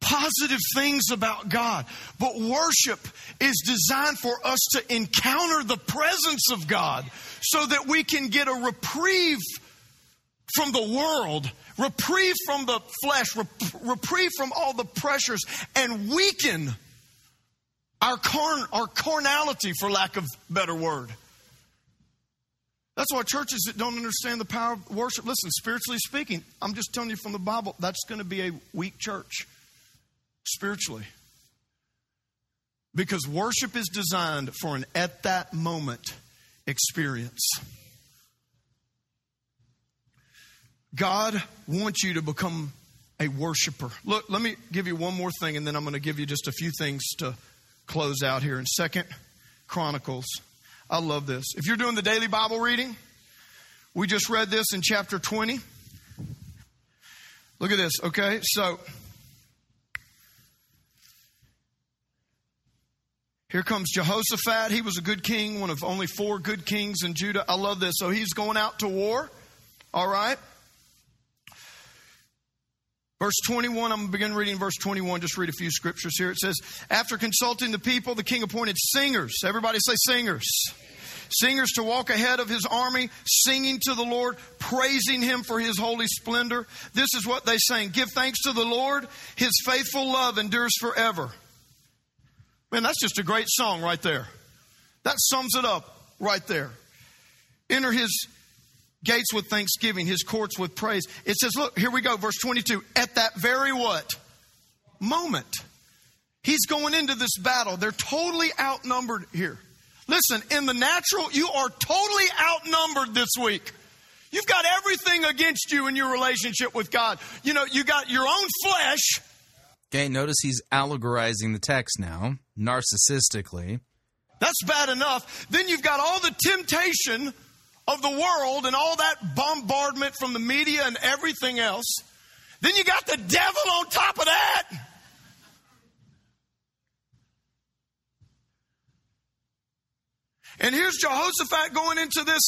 positive things about God. But worship is designed for us to encounter the presence of God so that we can get a reprieve from the world, reprieve from the flesh, reprieve from all the pressures, and weaken our, carn, our carnality, for lack of better word. That's why churches that don't understand the power of worship, listen, spiritually speaking, I'm just telling you from the Bible, that's going to be a weak church spiritually. Because worship is designed for an at that moment experience. God wants you to become a worshiper. Look, let me give you one more thing, and then I'm going to give you just a few things to close out here in Second Chronicles. I love this. If you're doing the daily Bible reading, we just read this in chapter 20. Look at this, okay? So Here comes Jehoshaphat. He was a good king, one of only four good kings in Judah. I love this. So he's going out to war. All right. Verse 21, I'm going to begin reading verse 21, just read a few scriptures here. It says, After consulting the people, the king appointed singers. Everybody say singers. Singers to walk ahead of his army, singing to the Lord, praising him for his holy splendor. This is what they sang Give thanks to the Lord, his faithful love endures forever. Man, that's just a great song right there. That sums it up right there. Enter his gates with thanksgiving, his courts with praise. It says, look, here we go, verse 22. At that very what? Moment. He's going into this battle. They're totally outnumbered here. Listen, in the natural, you are totally outnumbered this week. You've got everything against you in your relationship with God. You know, you got your own flesh Okay, notice he's allegorizing the text now, narcissistically. That's bad enough. Then you've got all the temptation of the world and all that bombardment from the media and everything else. Then you got the devil on top of that. And here's Jehoshaphat going into this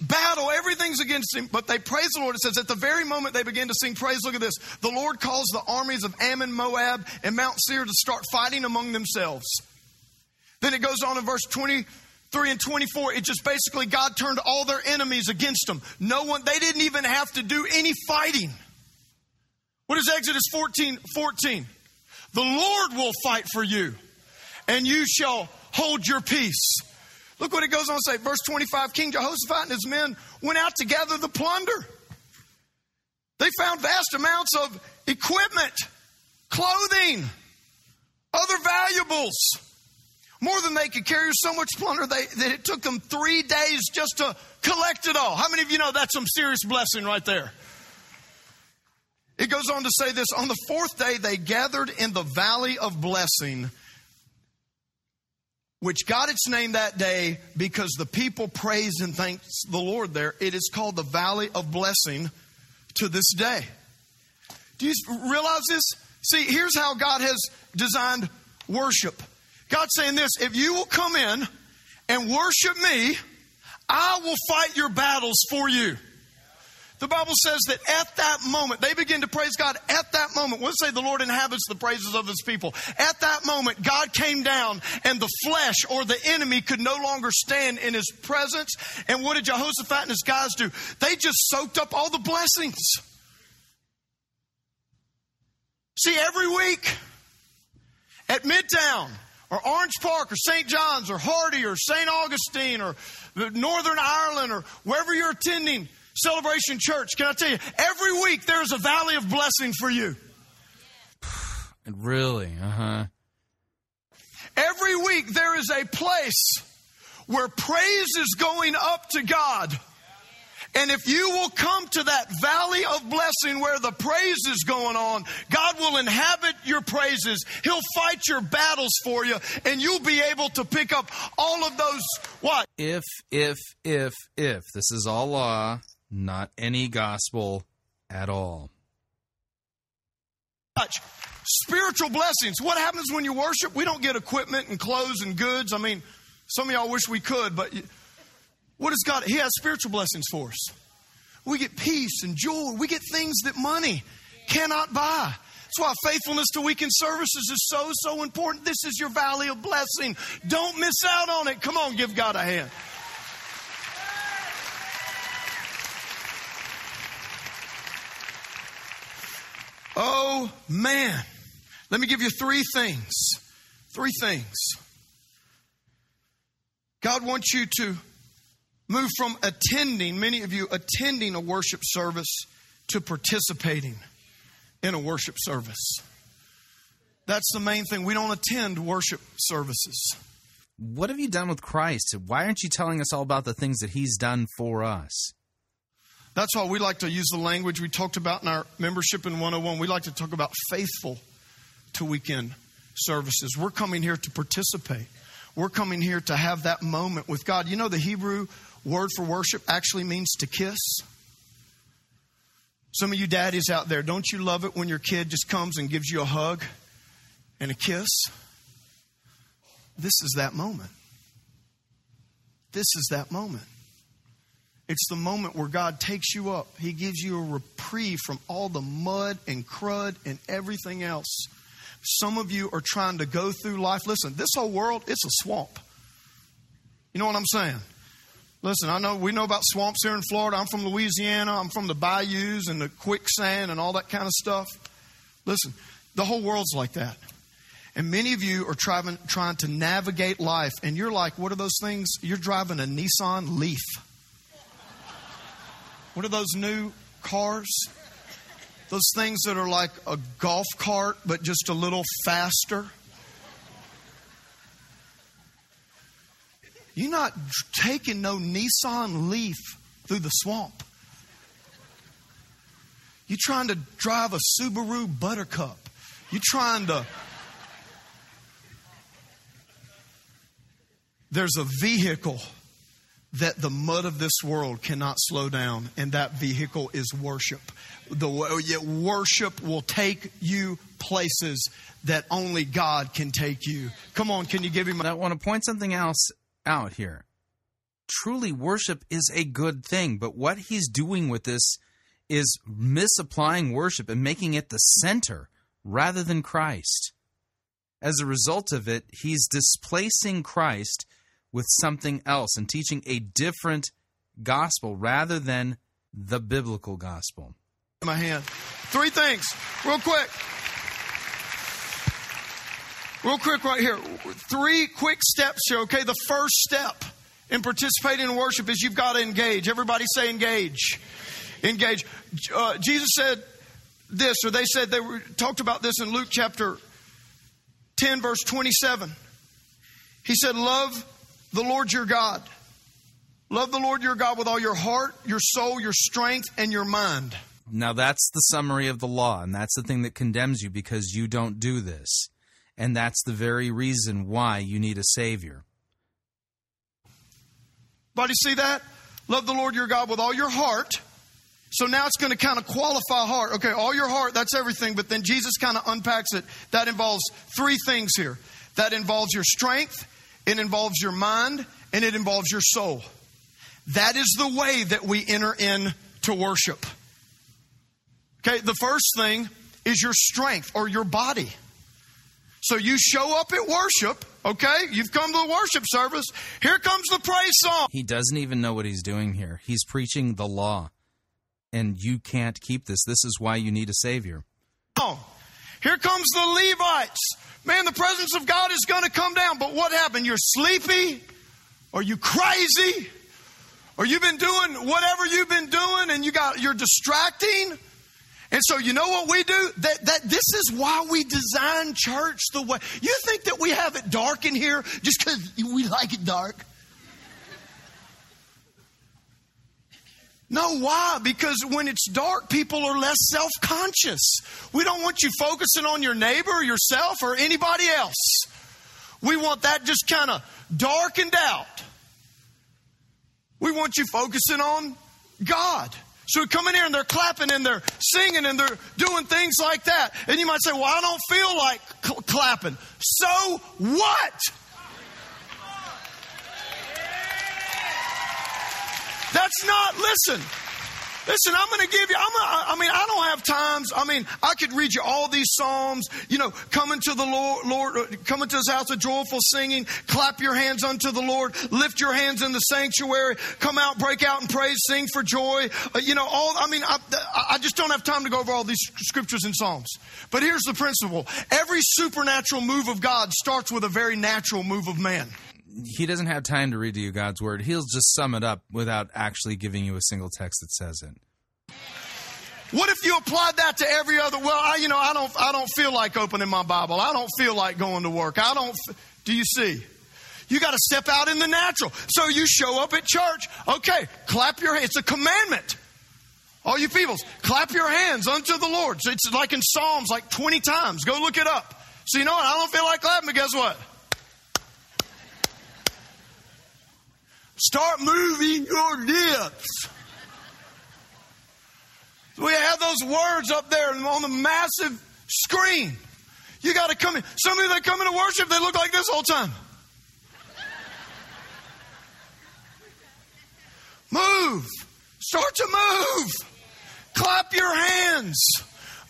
battle. Everything's against him, but they praise the Lord. It says, at the very moment they begin to sing praise, look at this. The Lord calls the armies of Ammon, Moab, and Mount Seir to start fighting among themselves. Then it goes on in verse 23 and 24. It just basically God turned all their enemies against them. No one, they didn't even have to do any fighting. What is Exodus 14 14? The Lord will fight for you, and you shall hold your peace. Look what it goes on to say. Verse 25 King Jehoshaphat and his men went out to gather the plunder. They found vast amounts of equipment, clothing, other valuables. More than they could carry, so much plunder they, that it took them three days just to collect it all. How many of you know that's some serious blessing right there? It goes on to say this on the fourth day, they gathered in the valley of blessing which got its name that day because the people praise and thanks the Lord there. It is called the Valley of Blessing to this day. Do you realize this? See, here's how God has designed worship. God's saying this if you will come in and worship me, I will fight your battles for you. The Bible says that at that moment, they begin to praise God. At that moment, let's say the Lord inhabits the praises of his people. At that moment, God came down and the flesh or the enemy could no longer stand in his presence. And what did Jehoshaphat and his guys do? They just soaked up all the blessings. See, every week at Midtown, or Orange Park or St. John's or Hardy or St. Augustine or Northern Ireland or wherever you're attending, Celebration Church, can I tell you, every week there's a valley of blessing for you. And Really? Uh huh. Every week there is a place where praise is going up to God. And if you will come to that valley of blessing where the praise is going on, God will inhabit your praises. He'll fight your battles for you, and you'll be able to pick up all of those what? If, if, if, if. This is all law, not any gospel at all. Spiritual blessings. What happens when you worship? We don't get equipment and clothes and goods. I mean, some of y'all wish we could, but what does God? He has spiritual blessings for us. We get peace and joy. We get things that money cannot buy. That's why faithfulness to weekend services is so, so important. This is your valley of blessing. Don't miss out on it. Come on, give God a hand. Oh, man. Let me give you three things. Three things. God wants you to move from attending, many of you attending a worship service, to participating in a worship service. That's the main thing. We don't attend worship services. What have you done with Christ? Why aren't you telling us all about the things that He's done for us? That's why we like to use the language we talked about in our membership in 101. We like to talk about faithful to weekend services. We're coming here to participate. We're coming here to have that moment with God. You know, the Hebrew word for worship actually means to kiss. Some of you daddies out there, don't you love it when your kid just comes and gives you a hug and a kiss? This is that moment. This is that moment. It's the moment where God takes you up. He gives you a reprieve from all the mud and crud and everything else. Some of you are trying to go through life. Listen, this whole world, it's a swamp. You know what I'm saying? Listen, I know we know about swamps here in Florida. I'm from Louisiana. I'm from the bayous and the quicksand and all that kind of stuff. Listen, the whole world's like that. And many of you are trying, trying to navigate life, and you're like, what are those things? You're driving a Nissan Leaf. What are those new cars? Those things that are like a golf cart, but just a little faster. You're not taking no Nissan Leaf through the swamp. You're trying to drive a Subaru Buttercup. You're trying to. There's a vehicle that the mud of this world cannot slow down, and that vehicle is worship. The worship will take you places that only God can take you. Come on, can you give him? I want to point something else out here. Truly, worship is a good thing, but what he's doing with this is misapplying worship and making it the center rather than Christ. As a result of it, he's displacing Christ with something else and teaching a different gospel rather than the biblical gospel. My hand. Three things, real quick. Real quick, right here. Three quick steps here, okay? The first step in participating in worship is you've got to engage. Everybody say engage. Engage. Uh, Jesus said this, or they said they were, talked about this in Luke chapter 10, verse 27. He said, Love the Lord your God. Love the Lord your God with all your heart, your soul, your strength, and your mind. Now, that's the summary of the law, and that's the thing that condemns you because you don't do this. And that's the very reason why you need a Savior. Body, see that? Love the Lord your God with all your heart. So now it's going to kind of qualify heart. Okay, all your heart, that's everything. But then Jesus kind of unpacks it. That involves three things here that involves your strength, it involves your mind, and it involves your soul. That is the way that we enter in to worship. Okay, the first thing is your strength or your body. So you show up at worship, okay? You've come to the worship service. Here comes the praise song. He doesn't even know what he's doing here. He's preaching the law. And you can't keep this. This is why you need a Savior. Oh, here comes the Levites. Man, the presence of God is going to come down. But what happened? You're sleepy? Are you crazy? Or you've been doing whatever you've been doing and you got you're distracting? And so you know what we do? That, that this is why we design church the way. You think that we have it dark in here just because we like it dark? No, why? Because when it's dark, people are less self conscious. We don't want you focusing on your neighbor, yourself, or anybody else. We want that just kind of darkened out. We want you focusing on God. So we come in here and they're clapping and they're singing and they're doing things like that. And you might say, Well, I don't feel like cl- clapping. So what? That's not, listen. Listen, I'm going to give you, I'm gonna, I mean, I don't have times. I mean, I could read you all these Psalms, you know, coming to the Lord, Lord, uh, coming to his house with joyful singing, clap your hands unto the Lord, lift your hands in the sanctuary, come out, break out in praise, sing for joy. Uh, you know, all, I mean, I, I just don't have time to go over all these scriptures and Psalms. But here's the principle every supernatural move of God starts with a very natural move of man he doesn't have time to read to you God's word. He'll just sum it up without actually giving you a single text that says it. What if you applied that to every other? Well, I, you know, I don't, I don't feel like opening my Bible. I don't feel like going to work. I don't. Do you see? You got to step out in the natural. So you show up at church. Okay, clap your hands. It's a commandment. All you peoples, clap your hands unto the Lord. So it's like in Psalms, like 20 times. Go look it up. So you know what? I don't feel like clapping, but guess what? Start moving your lips. We have those words up there on the massive screen. You got to come in. Some of you that come into worship, they look like this all the time. Move. Start to move. Clap your hands.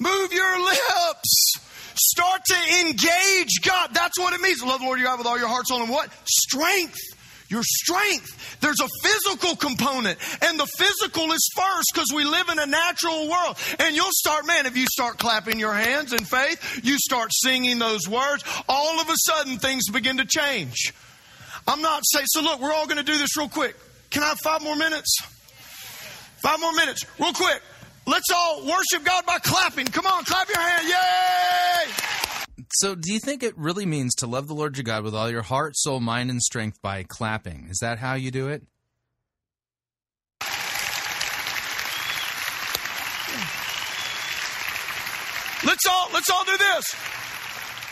Move your lips. Start to engage God. That's what it means. Love the Lord your God with all your heart, soul, and what? Strength your strength. There's a physical component, and the physical is first because we live in a natural world. And you'll start, man, if you start clapping your hands in faith, you start singing those words, all of a sudden things begin to change. I'm not saying, so look, we're all going to do this real quick. Can I have five more minutes? Five more minutes, real quick. Let's all worship God by clapping. Come on, clap your hand. Yay! So, do you think it really means to love the Lord your God with all your heart, soul, mind, and strength by clapping? Is that how you do it? Let's all let's all do this.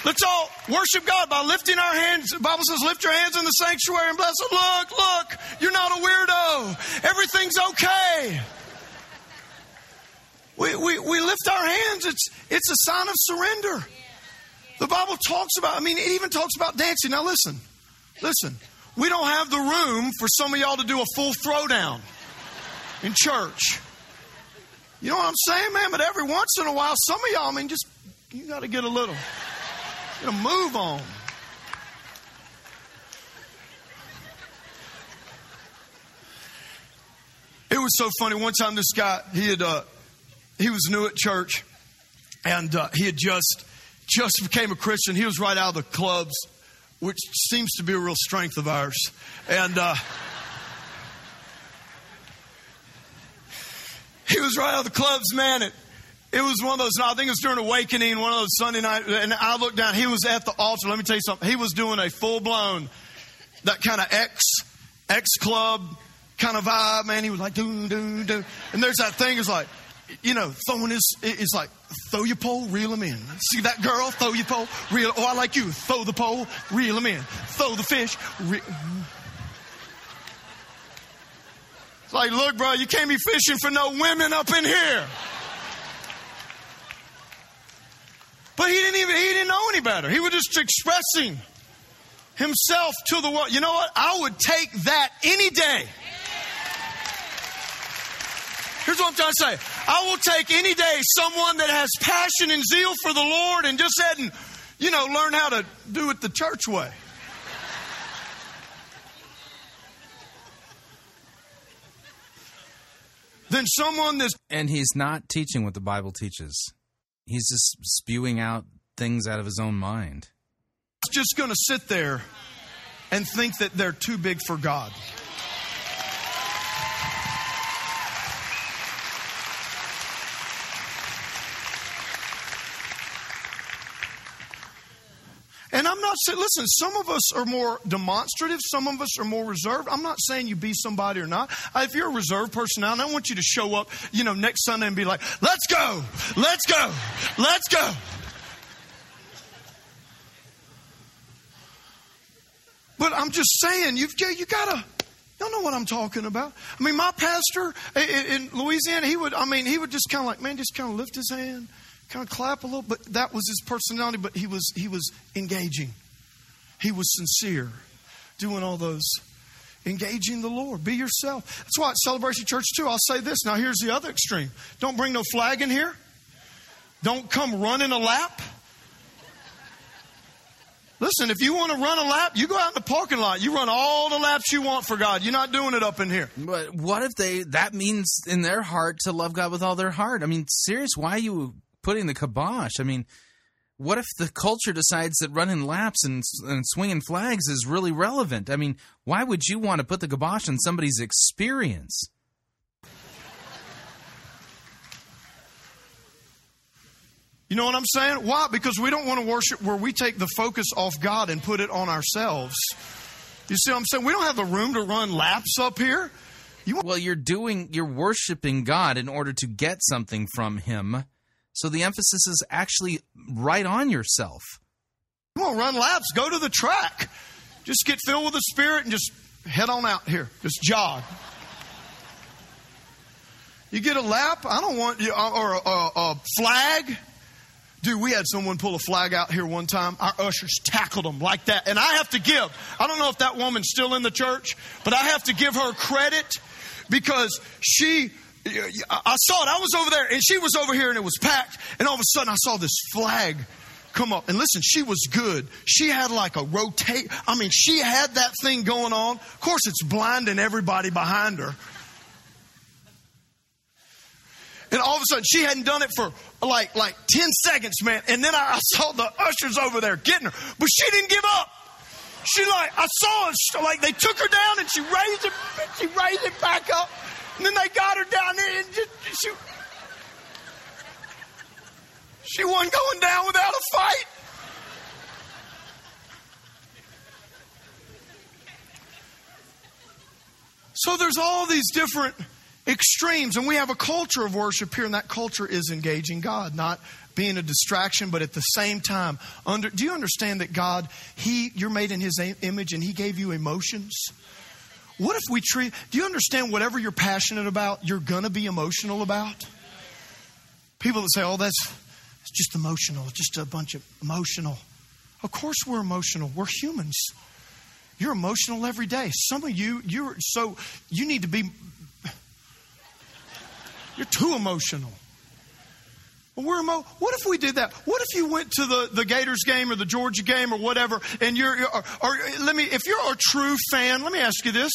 Let's all worship God by lifting our hands. The Bible says, lift your hands in the sanctuary and bless it. Look, look, you're not a weirdo. Everything's okay. We, we, we lift our hands. It's, it's a sign of surrender. The Bible talks about, I mean, it even talks about dancing. Now listen, listen. We don't have the room for some of y'all to do a full throwdown in church. You know what I'm saying, man? But every once in a while, some of y'all, I mean, just, you got to get a little, get a move on. It was so funny. One time, this guy, he had, uh, he was new at church, and uh, he had just, just became a Christian. He was right out of the clubs, which seems to be a real strength of ours. And uh, he was right out of the clubs, man. It, it was one of those, I think it was during Awakening, one of those Sunday night, and I looked down, he was at the altar. Let me tell you something. He was doing a full blown, that kind of X, X club kind of vibe, man. He was like, doo, doo, doo. And there's that thing, it's like, you know, throwing his, it's like, throw your pole, reel him in. See that girl? Throw your pole, reel, oh, I like you. Throw the pole, reel him in. Throw the fish, reel. It's like, look, bro, you can't be fishing for no women up in here. But he didn't even, he didn't know any better. He was just expressing himself to the world. You know what? I would take that any day. Here's what I'm trying to say. I will take any day someone that has passion and zeal for the Lord and just hadn't, you know, learn how to do it the church way. Then someone that's. And he's not teaching what the Bible teaches. He's just spewing out things out of his own mind. He's just going to sit there and think that they're too big for God. And I'm not saying, listen, some of us are more demonstrative, some of us are more reserved. I'm not saying you be somebody or not. Uh, if you're a reserved person now, I want you to show up, you know, next Sunday and be like, let's go, let's go, let's go. But I'm just saying, you've you gotta. Y'all know what I'm talking about. I mean, my pastor in Louisiana, he would. I mean, he would just kind of like, man, just kind of lift his hand kind of clap a little, but that was his personality. But he was he was engaging, he was sincere, doing all those, engaging the Lord. Be yourself. That's why at Celebration Church too. I'll say this. Now here's the other extreme. Don't bring no flag in here. Don't come running a lap. Listen, if you want to run a lap, you go out in the parking lot. You run all the laps you want for God. You're not doing it up in here. But what if they that means in their heart to love God with all their heart? I mean, serious, why you putting the kibosh. I mean, what if the culture decides that running laps and, and swinging flags is really relevant? I mean, why would you want to put the kibosh on somebody's experience? You know what I'm saying? Why? Because we don't want to worship where we take the focus off God and put it on ourselves. You see what I'm saying? We don't have the room to run laps up here. You want- well, you're doing, you're worshiping God in order to get something from Him so the emphasis is actually right on yourself. Come on, run laps, go to the track. Just get filled with the Spirit and just head on out here. Just jog. You get a lap, I don't want you, uh, or a, a, a flag. Dude, we had someone pull a flag out here one time. Our ushers tackled them like that. And I have to give, I don't know if that woman's still in the church, but I have to give her credit because she I saw it. I was over there and she was over here and it was packed. And all of a sudden I saw this flag come up. And listen, she was good. She had like a rotate. I mean, she had that thing going on. Of course, it's blinding everybody behind her. And all of a sudden, she hadn't done it for like like ten seconds, man. And then I, saw the ushers over there getting her, but she didn't give up. She like I saw it, like they took her down and she raised it, she raised it back up. And then they got her down there and just, she, she wasn't going down without a fight. So there's all these different extremes, and we have a culture of worship here, and that culture is engaging God, not being a distraction, but at the same time, under, do you understand that God, He, you're made in His image and He gave you emotions? What if we treat, do you understand whatever you're passionate about, you're going to be emotional about? People that say, oh, that's it's just emotional, just a bunch of emotional. Of course, we're emotional. We're humans. You're emotional every day. Some of you, you're so, you need to be, you're too emotional. We're what if we did that? What if you went to the, the Gators game or the Georgia game or whatever, and you're, you're or, or let me, if you're a true fan, let me ask you this.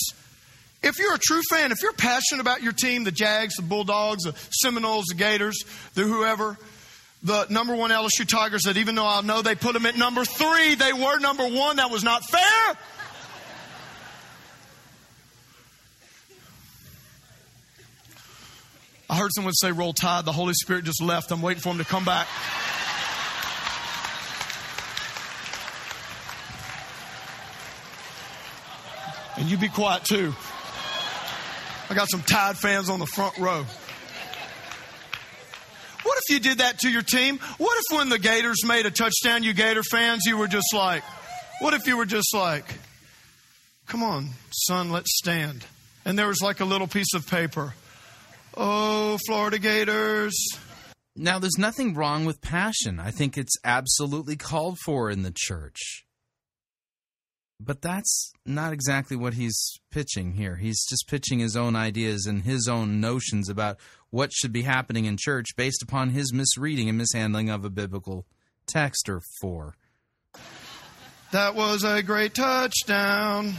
If you're a true fan, if you're passionate about your team, the Jags, the Bulldogs, the Seminoles, the Gators, the whoever, the number one LSU Tigers, that even though I know they put them at number three, they were number one. That was not fair. I heard someone say roll tide. The Holy Spirit just left. I'm waiting for him to come back. And you be quiet too. I got some Tide fans on the front row. What if you did that to your team? What if when the Gators made a touchdown, you Gator fans, you were just like, what if you were just like, come on, son, let's stand? And there was like a little piece of paper. Oh, Florida Gators. Now, there's nothing wrong with passion. I think it's absolutely called for in the church. But that's not exactly what he's pitching here. He's just pitching his own ideas and his own notions about what should be happening in church based upon his misreading and mishandling of a biblical text or four. That was a great touchdown.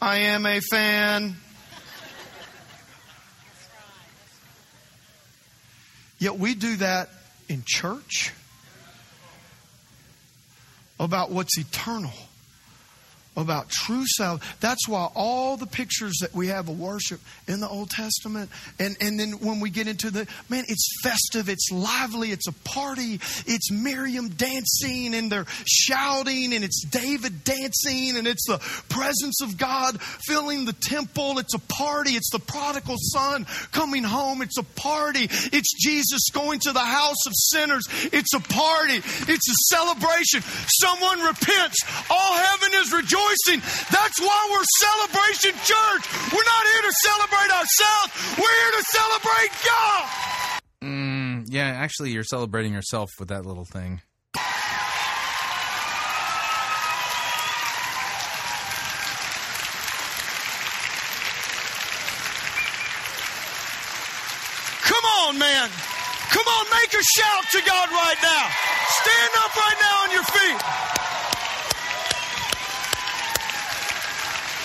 I am a fan. Yet we do that in church about what's eternal about true salvation. That's why all the pictures that we have of worship in the Old Testament, and, and then when we get into the, man, it's festive, it's lively, it's a party, it's Miriam dancing, and they're shouting, and it's David dancing, and it's the presence of God filling the temple. It's a party. It's the prodigal son coming home. It's a party. It's Jesus going to the house of sinners. It's a party. It's a celebration. Someone repents. All heaven is rejoicing rejoicing. That's why we're Celebration Church. We're not here to celebrate ourselves, we're here to celebrate God. Mm, yeah, actually, you're celebrating yourself with that little thing. Come on, man. Come on, make a shout to God right now. Stand up right now on your feet.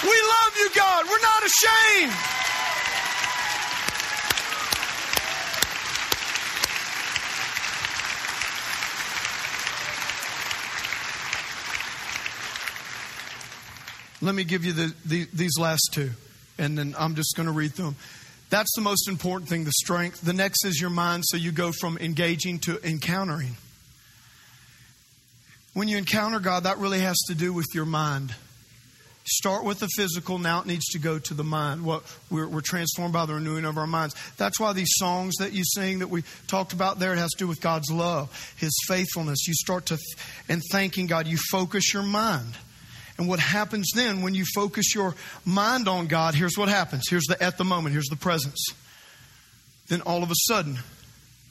We love you, God. We're not ashamed. Let me give you the, the, these last two, and then I'm just going to read them. That's the most important thing the strength. The next is your mind, so you go from engaging to encountering. When you encounter God, that really has to do with your mind. Start with the physical, now it needs to go to the mind. What we're, we're, transformed by the renewing of our minds. That's why these songs that you sing that we talked about there, it has to do with God's love, His faithfulness. You start to, and thanking God, you focus your mind. And what happens then when you focus your mind on God, here's what happens. Here's the at the moment, here's the presence. Then all of a sudden,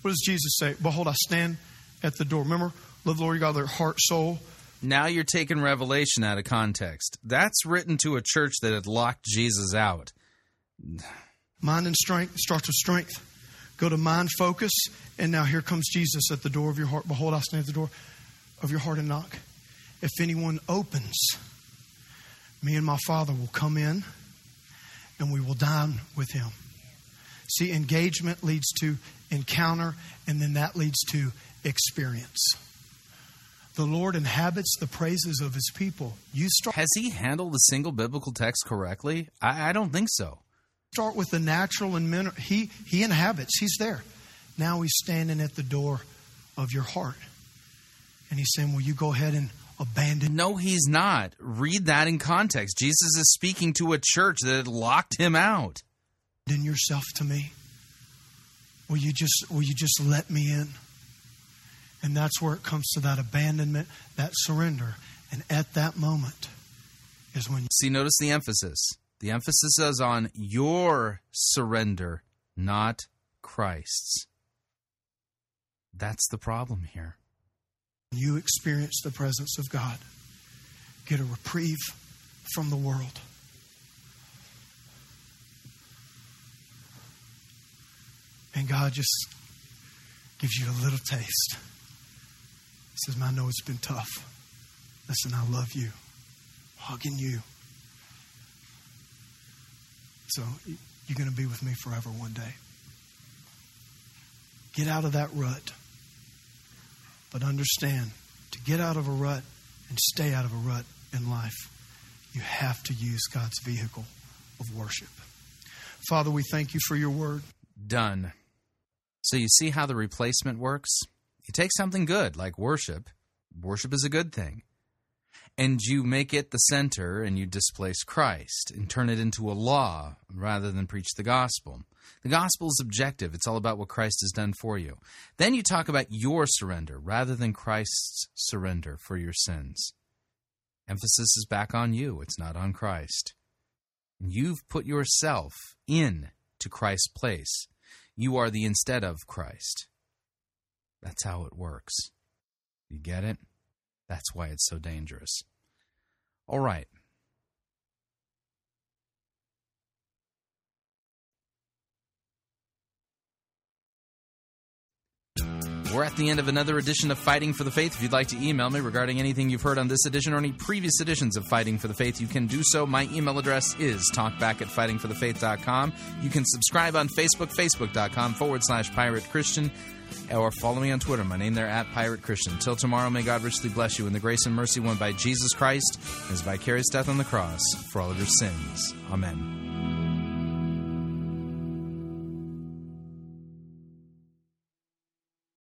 what does Jesus say? Behold, I stand at the door. Remember, love the Lord your God, their heart, soul, now you're taking Revelation out of context. That's written to a church that had locked Jesus out. Mind and strength starts with strength. Go to mind focus, and now here comes Jesus at the door of your heart. Behold, I stand at the door of your heart and knock. If anyone opens, me and my Father will come in and we will dine with him. See, engagement leads to encounter, and then that leads to experience. The Lord inhabits the praises of his people. You start Has he handled a single biblical text correctly? I, I don't think so. Start with the natural and mineral. He he inhabits. He's there. Now he's standing at the door of your heart. And he's saying, Will you go ahead and abandon? No, he's not. Read that in context. Jesus is speaking to a church that had locked him out. In yourself to me. Will you just will you just let me in? And that's where it comes to that abandonment, that surrender. And at that moment is when you See, notice the emphasis. The emphasis is on your surrender, not Christ's. That's the problem here. you experience the presence of God. Get a reprieve from the world. And God just gives you a little taste. Says, I know it's been tough. Listen, I love you. Hugging you. So you're going to be with me forever one day. Get out of that rut. But understand to get out of a rut and stay out of a rut in life, you have to use God's vehicle of worship. Father, we thank you for your word. Done. So you see how the replacement works? You take something good, like worship. Worship is a good thing. And you make it the center and you displace Christ and turn it into a law rather than preach the gospel. The gospel is objective, it's all about what Christ has done for you. Then you talk about your surrender rather than Christ's surrender for your sins. Emphasis is back on you, it's not on Christ. You've put yourself in to Christ's place. You are the instead of Christ. That's how it works. You get it? That's why it's so dangerous. All right. We're at the end of another edition of Fighting for the Faith. If you'd like to email me regarding anything you've heard on this edition or any previous editions of Fighting for the Faith, you can do so. My email address is talkback at fightingforthefaith.com. You can subscribe on Facebook, facebook.com forward slash pirate Christian, or follow me on Twitter. My name there at Pirate Christian. Till tomorrow, may God richly bless you in the grace and mercy won by Jesus Christ, his vicarious death on the cross for all of your sins. Amen.